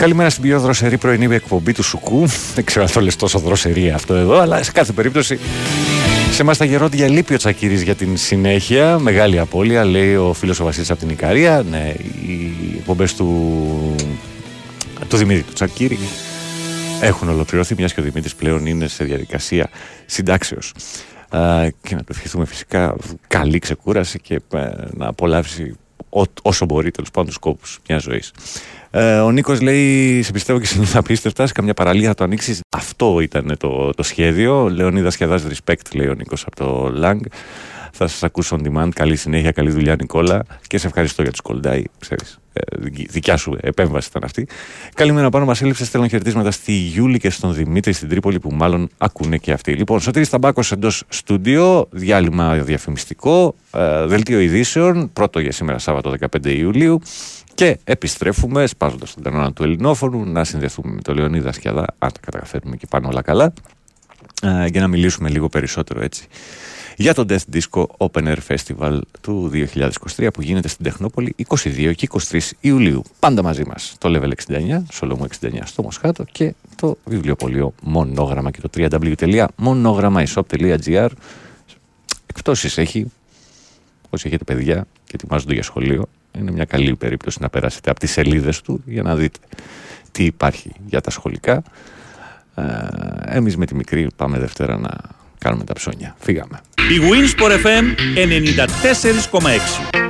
Καλημέρα στην πιο δροσερή πρωινή εκπομπή του Σουκού. Δεν ξέρω αν το λες τόσο δροσερή αυτό εδώ, αλλά σε κάθε περίπτωση σε εμά τα γερόντια λείπει ο Τσακύρης για την συνέχεια. Μεγάλη απώλεια, λέει ο φίλος ο Βασίλης από την Ικαρία. Ναι, οι εκπομπές του, του Δημήτρη του Τσακύρη έχουν ολοκληρωθεί, μιας και ο Δημήτρης πλέον είναι σε διαδικασία συντάξεως. Και να του ευχηθούμε φυσικά καλή ξεκούραση και ε, να απολαύσει όσο μπορεί τέλος πάντων τους σκόπου μιας ζωής. Ε, ο Νίκος λέει: Σε πιστεύω και σε νύχτα απίστευτα. Σε καμιά παραλία θα το ανοίξεις. Αυτό ήταν το, το σχέδιο. Λεωνίδα σχεδάζει respect, λέει ο Νίκος από το Lang. Θα σας ακούσω on demand. Καλή συνέχεια, καλή δουλειά, Νικόλα. Και σε ευχαριστώ για τους κολντάι. Ξέρεις, ε, δικιά σου επέμβαση ήταν αυτή. Καλημέρα πάνω, μας έλειψες. Στέλνω χαιρετίσματα στη Γιούλη και στον Δημήτρη στην Τρίπολη που μάλλον ακούνε και αυτοί. Λοιπόν, Σωτήρης Ταμπάκος εντός στούντιο, διάλειμμα διαφημιστικό, ε, δελτίο ειδήσεων, πρώτο για σήμερα Σάββατο 15 Ιουλίου. Και επιστρέφουμε σπάζοντας τον κανόνα του Ελληνόφωνου να συνδεθούμε με τον Λεωνίδα Σκιαδά, αν τα καταφέρουμε και πάνω όλα καλά, ε, για να μιλήσουμε λίγο περισσότερο έτσι για το Death Disco Open Air Festival του 2023 που γίνεται στην Τεχνόπολη 22 και 23 Ιουλίου. Πάντα μαζί μας το Level 69, Σολόμου 69 στο Μοσχάτο και το βιβλιοπωλείο Μονόγραμμα και το www.monogrammaishop.gr Εκπτώσεις έχει, όσοι έχετε παιδιά και ετοιμάζονται για σχολείο, είναι μια καλή περίπτωση να περάσετε από τις σελίδες του για να δείτε τι υπάρχει για τα σχολικά. Ε, εμείς με τη μικρή πάμε Δευτέρα να κάνουμε τα ψώνια. Φύγαμε. Η Winsport FM 94,6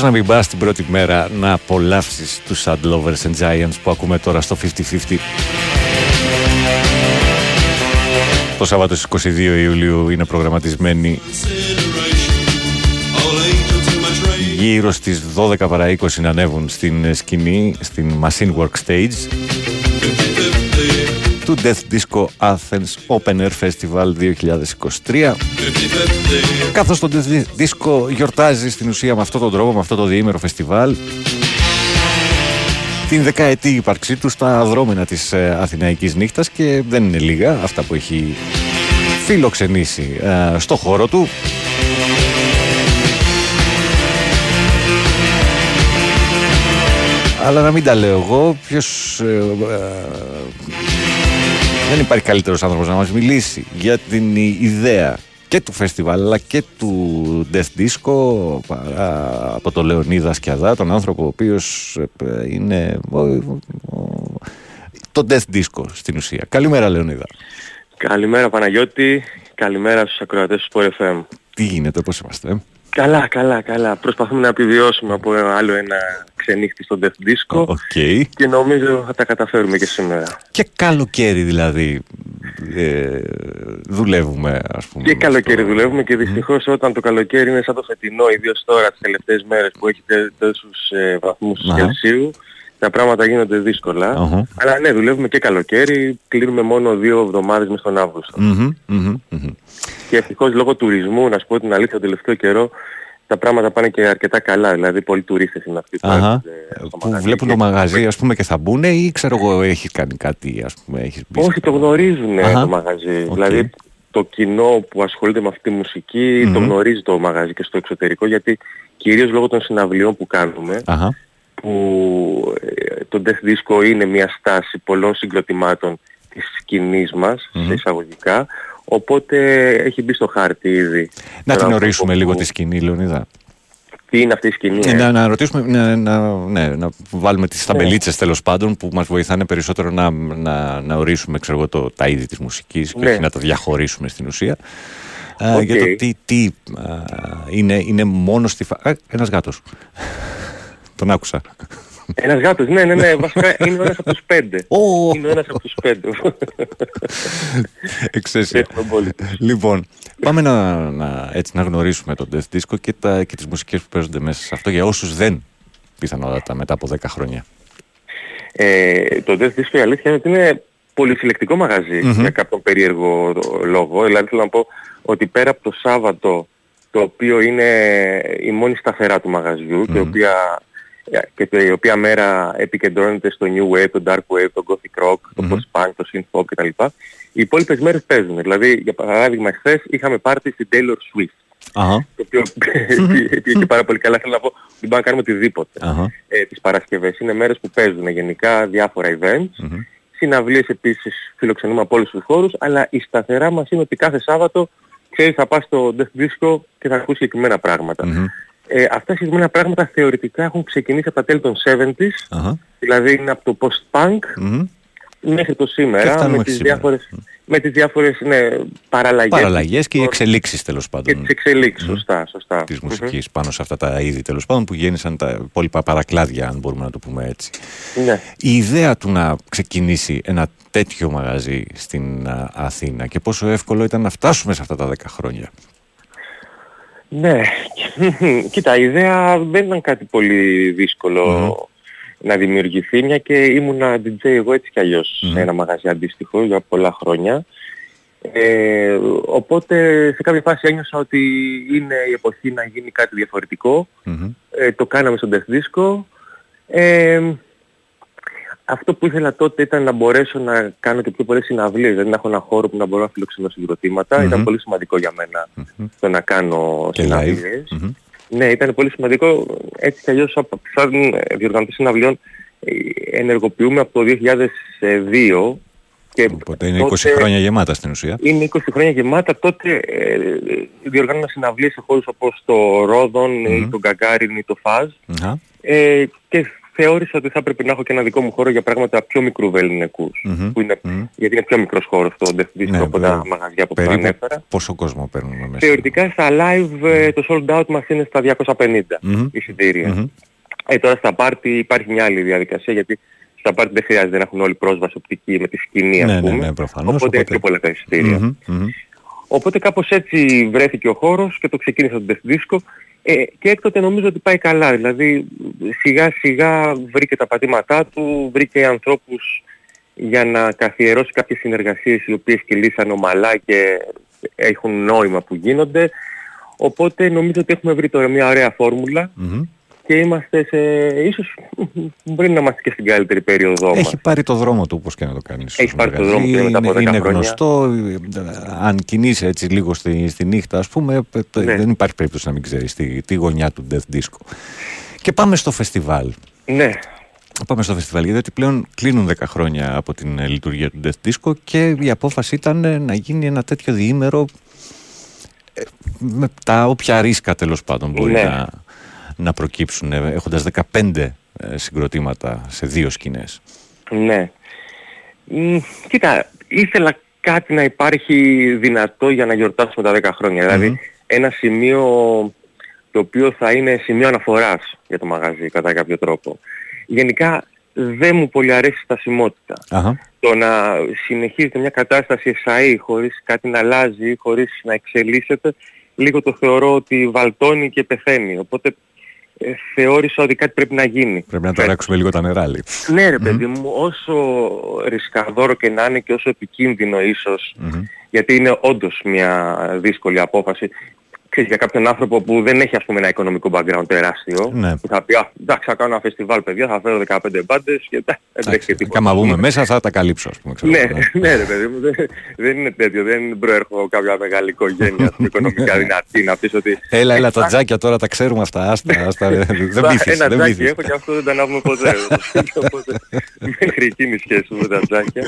Πώς να μην πας την πρώτη μέρα να απολαύσεις τους Sad Lovers and Giants που ακούμε τώρα στο 50-50. Το Σάββατο στις 22 Ιουλίου είναι προγραμματισμένη γύρω στις 12 παρα 20 να ανέβουν στην σκηνή, στην Machine Work Stage του Death Disco Athens Open Air Festival 2023 καθώς το Death Disco γιορτάζει στην ουσία με αυτόν τον τρόπο, με αυτό το διήμερο φεστιβάλ την δεκαετή ύπαρξή του στα δρόμενα της ε, Αθηναϊκής νύχτας και δεν είναι λίγα αυτά που έχει φιλοξενήσει ε, στο χώρο του. Αλλά να μην τα λέω εγώ ποιος ε, δεν υπάρχει καλύτερος άνθρωπος να μας μιλήσει για την ιδέα και του φεστιβάλ αλλά και του Death Disco παρά από τον Λεωνίδας Σκιαδά, τον άνθρωπο ο οποίος ε, είναι το Death Disco στην ουσία. Καλημέρα Λεωνίδα. Καλημέρα Παναγιώτη, καλημέρα στους ακροατές του Sport FM. Τι γίνεται, πώς είμαστε; Καλά, καλά, καλά. Προσπαθούμε να επιβιώσουμε από άλλο ένα ξενύχτη στο Death Disco okay. και νομίζω θα τα καταφέρουμε και σήμερα. Και καλοκαίρι δηλαδή ε, δουλεύουμε ας πούμε. Και καλοκαίρι δουλεύουμε και δυστυχώς όταν το καλοκαίρι είναι σαν το φετινό, ιδίως τώρα τις τελευταίες μέρες που έχει τόσους ε, βαθμούς Κελσίου, τα πράγματα γίνονται δύσκολα. Uh-huh. Αλλά ναι, δουλεύουμε και καλοκαίρι, κλείνουμε μόνο δύο εβδομάδες μες τον Αύγουστο. Mm-hmm, και ευτυχώς λόγω τουρισμού, να σου πω την αλήθεια, τον τελευταίο καιρό τα πράγματα πάνε και αρκετά καλά. Δηλαδή, πολλοί τουρίστες είναι αυτοί που, Αχα. που βλέπουν το μαγαζί, ας πούμε, και θα μπουν ή ξέρω εγώ, έχεις κάνει κάτι, ας πούμε, έχεις μπει. Όχι, το γνωρίζουν το μαγαζί. Okay. Δηλαδή, το κοινό που ασχολείται με αυτή τη μουσική mm-hmm. το γνωρίζει το μαγαζί και στο εξωτερικό, γιατί κυρίως λόγω των συναυλιών που κάνουμε, Αχα. που ε, το Death Disco είναι μια στάση πολλών συγκροτημάτων της σκηνής μας, mm-hmm. σε εισαγωγικά, Οπότε έχει μπει στο χάρτη ήδη. Να την ορίσουμε λίγο τη σκηνή, Λεωνίδα. Τι είναι αυτή η σκηνή. Ε, να, να ρωτήσουμε, να, να, ναι, να βάλουμε τις ταμπελίτσες ναι. τέλος πάντων που μας βοηθάνε περισσότερο να, να, να ορίσουμε ξέρω, το, τα είδη της μουσικής και Ναι. όχι να τα διαχωρίσουμε στην ουσία. Ε, Οκ. για το τι, τι α, είναι, είναι μόνο στη φα... Α, ένας γάτος. Τον άκουσα. Ένας γάτος, ναι, ναι, ναι, βασικά είναι ο ένας από τους πέντε. Είναι ο ένας από τους πέντε. Εξαίσια. λοιπόν, πάμε να, να, έτσι, να γνωρίσουμε τον Death Disco και, τα, και τις μουσικές που παίζονται μέσα σε αυτό για όσους δεν πιθανότατα μετά από 10 χρόνια. Ε, το Death Disco η αλήθεια είναι ότι είναι πολυσυλλεκτικό μαγαζί Μμμ. για κάποιον περίεργο λόγο. Δηλαδή θέλω να πω ότι πέρα από το Σάββατο το οποίο είναι η μόνη σταθερά του μαγαζιού και, η οποία, και το- η οποία μέρα επικεντρώνεται στο New Wave, το Dark Wave, το Gothic Rock, το Post-Punk, το Synth Pop κτλ. Οι υπόλοιπες μέρες παίζουν. Δηλαδή, για παράδειγμα, χθες είχαμε πάρτι στην Taylor Swift. Αχα. Το οποίο πήγε πάρα πολύ καλά. Θέλω να πω ότι μπορούμε να κάνουμε οτιδήποτε Αχα. ε, τις Παρασκευές. Είναι μέρες που παίζουν γενικά διάφορα events. Συναυλίες επίσης φιλοξενούμε από όλους τους χώρους, αλλά η σταθερά μας είναι ότι κάθε Σάββατο ξέρεις θα πας στο Death Disco και θα ακούσεις συγκεκριμένα πράγματα. Ε, αυτά τα συγκεκριμένα πράγματα θεωρητικά έχουν ξεκινήσει από τα τέλη των 70s, Αχα. δηλαδή είναι από το post-punk Μμμ. μέχρι το Και σήμερα φτάνουμε με μέχρι τις, σήμερα. διάφορες, με τις διάφορες ναι, παραλλαγές. Παραλλαγές και οι εξελίξεις τέλος Και πάντων. τις εξελίξεις, σωστά, σωστά. Της μουσικής πάνω σε αυτά τα είδη τέλος πάντων που γέννησαν τα υπόλοιπα παρακλάδια αν μπορούμε να το πούμε έτσι. Ναι. Η ιδέα του να ξεκινήσει ένα τέτοιο μαγαζί στην α, Αθήνα και πόσο εύκολο ήταν να φτάσουμε σε αυτά τα 10 χρόνια. Ναι, *laughs* κοίτα, η ιδέα δεν ήταν κάτι πολύ δύσκολο να δημιουργηθεί, μια και ήμουνα DJ εγώ έτσι κι αλλιώς σε ένα μαγαζί αντίστοιχο για πολλά χρόνια. Ε, οπότε σε κάποια φάση ένιωσα ότι είναι η εποχή να γίνει κάτι διαφορετικό. Ε, το κάναμε στο Death Disco. Ε, αυτό που ήθελα τότε ήταν να μπορέσω να κάνω και πιο πολλές συναυλίες, δηλαδή να έχω ένα χώρο που να μπορώ να φιλοξενώ συγκροτήματα. Μμμ. Ήταν πολύ σημαντικό για μένα το να κάνω Και συναυλίες. live. Μμμ. Ναι, ήταν πολύ σημαντικό. Έτσι κι αλλιώς από- σαν ε, διοργανωτής συναυλιών ε, ενεργοποιούμε από το 2002 και Οπότε είναι 20 τότε- χρόνια γεμάτα στην ουσία. είναι 20 χρόνια γεμάτα. Τότε ε, διοργάνωνα συναυλίες σε χώρους όπως το Ρόδον ή το Γκαγκάριν ή το Φαζ Αχα. ε, και θεώρησα ότι θα έπρεπε να έχω και ένα δικό μου χώρο για πράγματα πιο μικρού βεληνικούς. Μμμ. Που είναι, Γιατί είναι πιο μικρός χώρος το Death Disco Ναι, από βέβαια. τα μαγαζιά που Περίπου προανέφερα. πόσο κόσμο παίρνουμε μέσα; Θεωρητικά στα live ε, το sold out μας είναι στα 250 Μμμ. εισιτήρια. Μμμ. Ε, τώρα στα πάρτι υπάρχει μια άλλη διαδικασία γιατί στα πάρτι δεν χρειάζεται να έχουν όλοι πρόσβαση οπτική με τη σκηνή ας Ναι, ναι, πούμε. ναι, προφανώς, οπότε, είναι οπότε- πιο πολλά τα εισιτήρια. Μμμ, μμμ. Οπότε κάπως έτσι βρέθηκε ο χώρος και το ξεκίνησα το Death Disco ε, και έκτοτε νομίζω ότι πάει καλά. Δηλαδή σιγά σιγά βρήκε τα πατήματά του, βρήκε ανθρώπους για να καθιερώσει κάποιες συνεργασίες οι οποίες κυλήσαν ομαλά και έχουν νόημα που γίνονται. Οπότε νομίζω ότι έχουμε βρει τώρα μια ωραία φόρμουλα Μμμ. Και είμαστε σε... ίσως μπορεί να είμαστε και στην καλύτερη περίοδό μας. Έχει πάρει το δρόμο του όπως και να το κάνεις. Έχει ως πάρει το μαγαζί. δρόμο του μετά από Είναι- 10 Είναι χρόνια. γνωστό, ε, αν κινείσαι έτσι λίγο στη, στη νύχτα ας πούμε, ε, το- Ναι. δεν υπάρχει περίπτωση να μην ξέρεις τη, τη γωνιά του Death Disco. Και πάμε στο φεστιβάλ. Ναι. Πάμε στο φεστιβάλ, γιατί πλέον κλείνουν 10 χρόνια από την ε, λειτουργία του Death Disco και η απόφαση ήταν ε, να γίνει ένα τέτοιο διήμερο ε, με τα όποια ρίσκα τέλος πάντων μπορεί Ναι. να, να προκύψουν, ε, έχοντας 15 ε, συγκροτήματα σε δύο σκηνές. Ναι. Μ, κοίτα, ήθελα κάτι να υπάρχει δυνατό για να γιορτάσουμε τα 10 χρόνια. Δηλαδή ένα σημείο το οποίο θα είναι σημείο αναφοράς για το μαγαζί κατά κάποιο τρόπο. Γενικά δεν μου πολύ αρέσει η στασιμότητα. Αχα. Το να συνεχίζεται μια κατάσταση εσαΐ χωρίς κάτι να αλλάζει, χωρίς να εξελίσσεται, λίγο το θεωρώ ότι βαλτώνει και πεθαίνει. Οπότε ε, θεώρησα ότι κάτι πρέπει να γίνει. Πρέπει να το ράξουμε λίγο τα νερά λίγο. Ναι ρε παιδί μου, όσο ρισκαδόρο και να είναι και όσο επικίνδυνο ίσως, γιατί είναι όντως μια δύσκολη απόφαση, ξέρεις, για κάποιον άνθρωπο που δεν έχει ας πούμε ένα οικονομικό background τεράστιο, Ναι. που θα πει «Α, εντάξει θα κάνω ένα φεστιβάλ παιδιά, θα φέρω 15 μπάντες και εντάξει, δεν τρέχει και Και τίποτα». άμα βγούμε μέσα θα τα καλύψω, ας πούμε. ξέρω Ναι, εγώ, ναι. ναι ρε παιδί μου, δεν, δεν είναι τέτοιο, δεν προέρχομαι από κάποια μεγάλη οικογένεια ας πούμε, οικονομικά *laughs* δυνατή να πεις ότι Έλα, έλα, τα τζάκια τώρα τα ξέρουμε αυτά. Άστα, άστα, δεν πείθεις, ένα δεν τζάκι πείθεις. έχω και αυτό δεν τα ανάβουμε ποτέ. Οπότε μέχρι εκείνη η σχέση μου με τα τζάκια.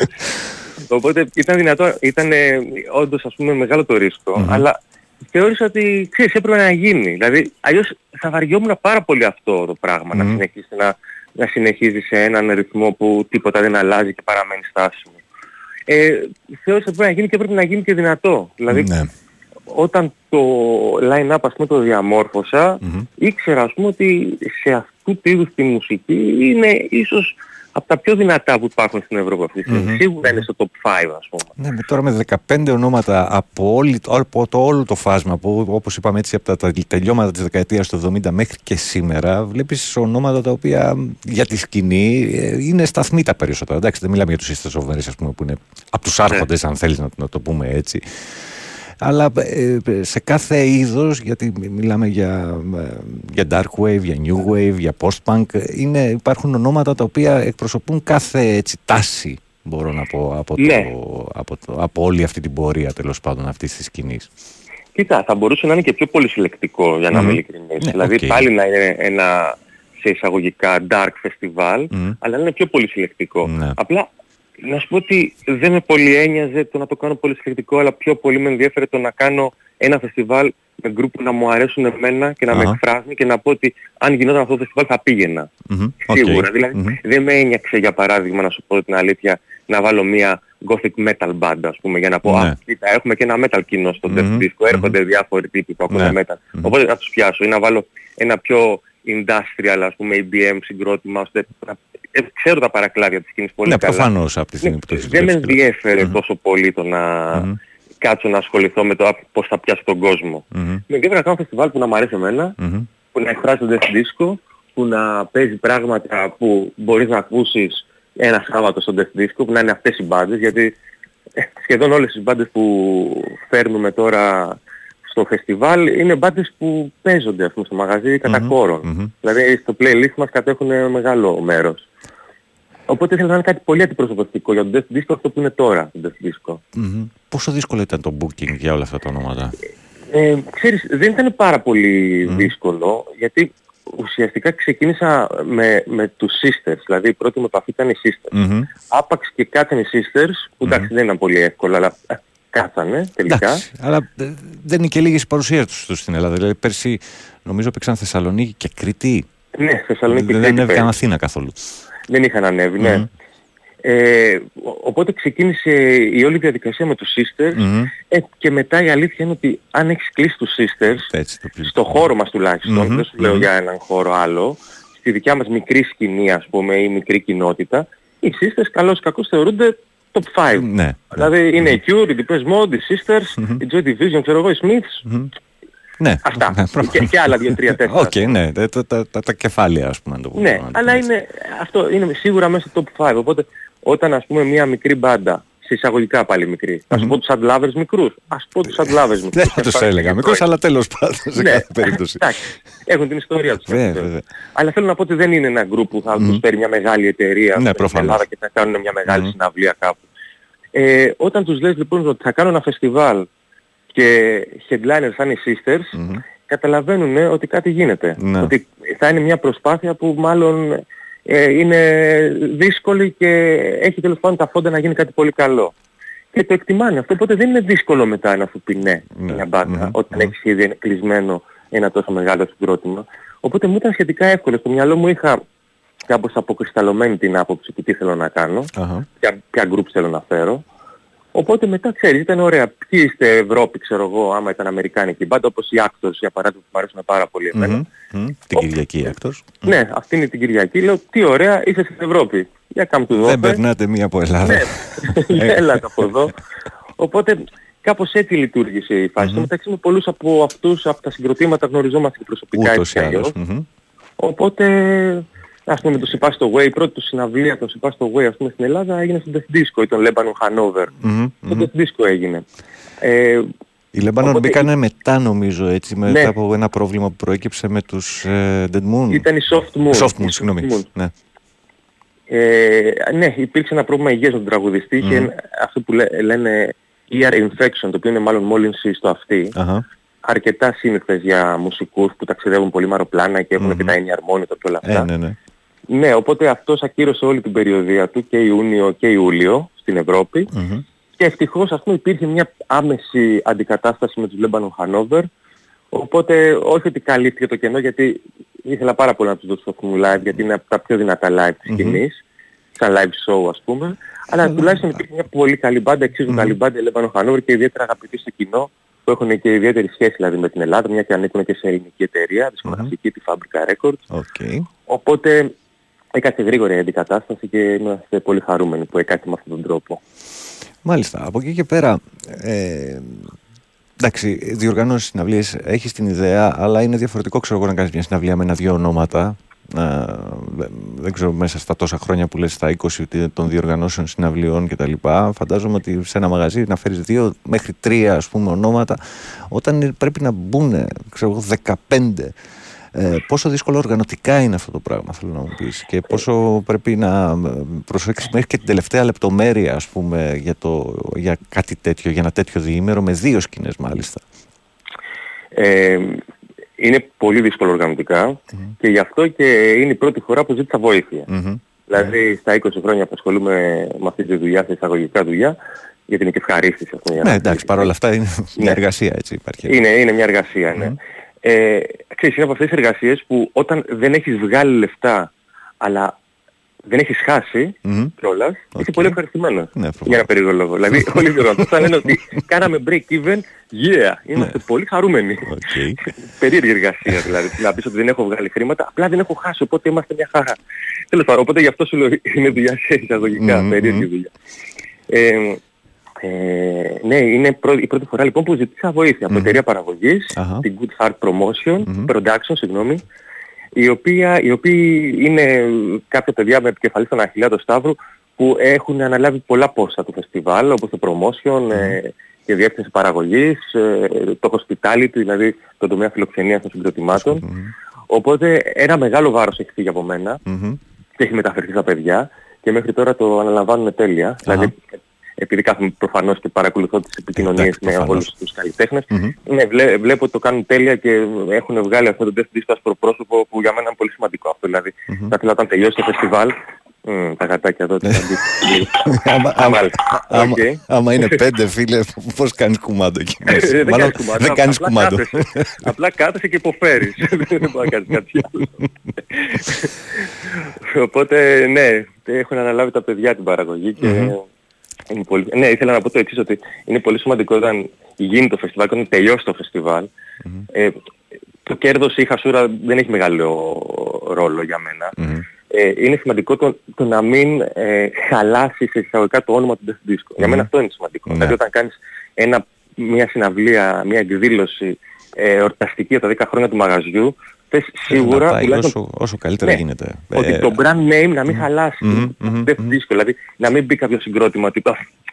Οπότε ήταν δυνατό, ήταν ε, όντως ας πούμε μεγάλο το ρίσκο, αλλά θεώρησα ότι ξέρεις έπρεπε να γίνει. Δηλαδή αλλιώς θα βαριόμουν πάρα πολύ αυτό το πράγμα, να συνεχίσει να, να συνεχίζει σε έναν ρυθμό που τίποτα δεν αλλάζει και παραμένει στάσιμο. Ε, θεώρησα ότι πρέπει να γίνει και πρέπει να γίνει και δυνατό. Δηλαδή Ναι. όταν το line-up ας πούμε το διαμόρφωσα, ήξερα ας πούμε ότι σε αυτού του είδους τη μουσική είναι ίσως από τα πιο δυνατά που υπάρχουν στην Ευρώπη αυτή τη στιγμή. Σίγουρα είναι στο top 5 ας πούμε. Ναι, με τώρα με 15 ονόματα από, όλη, από το όλο το φάσμα που όπως είπαμε έτσι από τα, τα τελειώματα της δεκαετίας του 70 μέχρι και σήμερα βλέπεις ονόματα τα οποία για τη σκηνή ε, είναι σταθμή τα περισσότερα. Εντάξει δεν μιλάμε για τους Sisters of Mercy, ας πούμε που είναι από τους άρχοντες αν θέλεις να, να το πούμε έτσι αλλά ε, σε κάθε είδος, γιατί μιλάμε για, ε, για dark wave, για new wave, για post-punk, είναι, υπάρχουν ονόματα τα οποία εκπροσωπούν κάθε έτσι, τάση, μπορώ να πω, από, Ναι. το, από, το, από όλη αυτή την πορεία τέλος πάντων αυτής της σκηνής. Κοίτα, θα μπορούσε να είναι και πιο πολυσυλλεκτικό για να Μμμ. είμαι ειλικρινής. Ναι, δηλαδή οκ. πάλι να είναι ένα σε εισαγωγικά dark festival, Μμ. αλλά να είναι πιο πολυσυλλεκτικό. Ναι. Απλά να σου πω ότι δεν με πολύ ένοιαζε το να το κάνω πολυσυλλεκτικό, αλλά πιο πολύ με ενδιαφέρε το να κάνω ένα φεστιβάλ με γκρουπ που να μου αρέσουν εμένα και να με Αχα. εκφράζουν και να πω ότι αν γινόταν αυτό το φεστιβάλ θα πήγαινα. Μμμ. Οκ. Σίγουρα. Δηλαδή Μμμ. δεν με ένοιαξε για παράδειγμα να σου πω την αλήθεια να βάλω μια gothic metal band ας πούμε για να πω Ναι. α, κοίτα έχουμε και ένα metal κοινό στο Μμμ. death disco, έρχονται διάφοροι τύποι που ακούνε Ναι. metal. Οπότε να τους πιάσω ή να βάλω ένα πιο industrial ας πούμε EBM συγκρότημα ώστε να... ε, ξέρω τα παρακλάδια της σκηνής πολύ Ναι, καλά. προφανώς από τη στιγμή που το έχεις δεν με δουλέψει. ενδιέφερε τόσο πολύ το να κάτσω να ασχοληθώ με το α, πώς θα πιάσω τον κόσμο. Μμμ. Με ενδιαφέρει να κάνω φεστιβάλ που να μου αρέσει εμένα, Μμμ. που να εκφράζει το death disco, που να παίζει πράγματα που μπορείς να ακούσεις ένα Σάββατο στο death disco, που να είναι αυτές οι μπάντες, γιατί ε, σχεδόν όλες τις μπάντες που φέρνουμε τώρα στο φεστιβάλ είναι μπάντες που παίζονται ας πούμε, στο μαγαζί κατά Μμμ. κόρον. Μμμ. Δηλαδή στο playlist μας κατέχουν μεγάλο μέρος. Οπότε ήθελα να είναι κάτι πολύ αντιπροσωπευτικό για το death disco αυτό που είναι τώρα το death disco. Μμμ. Πόσο δύσκολο ήταν το booking για όλα αυτά τα ονόματα; Ε, ξέρεις, δεν ήταν πάρα πολύ δύσκολο, γιατί ουσιαστικά ξεκίνησα με, με τους sisters, δηλαδή η πρώτη μου επαφή ήταν οι sisters. Μμμ. Άπαξ και κάτσαν οι sisters, που εντάξει δεν ήταν πολύ εύκολο, αλλά ε, κάτσανε τελικά. Εντάξει, αλλά ε, δεν είναι και λίγες οι παρουσίες τους τους στην Ελλάδα. Δηλαδή πέρσι νομίζω παίξαν Θεσσαλονίκη και Κρήτη. Ναι, Θεσσαλονίκη και Δεν Κρήτη ανέβηκαν πέρυσι. Αθήνα καθόλου. Δεν είχαν ανέβει, ναι. Μμμ. Ε, ο- οπότε ξεκίνησε η όλη διαδικασία με τους sisters Μμμ. ε, και μετά η αλήθεια είναι ότι αν έχεις κλείσει τους sisters, Έτσι το πει. στο χώρο μας τουλάχιστον, Μμμ, δεν σου λέω μμμ. για έναν χώρο άλλο, στη δικιά μας μικρή σκηνή ας πούμε ή μικρή κοινότητα, οι sisters καλώς ή κακώς θεωρούνται top 5. Ναι. Δηλαδή είναι οι Cure, οι Depeche Mode, οι Sisters, οι Joy Division, ξέρω εγώ, οι Smiths. Ναι. Αυτά. Ναι, και, και άλλα δύο, τρία, τέσσερα. Οκ, ναι, τα, τα, τα, τα κεφάλαια ας πούμε να το πούμε. Ναι, αλλά είναι, αυτό είναι σίγουρα μέσα στο top 5. Οπότε όταν ας πούμε μια μικρή μπάντα, σε εισαγωγικά πάλι μικρή, θα σου πω τους Adlovers μικρούς, ας πω τους Adlovers μικρούς. Δεν θα τους έλεγα μικρούς, αλλά τέλος πάντων σε Ναι, κάθε περίπτωση. εντάξει. Έχουν την ιστορία τους. Βέβαια, αυτό. βέβαια. Αλλά θέλω να πω ότι δεν είναι ένα γκρουπ που θα Μμμ. τους φέρει μια μεγάλη εταιρεία Ναι, στην προφανώς. Ελλάδα και θα κάνουν μια μεγάλη Μμμ. συναυλία κάπου. Ε, όταν τους λες λοιπόν ότι θα κάνω ένα φεστιβάλ και headliners θα είναι οι sisters, καταλαβαίνουν ε, ότι κάτι γίνεται. Ναι. Ότι θα είναι μια προσπάθεια που μάλλον ε, είναι δύσκολη και έχει τέλος πάντων τα φόντα να γίνει κάτι πολύ καλό. Και το εκτιμάνε αυτό, οπότε δεν είναι δύσκολο μετά να σου πει ναι, μια μπάντα, όταν έχεις ήδη κλεισμένο ένα τόσο μεγάλο συγκρότημα. Οπότε μου ήταν σχετικά εύκολο. Στο μυαλό μου είχα κάπως αποκρισταλωμένη την άποψη του τι θέλω να κάνω, Αχα. ποια, ποια group θέλω να φέρω. Οπότε μετά ξέρεις, ήταν ωραία. Ποιοι είστε Ευρώπη, ξέρω εγώ, άμα ήταν Αμερικάνικη μπάντα, όπως οι Actors για παράδειγμα που μου αρέσουν πάρα πολύ εμένα. Μμμ. Μμμ. Την Κυριακή έκτος. Ναι, αυτή είναι την Κυριακή. Λέω, τι ωραία, είσαι στην Ευρώπη. Για κάμ του Δεν δώπε. περνάτε μία από Ελλάδα. Ναι, έλατε από εδώ. Οπότε κάπως έτσι λειτουργήσε η φάση. Στο μεταξύ με πολλούς από αυτούς, από τα συγκροτήματα γνωριζόμαστε και προσωπικά Ούτως ή έτσι κι άλλως. αλλιώς. Μμμ. Οπότε, ας πούμε το Σιπά στο Way, η πρώτη του συναυλία το Σιπά στο Way, ας πούμε στην Ελλάδα έγινε στο Death Disco ή τον Lebanon Hanover. Μμμ. Το Death Disco έγινε. Ε, Οι Lebanon Οπότε- μπήκανε μετά νομίζω έτσι, μετά Ναι. από ένα πρόβλημα που προέκυψε με τους ε, Dead Moon. Ήταν η Soft Moon. Soft Moon, Η συγγνώμη. Soft Moon. Ναι. Ε, ναι, υπήρξε ένα πρόβλημα υγείας με τον τραγουδιστή. Είχε Μμμ. αυτό που λέ- λένε ear infection, το οποίο είναι μάλλον μόλυνση στο αυτί. Αχα. Αρκετά σύνηθες για μουσικούς που ταξιδεύουν πολύ με αεροπλάνα και έχουν Μμμ. και τα in-ear monitor και όλα αυτά. Ε, ναι, ναι. Ναι, οπότε αυτός ακύρωσε όλη την περιοδία του και Ιούνιο και Ιούλιο στην Ευρώπη. Μμμ. Και ευτυχώς ας πούμε υπήρχε μια άμεση αντικατάσταση με τους Lebanon Hanover. Οπότε όχι ότι καλύφθηκε το κενό γιατί ήθελα πάρα πολύ να τους δώσω αυτό μου live γιατί είναι από τα πιο δυνατά live της Μμμ. σκηνής. Σαν live show ας πούμε. Αλλά τουλάχιστον υπήρχε μια πολύ καλή μπάντα, εξίσου καλή μπάντα, η Lebanon Hanover και ιδιαίτερα αγαπητή στο κοινό που έχουν και ιδιαίτερη σχέση δηλαδή με την Ελλάδα, μια και ανήκουν και σε ελληνική εταιρεία, δισκογραφική, τη Fabrica Records. Okay. Οπότε έκατσε γρήγορη η αντικατάσταση και είμαστε πολύ χαρούμενοι που έκατσε με αυτόν τον τρόπο. Μάλιστα. Από εκεί και πέρα, ε, εντάξει, διοργανώσεις συναυλίες έχεις την ιδέα, αλλά είναι διαφορετικό ξέρω εγώ να κάνεις μια συναυλία με ένα-δυο ονόματα. Ε, δεν ξέρω μέσα στα τόσα χρόνια που λες στα 20 των διοργανώσεων συναυλιών και τα λοιπά φαντάζομαι ότι σε ένα μαγαζί να φέρεις δύο μέχρι τρία ας πούμε ονόματα όταν πρέπει να μπουν ξέρω εγώ 15 ε, πόσο δύσκολο οργανωτικά είναι αυτό το πράγμα, θέλω να μου πεις, και πόσο πρέπει να προσέξεις μέχρι και την τελευταία λεπτομέρεια, ας πούμε, για, το, για κάτι τέτοιο, για ένα τέτοιο διήμερο, με δύο σκηνές μάλιστα. Ε, είναι πολύ δύσκολο και γι' αυτό και είναι η πρώτη φορά που ζήτησα Δηλαδή στα 20 χρόνια που ασχολούμαι με αυτή τη δουλειά, σε εισαγωγικά δουλειά, γιατί είναι και ευχαρίστηση αυτό. Ναι, εντάξει, παρόλα αυτά είναι μια εργασία έτσι υπάρχει. Είναι, είναι μια εργασία, ναι. Ε, ξέρεις, είναι από αυτές τις εργασίες που όταν δεν έχεις βγάλει λεφτά, αλλά δεν έχεις χάσει mm-hmm. κιόλας, okay. είσαι πολύ ευχαριστημένος. Ναι, για ένα περίεργο λόγο. δηλαδή όλοι οι διοργανωτές θα λένε ότι κάναμε break even, yeah, είμαστε ναι. πολύ χαρούμενοι. Okay. *laughs* Περίεργη εργασία δηλαδή. Να πεις ότι δεν έχω βγάλει χρήματα, απλά δεν έχω χάσει, οπότε είμαστε μια χαρά. Τέλος πάντων, οπότε γι' αυτό σου λέω είναι δουλειά σε εισαγωγικά, mm-hmm. περίεργη δουλειά. Ε, ε, ναι, είναι η πρώτη φορά λοιπόν που ζήτησα βοήθεια από εταιρεία παραγωγής, την Good Heart Promotion, Production, συγγνώμη, η οποία, οι οποίοι είναι κάποια παιδιά με επικεφαλή στον Αχιλέα του Σταύρου που έχουν αναλάβει πολλά πόστα του φεστιβάλ, όπως το promotion ε, και διεύθυνση παραγωγής, ε, το hospitality, δηλαδή το τομέα φιλοξενίας των συγκροτημάτων. Οπότε ένα μεγάλο βάρος έχει φύγει από μένα και έχει μεταφερθεί στα παιδιά και μέχρι τώρα το αναλαμβάνουν τέλεια. Δηλαδή επειδή κάθομαι προφανώς και παρακολουθώ τις επικοινωνίες με όλους τους καλλιτέχνες, ναι, βλέ, βλέπω ότι το κάνουν τέλεια και έχουν βγάλει αυτό το Death Disco στο πρόσωπο που για μένα είναι πολύ σημαντικό αυτό. Δηλαδή, θα ήθελα όταν τελειώσει το φεστιβάλ, τα γατάκια εδώ, τις Άμα είναι πέντε φίλε, πώς κάνεις κουμάντο εκεί *laughs* μέσα; Δεν κάνεις κουμάντο. Απλά κάθεσαι και υποφέρεις. *laughs* Δεν μπορεί να κάνεις κάτι άλλο. Οπότε ναι, έχουν αναλάβει τα παιδιά την παραγωγή και είναι πολύ... Ναι, ήθελα να πω το εξής, ότι είναι πολύ σημαντικό όταν γίνει το φεστιβάλ, όταν τελειώσει το φεστιβάλ, mm-hmm. ε, το κέρδος ή η χασούρα δεν έχει μεγάλο ρόλο για μένα. Mm-hmm. Ε, είναι σημαντικό το, το να μην ε, χαλάσει σε εισαγωγικά το όνομα του Death Disco. Mm-hmm. Για μένα αυτό είναι σημαντικό. Mm-hmm. Δηλαδή όταν κάνεις ένα, μια συναυλία, μια εκδήλωση ε, ορταστική για τα 10 χρόνια του μαγαζιού, θες σίγουρα... Να πάει όσο, όσο καλύτερα ναι, γίνεται. Ότι ε, το brand name να μην χαλάσει. Mm-hmm, mm-hmm, δεν δύσκολο. Δηλαδή να μην μπει κάποιος συγκρότημα ότι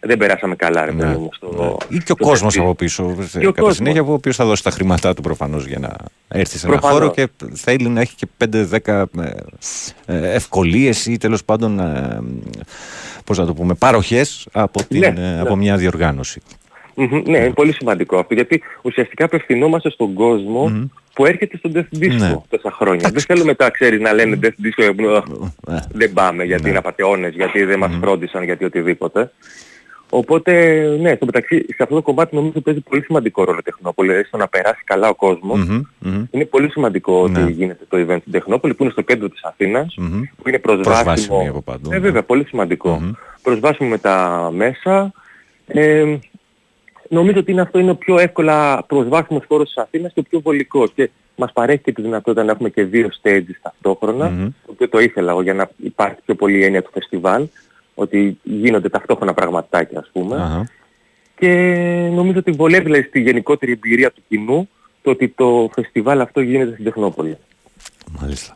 δεν περάσαμε καλά ρε ναι, παιδί στο, ναι. Ή και ο κόσμος από πίσω. Και κατά κόσμος. συνέχεια ο οποίος θα δώσει τα χρήματά του προφανώς για να έρθει σε ένα χώρο και θέλει να έχει και 5-10 ε, ε, ευκολίες ή τέλος πάντων πώς να το πούμε, παροχές από, την, ναι, από μια διοργάνωση. Mm-hmm, ναι, είναι πολύ σημαντικό αυτό γιατί ουσιαστικά απευθυνόμαστε στον κόσμο mm-hmm. που έρχεται στον Death Disco ναι. τόσα χρόνια. Δεν θέλουμε μετά, ξέρεις, να λένε Death Disco ναι. δεν πάμε γιατί ναι. είναι απαταιώνες, γιατί δεν μας φρόντισαν, γιατί οτιδήποτε. Οπότε, ναι, στο μεταξύ, σε αυτό το κομμάτι νομίζω παίζει πολύ σημαντικό ρόλο Τεχνόπολη, στο να περάσει καλά ο κόσμος. Mm-hmm, είναι πολύ σημαντικό ότι ναι. γίνεται το event στην Τεχνόπολη, που είναι στο κέντρο της Αθήνας, που είναι προσβάσιμο. από παντού. Ε, βέβαια, πολύ σημαντικό. Προσβάσιμο με τα μέσα. Ε, νομίζω ότι είναι αυτό είναι ο πιο εύκολα προσβάσιμος χώρος της Αθήνας και ο πιο βολικός και μας παρέχει και τη δυνατότητα να έχουμε και δύο stages ταυτόχρονα, mm-hmm. το οποίο το ήθελα εγώ για να υπάρχει πιο πολύ έννοια του φεστιβάλ, ότι γίνονται ταυτόχρονα πραγματάκια ας πούμε. Uh-huh. Και νομίζω ότι βολεύει δηλαδή, στη γενικότερη εμπειρία του κοινού το ότι το φεστιβάλ αυτό γίνεται στην Τεχνόπολη. Μάλιστα.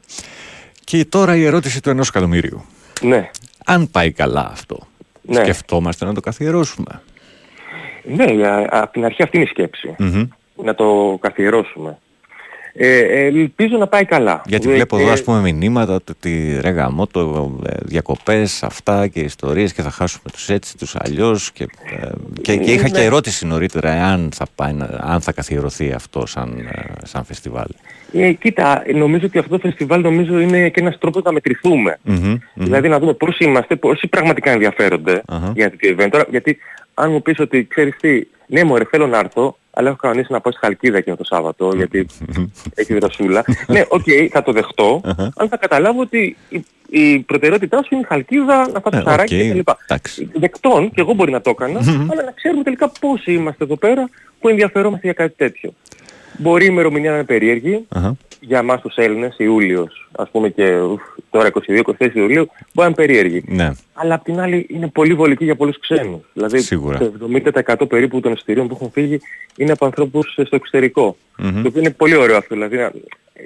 Και τώρα η ερώτηση του ενός εκατομμύριου. Ναι. Αν πάει καλά αυτό, ναι. σκεφτόμαστε να το καθιερώσουμε. Ναι, από την αρχή αυτή είναι η σκεψη Να το καθιερώσουμε. Ε, ε, ελπίζω να πάει καλά. Γιατί βλέπω εδώ ας πούμε μηνύματα ότι ρε γαμό το ε, διακοπές αυτά και ιστορίες και θα χάσουμε τους έτσι τους αλλιώς και, ε, και, και είχα και ναι. ερώτηση νωρίτερα αν θα, πάει, αν θα καθιερωθεί αυτό σαν, σαν φεστιβάλ. Ε, κοίτα, νομίζω ότι αυτό το φεστιβάλ νομίζω είναι και ένας τρόπος να μετρηθούμε. Δηλαδή να δούμε πώς είμαστε, πόσοι πραγματικά ενδιαφέρονται για το event. Τώρα, γιατί αν μου πεις ότι ξέρεις τι, ναι μωρέ θέλω να έρθω, αλλά έχω κανονίσει να πάω στη Χαλκίδα εκείνο το Σάββατο, γιατί *laughs* έχει δροσούλα. ναι, ok, okay, θα το δεχτώ, αλλά θα καταλάβω ότι η, η προτεραιότητά σου είναι η Χαλκίδα, να φας ψαράκι okay, κλπ. Δεκτόν, και εγώ μπορεί να το έκανα, αλλά να ξέρουμε τελικά πόσοι είμαστε εδώ πέρα που ενδιαφερόμαστε για κάτι τέτοιο. Μπορεί η ημερομηνία να είναι περίεργη, Αχα. για εμάς τους Έλληνες, Ιούλιος, ας πούμε και ουφ, τώρα 22-24 Ιουλίου, μπορεί να είναι περίεργη. Ναι. Αλλά απ' την άλλη είναι πολύ βολική για πολλούς ξένους. Δηλαδή Σίγουρα. το 70% περίπου των εισιτηρίων που έχουν φύγει είναι από ανθρώπους στο εξωτερικό. Μμμ. Το οποίο είναι πολύ ωραίο αυτό. Δηλαδή να-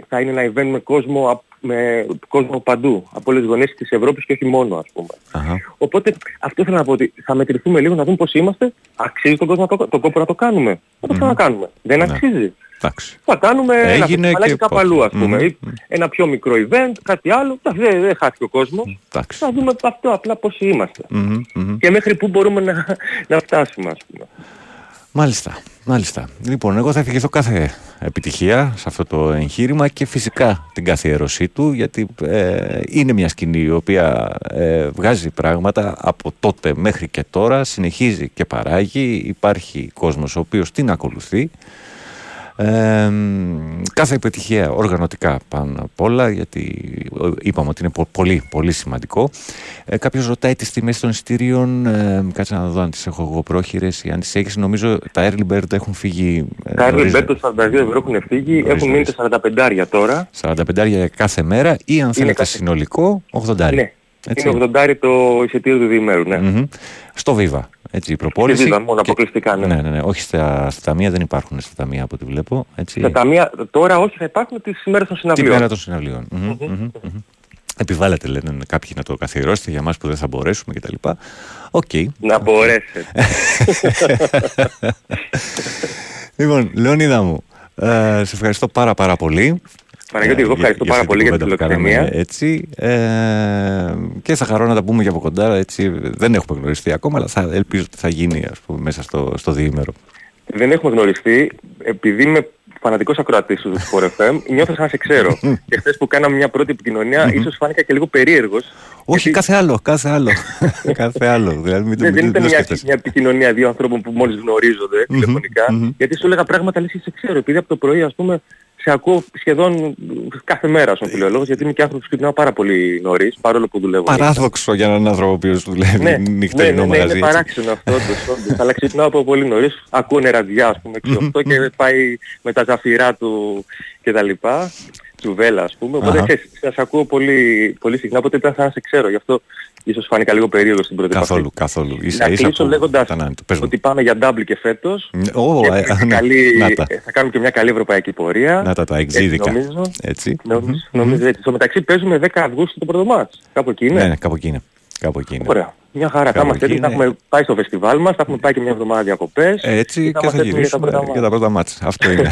θα είναι ένα event με κόσμο, απ- με κόσμο παντού, από όλες τις γωνίες της Ευρώπης και όχι μόνο ας πούμε. Αχα. Οπότε αυτό θέλω να πω ότι θα μετρηθούμε λίγο να δούμε πώς είμαστε. Αξίζει τον, κόσμο, να το, τον κόπο να το κάνουμε. Θα το ξανακάνουμε. Δεν Ναι. αξίζει. Εντάξει. Θα κάνουμε ένα Έγινε φεστιβαλάκι και κάπου πότε. αλλού ας πούμε. Μμμ. Ή ένα πιο μικρό event, κάτι άλλο. Εντάξει, Δεν, δεν χάθηκε ο κόσμος. Εντάξει. Θα δούμε αυτό απλά πώς είμαστε. Μμμ, μμμ. Και μέχρι πού μπορούμε να, να φτάσουμε ας πούμε. Μάλιστα, μάλιστα. Λοιπόν, εγώ θα ευχηθώ κάθε επιτυχία σε αυτό το εγχείρημα και φυσικά την καθιέρωσή του, γιατί ε, είναι μια σκηνή η οποία ε, βγάζει πράγματα από τότε μέχρι και τώρα, συνεχίζει και παράγει, υπάρχει κόσμος ο οποίος την ακολουθεί. Ε, κάθε επιτυχία οργανωτικά πάνω απ' όλα, γιατί ε, είπαμε ότι είναι πο- πολύ, πολύ σημαντικό. Ε, Κάποιος ρωτάει τις τιμές των εισιτήριων. Ε, κάτσε να δω αν τις έχω εγώ πρόχειρες ή αν τις έχεις. Νομίζω τα Early Bird έχουν φύγει. ε, Τα Early νωρίς- Bird των 42 ευρώ έχουν φύγει, Νωρίς, έχουν μείνει νωρίς. τα 45 τώρα. 45 για κάθε μέρα ή αν θέλετε κάθε- συνολικό 80. Ναι. Έτσι. Είναι 80 το εισιτήριο του διημέρου, ναι. Μμμ. Στο Viva. Έτσι, η προπόληση. Στη Viva, μόνο και- αποκλειστικά, ναι. ναι, ναι, ναι. Όχι στα, στα ταμεία, δεν υπάρχουν στα ταμεία από ό,τι βλέπω. Έτσι. Στα ταμεία τώρα όχι θα υπάρχουν τις ημέρες των Τη συναυλίων. μέρα των συναυλίων. Μμμ, μμμ, μμμ. Επιβάλλεται, λένε κάποιοι να το καθιερώσετε για μας που δεν θα μπορέσουμε κτλ. Οκ. Να μπορέσετε. *laughs* λοιπόν, Λεωνίδα μου, ε, σε ευχαριστώ πάρα πάρα πολύ. Παναγιώτη, εγώ Ε, ευχαριστώ για- πάρα αυτή πολύ για την κουβέντα που κάναμε, φιλοξενία. Έτσι, ε, και θα χαρώ να τα πούμε και από κοντά. Έτσι, δεν έχουμε γνωριστεί ακόμα, αλλά θα, ελπίζω ότι θα γίνει ας πούμε, μέσα στο, στο διήμερο. Δεν έχουμε γνωριστεί, επειδή είμαι φανατικός ακροατής του Sport FM, νιώθω σαν να σε ξέρω. *laughs* και χθες που κάναμε μια πρώτη επικοινωνία, ίσως φάνηκα και λίγο περίεργος. Όχι, κάθε άλλο, κάθε άλλο. *laughs* κάθε άλλο. Δηλαδή, μην, το- Δεν, μην, δεν το- μην ήταν το μια, σκέφτεσαι. μια επικοινωνία δύο ανθρώπων που μόλις γνωρίζονται τηλεφωνικά, γιατί σου έλεγα πράγματα λες και σε ξέρω, επειδή από το πρωί ας πούμε σε ακούω σχεδόν κάθε μέρα στον φιλολόγος, γιατί είμαι και άνθρωπος που ξυπνάω πάρα πολύ νωρίς, παρόλο που δουλεύω. Παράδοξο για έναν άνθρωπο ο οποίος δουλεύει Ναι, ναι, νυχτερινό ναι, ναι, μαγαζί. είναι έτσι. παράξενο αυτό όντως, όντως. Αλλά ξυπνάω από πολύ νωρίς, ακούω νεραντιά ας πούμε 6-8 και πάει με τα ζαφυρά του και τα λοιπά, τσουβέλα ας πούμε. Οπότε Αχα. ξέρεις, σας ακούω πολύ, πολύ συχνά, οπότε ήταν σαν να σε ξέρω. Γι' αυτό ίσως φάνηκα λίγο περίεργο στην πρώτη επαφή. Καθόλου, καθόλου. Ίσα, Να ίσα κλείσω που λέγοντας ήταν άνετο. Πες μου. ότι πάμε για double και φέτος. Ω, και ε, έχουμε ναι, καλή- να τα. θα κάνουμε και μια καλή ευρωπαϊκή πορεία. Να τα τα Έτσι εξήδικα. νομίζω. Έτσι. Νομίζω, νομίζω έτσι. Στο μεταξύ παίζουμε 10 Αυγούστου το πρώτο μάτς. Κάπου εκεί είναι. Ναι, ναι, κάπου εκεί είναι. Κάπου εκεί είναι. Ωραία. Μια χαρά. Θα Κάπου είμαστε εκεί έτοιμοι. Θα είναι. έχουμε πάει στο φεστιβάλ μας. Θα έχουμε πάει και μια εβδομάδα διακοπές. Έτσι και θα είμαστε έτοιμοι για τα γυρίσουμε πρώτα για τα πρώτα μάτς. Αυτό είναι.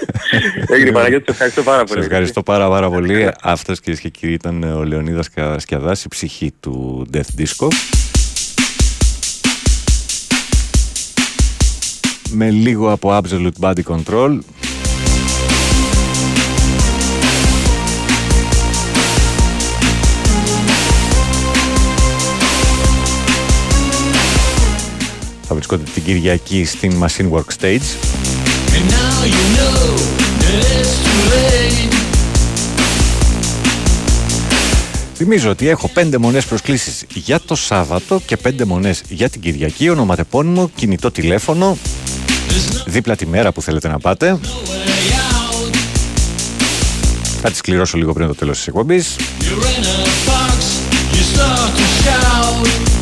*laughs* Έγινε Παναγιώτη, σε ευχαριστώ πάρα Σε πολύ. ευχαριστώ πάρα πάρα πολύ. Αυτός κυρίες και κύριοι ήταν ο Λεωνίδας Κα- Σκιαδάς, η ψυχή του Death Disco. Με λίγο από Absolute Body Control. Θα βρισκόνται την Κυριακή στην Machine Work Stage. And now you know that it's too late. Θυμίζω ότι έχω πέντε μονές προσκλήσεις για το Σάββατο και πέντε μονές για την Κυριακή, ονοματεπώνυμο, κινητό τηλέφωνο, δίπλα τη μέρα που θέλετε να πάτε. Θα τις κληρώσω λίγο πριν το τέλος της εκπομπής. You're in a box, you start to shout.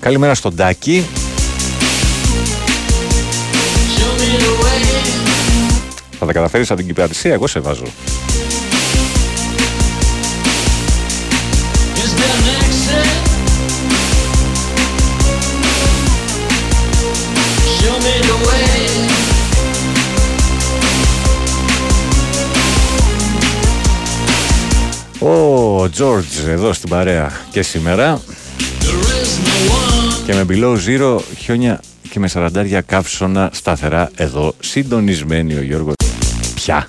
Καλημέρα στον Τάκη. Show me the way. Θα τα καταφέρεις από την Κυπρατησία, εγώ σε βάζω. Ο George εδώ στην παρέα και σήμερα. Και με below zero χιόνια και με σαραντάρια καύσωνα σταθερά εδώ συντονισμένοι ο Γιώργος. Πια.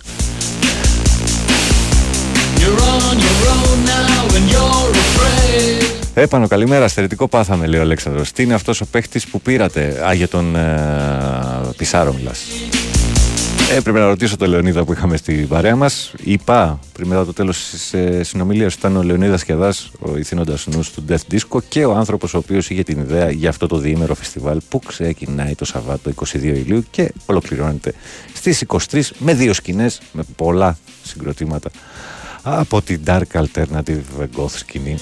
You're on your own now and you're afraid. Έπανο, καλημέρα. Στερετικό πάθαμε, λέει ο Αλέξανδρος. Τι είναι αυτός ο παίχτης που πήρατε. Α, για τον ε, Πισάρο μιλάς; Ε, πρέπει να ρωτήσω τον Λεωνίδα που είχαμε στην παρέα μας. Είπα πριν μετά το τέλος της ε, συνομιλίας ήταν ο Λεωνίδας Κεδά, ο ηθήνοντας νους του Death Disco και ο άνθρωπος ο οποίος είχε την ιδέα για αυτό το διήμερο φεστιβάλ που ξεκινάει το Σαββάτο 22 Ηλίου και ολοκληρώνεται στις 23 με δύο σκηνές, με πολλά συγκροτήματα από την Dark Alternative Goth σκηνή.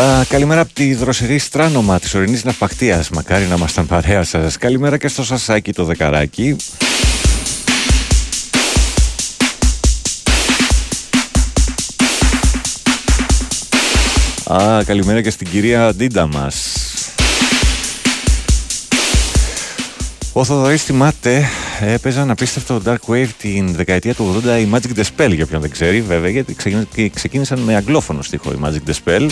Α, καλημέρα από τη δροσερή Στράνωμα της ορεινής Ναυπακτίας. Μακάρι να ήμασταν παρέα σας. Καλημέρα και στο Σασάκι το Δεκαράκι. Α, καλημέρα και στην κυρία Ντίντα μας. Ο Θοδωρής θυμάται, έπαιζαν απίστευτο Dark Wave την δεκαετία του 80 η Magic de Spell για ποιον δεν ξέρει βέβαια γιατί ξεκίνησαν με αγγλόφωνο στίχο η Magic the Spell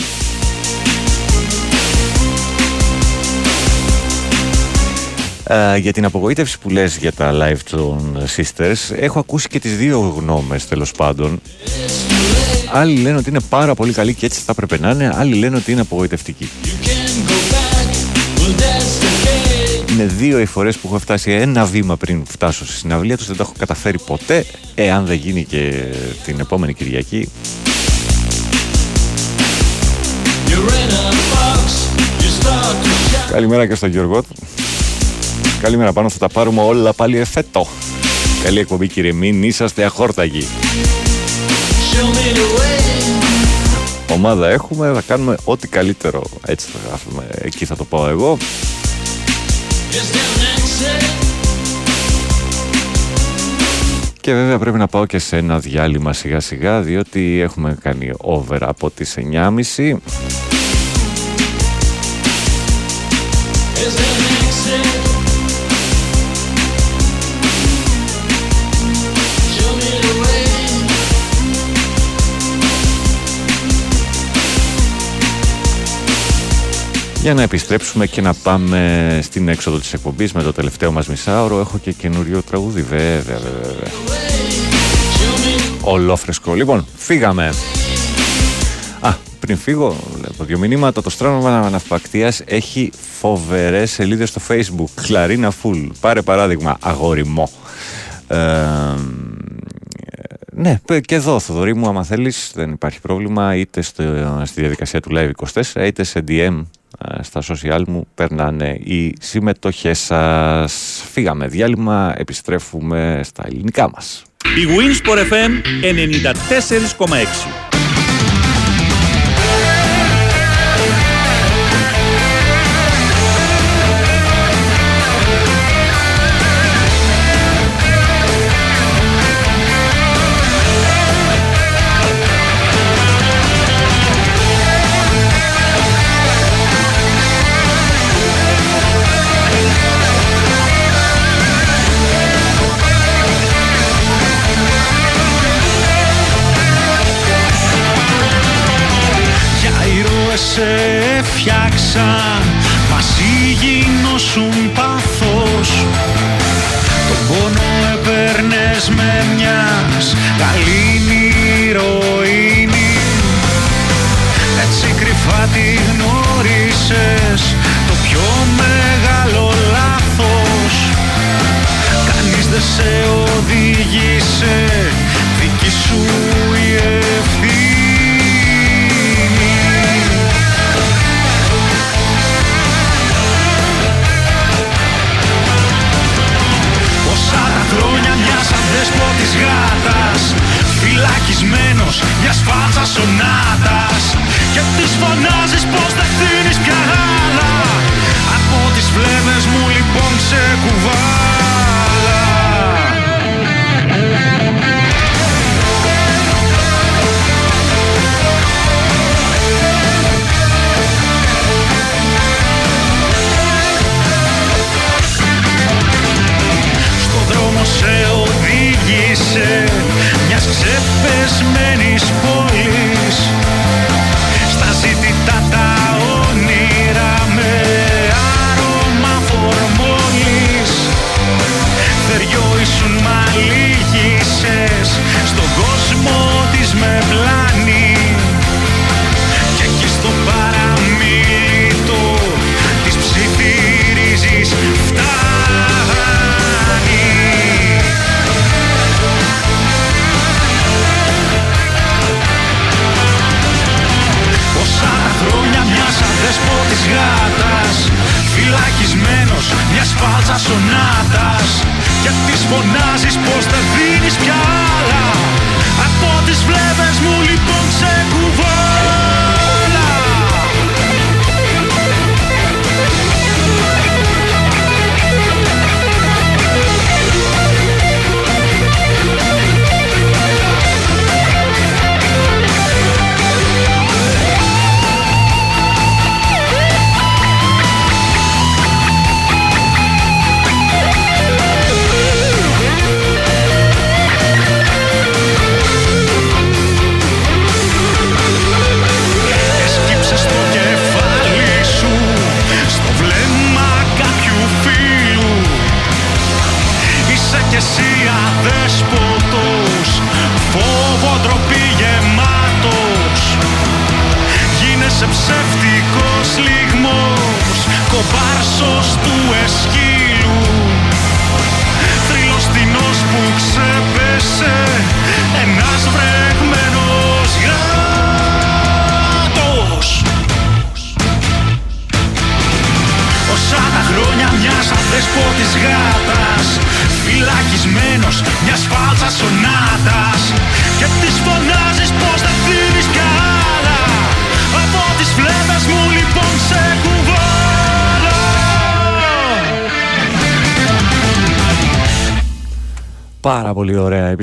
Uh, για την απογοήτευση που λες για τα live των Sisters έχω ακούσει και τις δύο γνώμες τέλος πάντων. Άλλοι λένε ότι είναι πάρα πολύ καλή και έτσι θα έπρεπε να είναι Άλλοι λένε ότι είναι απογοητευτική. Είναι δύο οι φορές που έχω φτάσει ένα βήμα πριν φτάσω στη συναυλία τους Δεν τα έχω καταφέρει ποτέ Εάν δεν γίνει και την επόμενη Κυριακή. Καλημέρα και στον Γιώργο Καλημέρα πάνω, θα τα πάρουμε όλα πάλι εφέτο. Καλή εκπομπή κύριε, μην είσαστε αχόρταγοι. Ομάδα έχουμε, θα κάνουμε ό,τι καλύτερο. Έτσι θα γράφουμε, εκεί θα το πάω εγώ. Και βέβαια πρέπει να πάω και σε ένα διάλειμμα σιγά σιγά διότι έχουμε κάνει over από τις 9.30 Για να επιστρέψουμε και να πάμε στην έξοδο της εκπομπής με το τελευταίο μας μισάωρο έχω και καινούριο τραγούδι. Βέβαια βέβαια Ολόφρεσκο. Λοιπόν φύγαμε. Α πριν φύγω βλέπω δύο μηνύματα. Το στρώμα ναυπακτίας έχει φοβερές σελίδες στο facebook. Κλαρίνα Φουλ. Πάρε παράδειγμα αγόρι ε, ναι, και εδώ Θοδωρή μου, άμα θέλεις δεν υπάρχει πρόβλημα είτε στο, στη διαδικασία του Live 24 είτε σε DM ε, στα social μου περνάνε οι συμμετοχές σας. Φύγαμε διάλειμμα, επιστρέφουμε στα ελληνικά μας. Η Winsport FM 94,6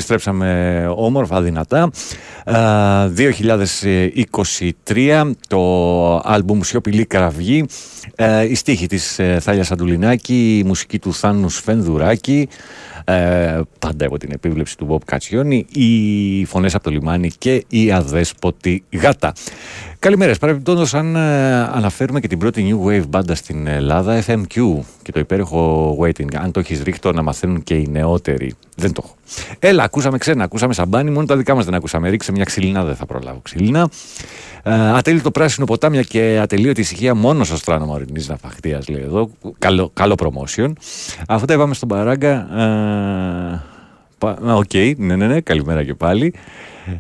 Επιστρέψαμε όμορφα, δυνατά. Ε, 2023 το άλμπουμ Σιωπηλή Κραυγή. Ε, η στίχη της ε, Θάλιας Αντουλινάκη, η μουσική του Θάνους Σφενδουράκη. Ε, πάντα από την επίβλεψη του Μπομπ Κατσιόνι, οι φωνές από το λιμάνι και η αδέσποτη γάτα. Καλημέρα. Παρεμπιπτόντως, αν ε, αναφέρουμε και την πρώτη New Wave μπάντα στην Ελλάδα, FMQ και το υπέροχο Waiting, αν το έχεις ρίχτω να μαθαίνουν και οι νεότεροι. Δεν το έχω. Έλα, ακούσαμε ξένα, ακούσαμε σαμπάνι, μόνο τα δικά μας δεν ακούσαμε. Ρίξε μια ξυλινά, δεν θα προλάβω ξυλινά. Ε, ατέλειτο πράσινο ποτάμια και ατελείωτη ησυχία μόνο στο στράνο ορεινή ναυαχτία, λέει εδώ. Καλό, καλό promotion. Αυτό τα είπαμε στον παράγκα. Ε, πα- Οκ, ναι, ναι, ναι, καλημέρα και πάλι.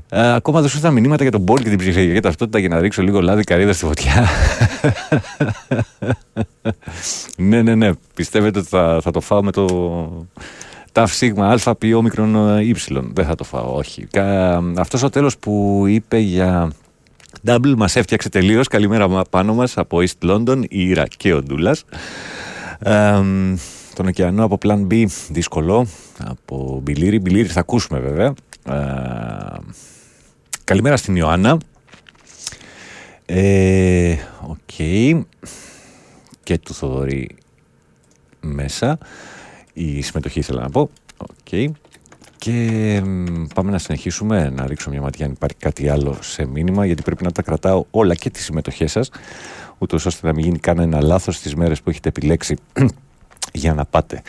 Ε, ακόμα δεν σου ήρθαν μηνύματα για τον Μπόλ και την ψηφιακή ταυτότητα για να ρίξω λίγο λάδι καρύδα στη φωτιά. *laughs* ναι, ναι, ναι. Πιστεύετε ότι θα, θα το φάω με το ταφ σίγμα α πι όμικρον ε, ύψιλον. Δεν θα το φάω, όχι. Κα, αυτός ο τέλος που είπε για Double μας έφτιαξε τελείως. Καλημέρα μα- πάνω μας από East London, η Ήρα και ο Ντούλας. Ε, τον ωκεανό από Plan B δύσκολο από Μπιλίρι. Μπιλίρι θα ακούσουμε βέβαια. Ε, καλημέρα στην Ιωάννα. Ε, Οκ. Και του Θοδωρή μέσα. Η συμμετοχή ήθελα να πω. Οκ. Και μ, πάμε να συνεχίσουμε να ρίξω μια ματιά αν υπάρχει κάτι άλλο σε μήνυμα γιατί πρέπει να τα κρατάω όλα και τις συμμετοχές σας ούτως ώστε να μην γίνει κανένα λάθος στις μέρες που έχετε επιλέξει *clears throat* για να πάτε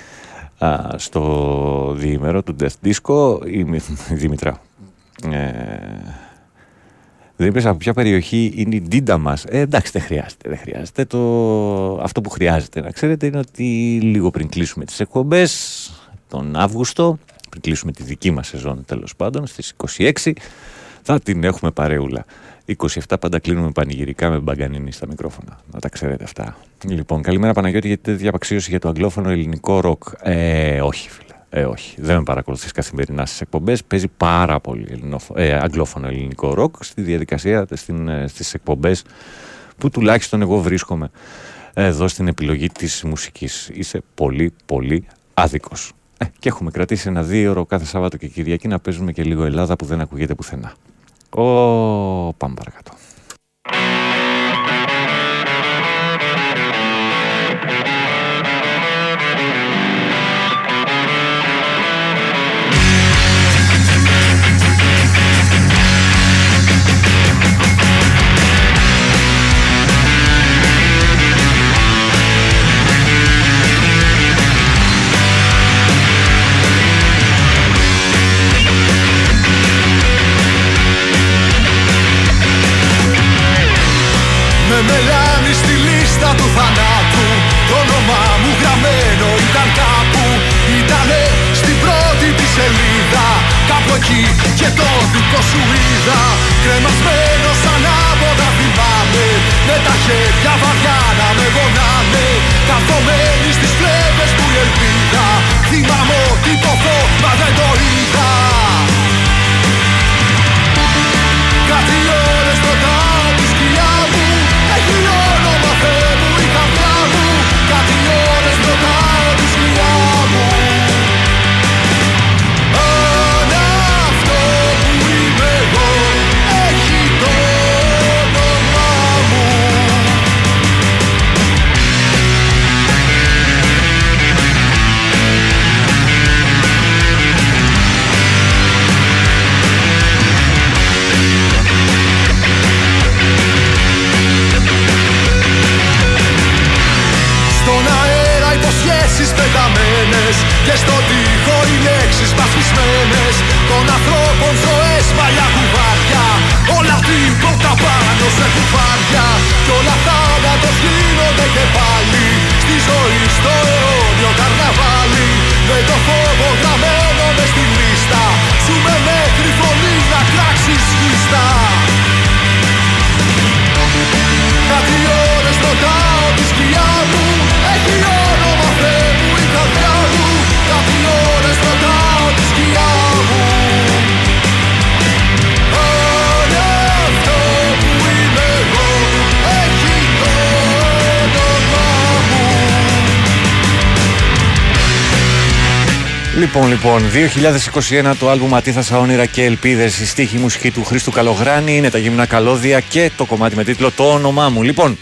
α, στο διήμερο του Death Disco η, Μη- η Δήμητρα ε, δεν είπες από ποια περιοχή είναι η Ντίντα μας. Ε, εντάξει, δεν χρειάζεται. Δεν χρειάζεται. Το... Αυτό που χρειάζεται να ξέρετε είναι ότι λίγο πριν κλείσουμε τις εκπομπές, τον Αύγουστο, πριν κλείσουμε τη δική μας σεζόν τέλος πάντων, στις 26, θα την έχουμε παρεούλα. 27 πάντα κλείνουμε πανηγυρικά με μπαγκανίνη στα μικρόφωνα. Να τα ξέρετε αυτά. Λοιπόν, καλημέρα Παναγιώτη, γιατί τέτοια απαξίωση για το αγγλόφωνο ελληνικό ροκ. Ε, όχι, φίλε. Ε, όχι. Δεν με παρακολουθείς καθημερινά στις εκπομπές. Παίζει πάρα πολύ ελληνόφω- ε, αγγλόφωνο ελληνικό ροκ στη διαδικασία, στις εκπομπές που τουλάχιστον εγώ βρίσκομαι εδώ στην επιλογή της μουσικής. Είσαι πολύ, πολύ άδικος. Ε, και έχουμε κρατήσει ένα δύο ώρο κάθε Σάββατο και Κυριακή να παίζουμε και λίγο Ελλάδα που δεν ακούγεται πουθενά. Ω, πάμε παρακάτω. Λοιπόν, λοιπόν, 2021 το άλμπουμ Ατίθασα όνειρα και ελπίδες. Η στίχη μουσική του Χρήστου Καλογράνη είναι τα γυμνά καλώδια και το κομμάτι με τίτλο Το όνομά μου. Λοιπόν,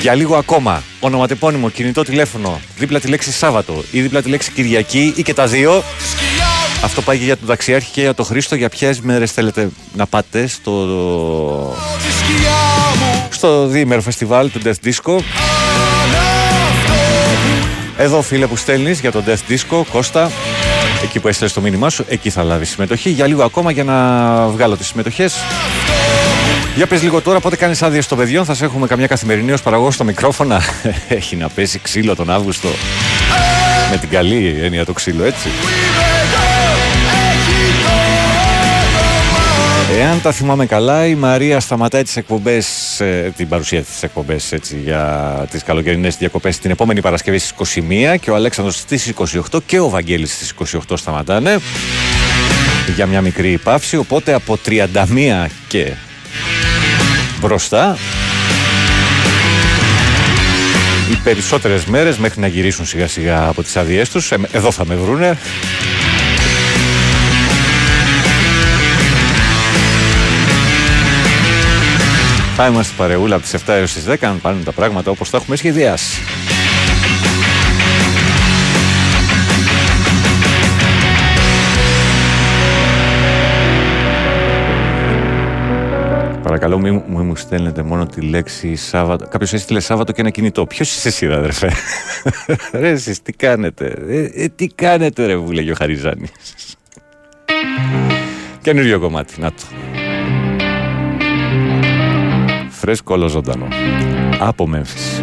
για λίγο ακόμα, ονοματεπώνυμο, κινητό τηλέφωνο, δίπλα τη λέξη Σάββατο ή δίπλα τη λέξη Κυριακή ή και τα δύο. Αυτό πάει και για τον ταξιάρχη και για τον Χρήστο. Για ποιες μέρες θέλετε να πάτε στο. στο διήμερο φεστιβάλ του Death Disco; Εδώ φίλε που στέλνεις για τον Death Disco, Κώστα, εκεί που έστειλες το μήνυμά σου, εκεί θα λάβεις συμμετοχή. Για λίγο ακόμα για να βγάλω τις συμμετοχές. Για πες λίγο τώρα πότε κάνεις άδειες στο παιδιών, θα σε έχουμε καμιά καθημερινή ως παραγωγός στο μικρόφωνα. *laughs* Έχει να πέσει ξύλο τον Αύγουστο. Με την καλή έννοια το ξύλο, έτσι. Εάν τα θυμάμαι καλά, η Μαρία σταματάει τις εκπομπές, ε, την παρουσία της εκπομπές έτσι, για τις καλοκαιρινές διακοπές την επόμενη Παρασκευή στις 21 και ο Αλέξανδρος στις 28 και ο Βαγγέλης στις 28 σταματάνε για μια μικρή παύση, οπότε από 31 και μπροστά οι περισσότερες μέρες μέχρι να γυρίσουν σιγά σιγά από τις αδειές τους, ε, εδώ θα με βρούνε Θα είμαστε παρεούλα από τις 7 έως τις 10 αν πάνε τα πράγματα όπως τα έχουμε σχεδιάσει. Παρακαλώ, μην μου, μου στέλνετε μόνο τη λέξη Σάββατο. Κάποιος έστειλε Σάββατο και ένα κινητό. Ποιος είσαι εσύ, αδερφέ; *laughs* ρε, εσείς, τι κάνετε; Ε, ε, τι κάνετε, ρε, που λέγει ο Χαριζάνη; Καινούριο κομμάτι, να το φρέσκο όλο ζωντανό. Από Μέμφυς.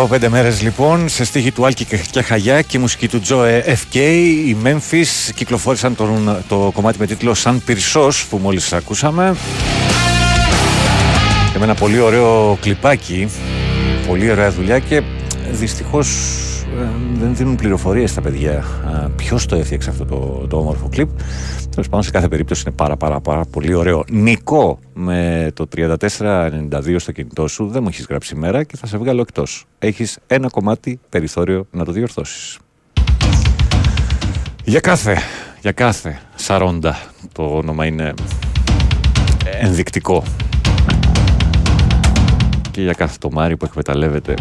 Από πέντε μέρες λοιπόν, σε στίχη του Άλκη και Χαγιά και η μουσική του Τζο FK, οι Memphis κυκλοφόρησαν τον, το κομμάτι με τίτλο Σαν Πυρσός που μόλις ακούσαμε. Και με ένα πολύ ωραίο κλιπάκι, πολύ ωραία δουλειά και δυστυχώς ε, δεν δίνουν πληροφορίες στα παιδιά ποιος το έφτιαξε αυτό το, το όμορφο κλιπ. Τέλος πάντων, σε κάθε περίπτωση είναι πάρα, πάρα, πάρα πολύ ωραίο. Νικό με το 3492 στο κινητό σου, δεν μου έχεις γράψει μέρα και θα σε βγάλω εκτός. Έχεις ένα κομμάτι περιθώριο να το διορθώσεις. Για κάθε, για κάθε σαρόντα το όνομα είναι ενδεικτικό. Και για κάθε το Μάρι που εκμεταλλεύεται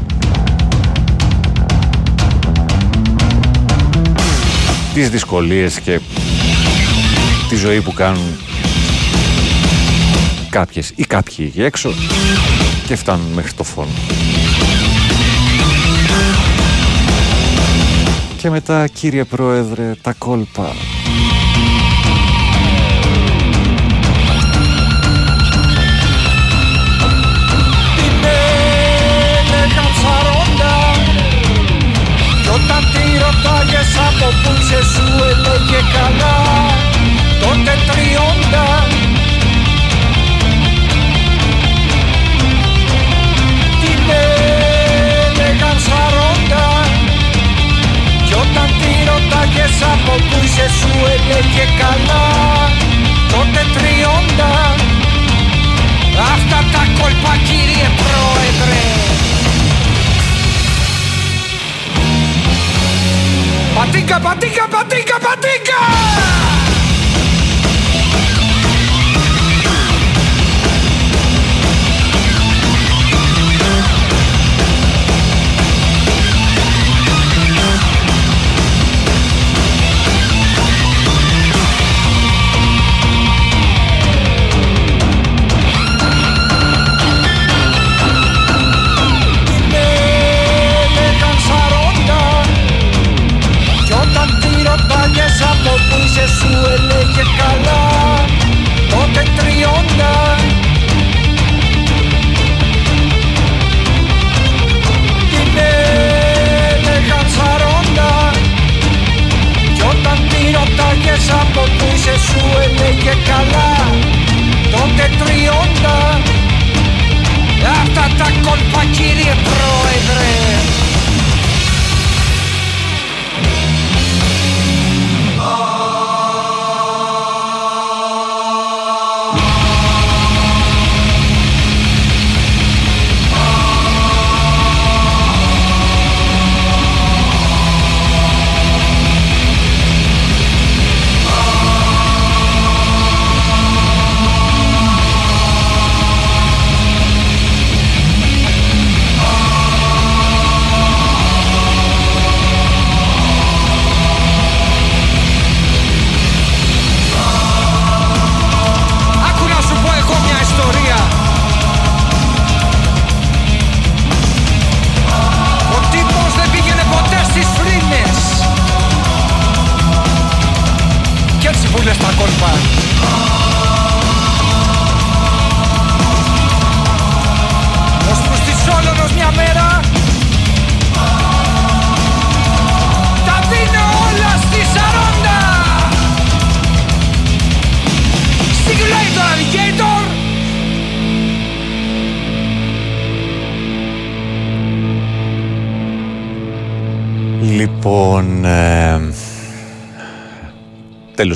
τις δυσκολίες και τη ζωή που κάνουν κάποιες ή κάποιοι εκεί έξω και φτάνουν μέχρι το φόνο. Και μετά κύριε Πρόεδρε τα κόλπα. Όταν τη ρωτάγες από πού είσαι σου έλεγε καλά τότε τριώντα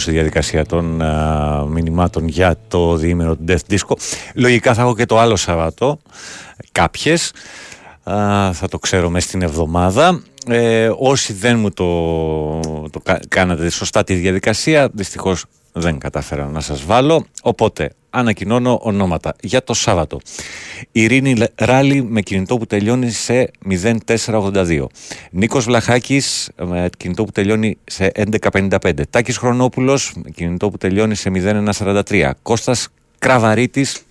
τέλος η διαδικασία των α, μηνυμάτων για το διήμερο Death Disco. Λογικά θα έχω και το άλλο Σαββατό, κάποιες, θα το ξέρω μέσα στην εβδομάδα. Ε, όσοι δεν μου το, το κάνατε σωστά τη διαδικασία, δυστυχώς δεν κατάφερα να σας βάλω. Οπότε ανακοινώνω ονόματα για το Σάββατο. Ειρήνη Ράλη με κινητό που τελειώνει σε 0482. Νίκος Βλαχάκης με κινητό που τελειώνει σε 1155. Τάκης Χρονόπουλος με κινητό που τελειώνει σε 0143. Κώστας Κραβαρίτης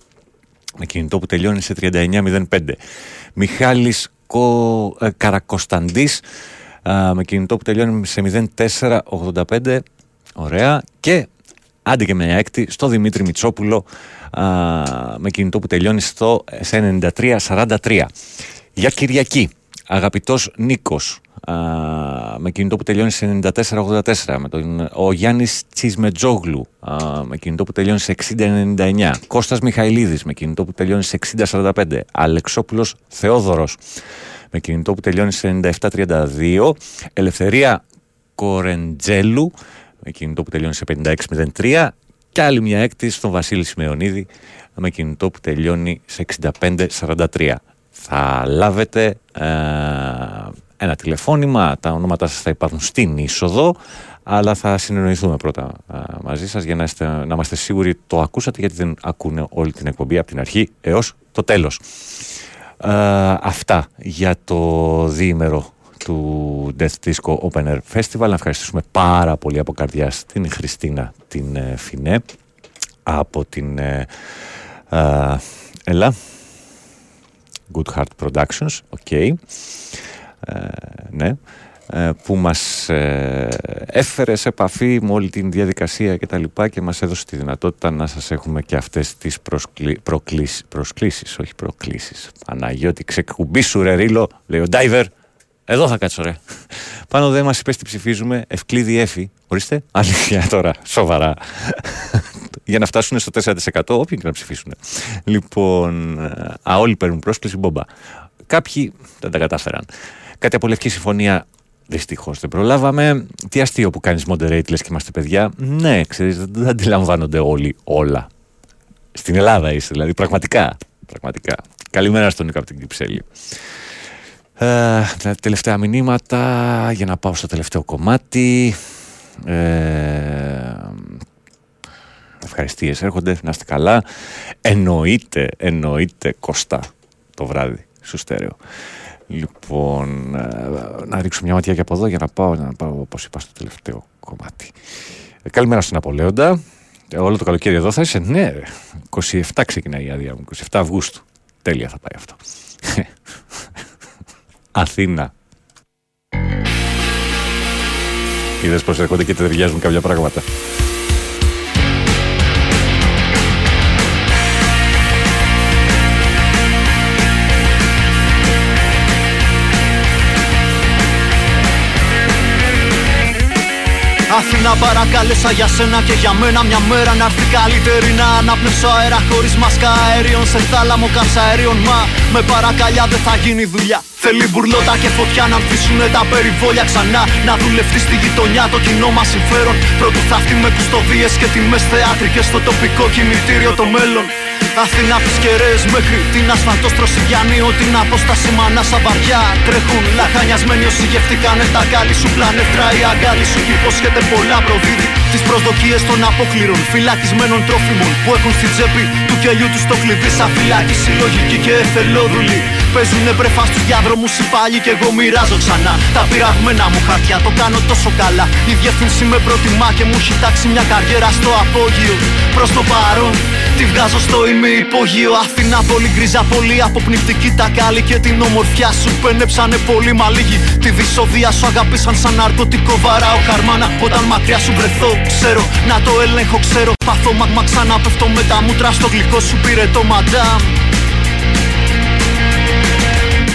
με κινητό που τελειώνει σε 3905. Μιχάλης Κο... Ε, Καρακοσταντής με κινητό που τελειώνει σε 0485. Ωραία. Και άντε και μια έκτη στο Δημήτρη Μητσόπουλο α, με κινητό που τελειώνει στο, σε 93-43. Για Κυριακή, Αγαπητός Νίκος α, με κινητό που τελειώνει σε 94-84. Με τον, ο Γιάννης Τσισμετζόγλου α, με κινητό που τελειώνει σε 60-99. Κώστας Μιχαηλίδης με κινητό που τελειώνει σε 60-45. Αλεξόπουλος Θεόδωρος με κινητό που τελειώνει σε 97-32. Ελευθερία Κορεντζέλου με κινητό που τελειώνει σε 56-03. Και άλλη μια έκτη στον Βασίλη Σιμεωνίδη με κινητό που τελειώνει σε 65-43. Θα λάβετε ε, ένα τηλεφώνημα, τα ονόματα σας θα υπάρχουν στην είσοδο, αλλά θα συνεννοηθούμε πρώτα ε, μαζί σας για να, είστε, να είμαστε σίγουροι το ακούσατε γιατί δεν ακούνε όλη την εκπομπή από την αρχή έως το τέλος. Ε, αυτά για το διήμερο του Death Disco Open Air Festival. Να ευχαριστήσουμε πάρα πολύ από καρδιά την Χριστίνα την ε, Φινέ από την ε, ε, Έλα Good Heart Productions, ok ναι που μας έφερε σε επαφή με όλη την διαδικασία και τα λοιπά και μας έδωσε τη δυνατότητα να σας έχουμε και αυτές τις προκλήσεις, προσκλήσεις, όχι προκλήσεις. Παναγιώτη, ξεκουμπήσου ρε ρίλο, λέει ο Ντάιβερ. Εδώ θα κάτσω, ρε. Πάνω δεν μας είπες τι ψηφίζουμε. Ευκλήδη έφη. Ορίστε. Αλήθεια τώρα. Σοβαρά. Για να φτάσουν στο 4% όποιοι και να ψηφίσουν. Λοιπόν, α, όλοι παίρνουν πρόσκληση μπόμπα. Κάποιοι δεν τα κατάφεραν. Κάτι από λευκή συμφωνία Δυστυχώς δεν προλάβαμε. Τι αστείο που κάνεις moderate, λες και είμαστε παιδιά. Ναι, ξέρεις, δεν αντιλαμβάνονται όλοι όλα. Στην Ελλάδα είσαι, δηλαδή, πραγματικά. πραγματικά. Καλημέρα στον Νίκο από την Κυψέλη. Ε, τα τελευταία μηνύματα για να πάω στο τελευταίο κομμάτι. Ε, ευχαριστίες έρχονται, να είστε καλά. Εννοείται, εννοείται Κωστά το βράδυ στο στέρεο. Λοιπόν, ε, να ρίξω μια ματιά και από εδώ για να πάω, να πάω όπως είπα στο τελευταίο κομμάτι. Ε, καλημέρα στον Απολέοντα. Ε, όλο το καλοκαίρι εδώ θα είσαι. Ναι, 27 ξεκινάει η άδεια μου, 27 Αυγούστου. Τέλεια θα πάει αυτό. Αθήνα. Είδες πως έρχονται και ταιριάζουν κάποια πράγματα. Αθήνα παρακάλεσα για σένα και για μένα μια μέρα να έρθει καλύτερη. Να αναπνεύσω αέρα χωρίς μάσκα αέριων σε θάλαμο καυσαέριων μα με παρακαλιά δεν θα γίνει δουλειά. Θέλει μπουρλότα και φωτιά να ανθίσουνε τα περιβόλια ξανά. Να δουλευτεί στη γειτονιά το κοινό μας συμφέρον. Πρώτου θα με κουστοβίες και τιμές θεάτρικες στο τοπικό κινητήριο το μέλλον Αθήνα από κεραίες μέχρι την ασφαλτόστρωση Γιάννη Την απόσταση μανά σαν βαριά. Τρέχουν λαχανιασμένοι όσοι γευτήκανε τα κάλλη σου πλανεύτρα Η αγκάλη σου και υποσχέται πολλά προδίδει. Τις προσδοκίες των απόκληρων φυλακισμένων τρόφιμων Που έχουν στη τσέπη του κελιού τους το κλειδί. Σαν φυλάκη συλλογική και εθελόδουλη. Παίζουνε μπρεφά στους διάδρομους οι πάλι και εγώ μοιράζω ξανά Τα πειραγμένα μου χαρτιά. Το κάνω τόσο καλά. Η διεύθυνση με προτιμά και μου έχει τάξει μια καριέρα στο απόγειο. Προς το παρόν Τη βγάζω στο ημιυπόγειο Αθήνα πολύ γκρίζα πολύ αποπνιχτική τα κάλλη Και την ομορφιά σου πένεψανε πολύ μα λίγοι Τη δυσοδεία σου αγαπήσαν σαν ναρκωτικό βαράω καρμάνα. Όταν μακριά σου βρεθώ ξέρω να το έλεγχο ξέρω. Παθώ μαγμα ξανά πέφτω με τα μούτρα στο γλυκό σου πήρε το μαντάμ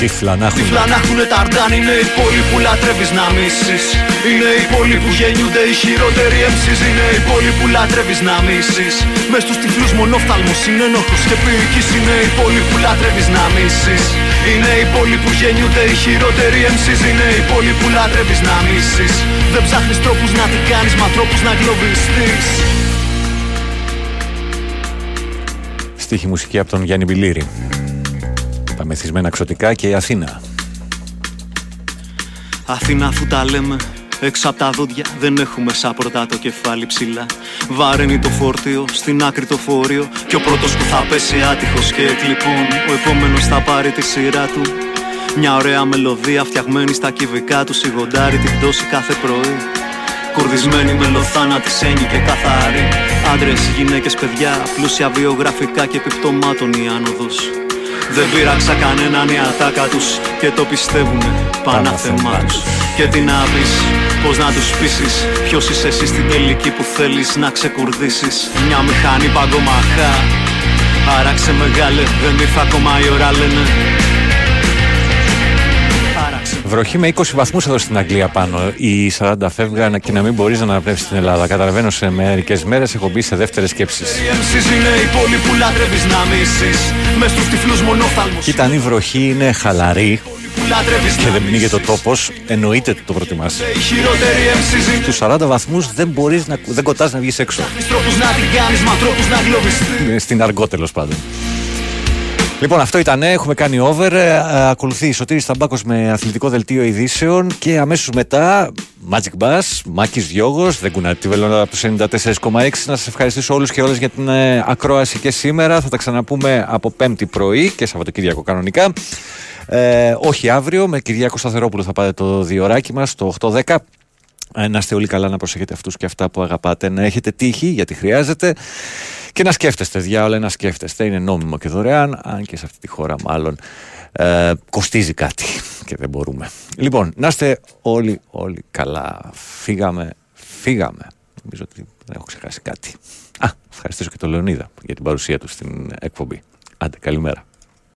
Τύφλα να έχουν Τύφλα να έχουν τα αρντάν Είναι οι πόλοι που λατρεύεις να μίσεις Είναι οι πόλοι που γεννιούνται οι χειρότεροι MCs Είναι οι πόλοι που λατρεύεις να μίσεις Μες στους τυφλούς μονόφθαλμους συνένοχος και πυρικής. Είναι οι πόλοι που λατρεύεις να μίσεις Είναι οι πόλοι που γεννιούνται οι χειρότεροι MCs Είναι οι πόλοι που λατρεύεις να μίσεις Δεν ψάχνεις τρόπους να τι κάνεις μα τρόπους να γλωβιστείς Στίχη μουσική από τον Γιάννη Μπιλίρη τα μεθυσμένα ξωτικά και η Αθήνα. Αθήνα αφού τα λέμε έξω από τα δόντια δεν έχουμε σαν πρωτά το κεφάλι ψηλά. Βαραίνει το φόρτιο, στην άκρη το φόριο Και ο πρώτος που θα πέσει άτυχος και εκλειπών. Ο επόμενος θα πάρει τη σειρά του. Μια ωραία μελωδία φτιαγμένη στα κυβικά του Σιγοντάρει την πτώση κάθε πρωί. Κουρδισμένη με λοθάνα της έννοια και καθαρή. Άντρες, γυναίκες, παιδιά, πλούσια βιογραφικά και επιπτωμάτων η άνοδος δεν πείραξα κανέναν η ατάκα τους Και το πιστεύουνε πανάθεμά τους. Και τι να πεις, πώς να τους πείσεις Ποιος είσαι εσύ στην τελική που θέλεις να ξεκουρδίσεις. Μια μηχανή παγκομαχά. Άραξε μεγάλε, δεν ήρθε ακόμα η ώρα λένε Βροχή με 20 βαθμούς εδώ στην Αγγλία πάνω. Οι 40 φεύγαν και να μην μπορείς να αναπνεύσεις στην Ελλάδα. Καταλαβαίνω σε μερικές μέρες έχω μπει σε δεύτερες σκέψεις. Κοίτα, αν η βροχή είναι χαλαρή και δεν πνίγεται το τόπος, εννοείται ότι το προτιμάς. Στους 40 βαθμούς δεν μπορείς να δεν κοτάς να βγεις έξω. Στην αργό τέλος πάντων. Λοιπόν, αυτό ήταν. Έχουμε κάνει over. Ε, ακολουθεί η Σωτήρη Σταμπάκος με αθλητικό δελτίο ειδήσεων και αμέσως μετά Magic Bass, Μάκη Διώγο, δεν κουνάτε τη βελόνα από το 94,6. Να σας ευχαριστήσω όλους και όλες για την ε, ακρόαση και σήμερα. Θα τα ξαναπούμε από Πέμπτη πρωί και Σαββατοκύριακο κανονικά. Ε, όχι αύριο, με Κυριακό Σταθερόπουλο θα πάτε το διοράκι μας, το 8-10. Ε, να είστε όλοι καλά, να προσέχετε αυτούς και αυτά που αγαπάτε, να έχετε τύχη γιατί χρειάζεται. Και να σκέφτεστε, διάολα, να σκέφτεστε. Είναι νόμιμο και δωρεάν, αν και σε αυτή τη χώρα μάλλον ε, κοστίζει κάτι και δεν μπορούμε. Λοιπόν, να είστε όλοι, όλοι καλά. Φύγαμε, φύγαμε. Νομίζω ότι δεν έχω ξεχάσει κάτι. Α, ευχαριστήσω και τον Λεωνίδα για την παρουσία του στην εκπομπή. Άντε, καλημέρα.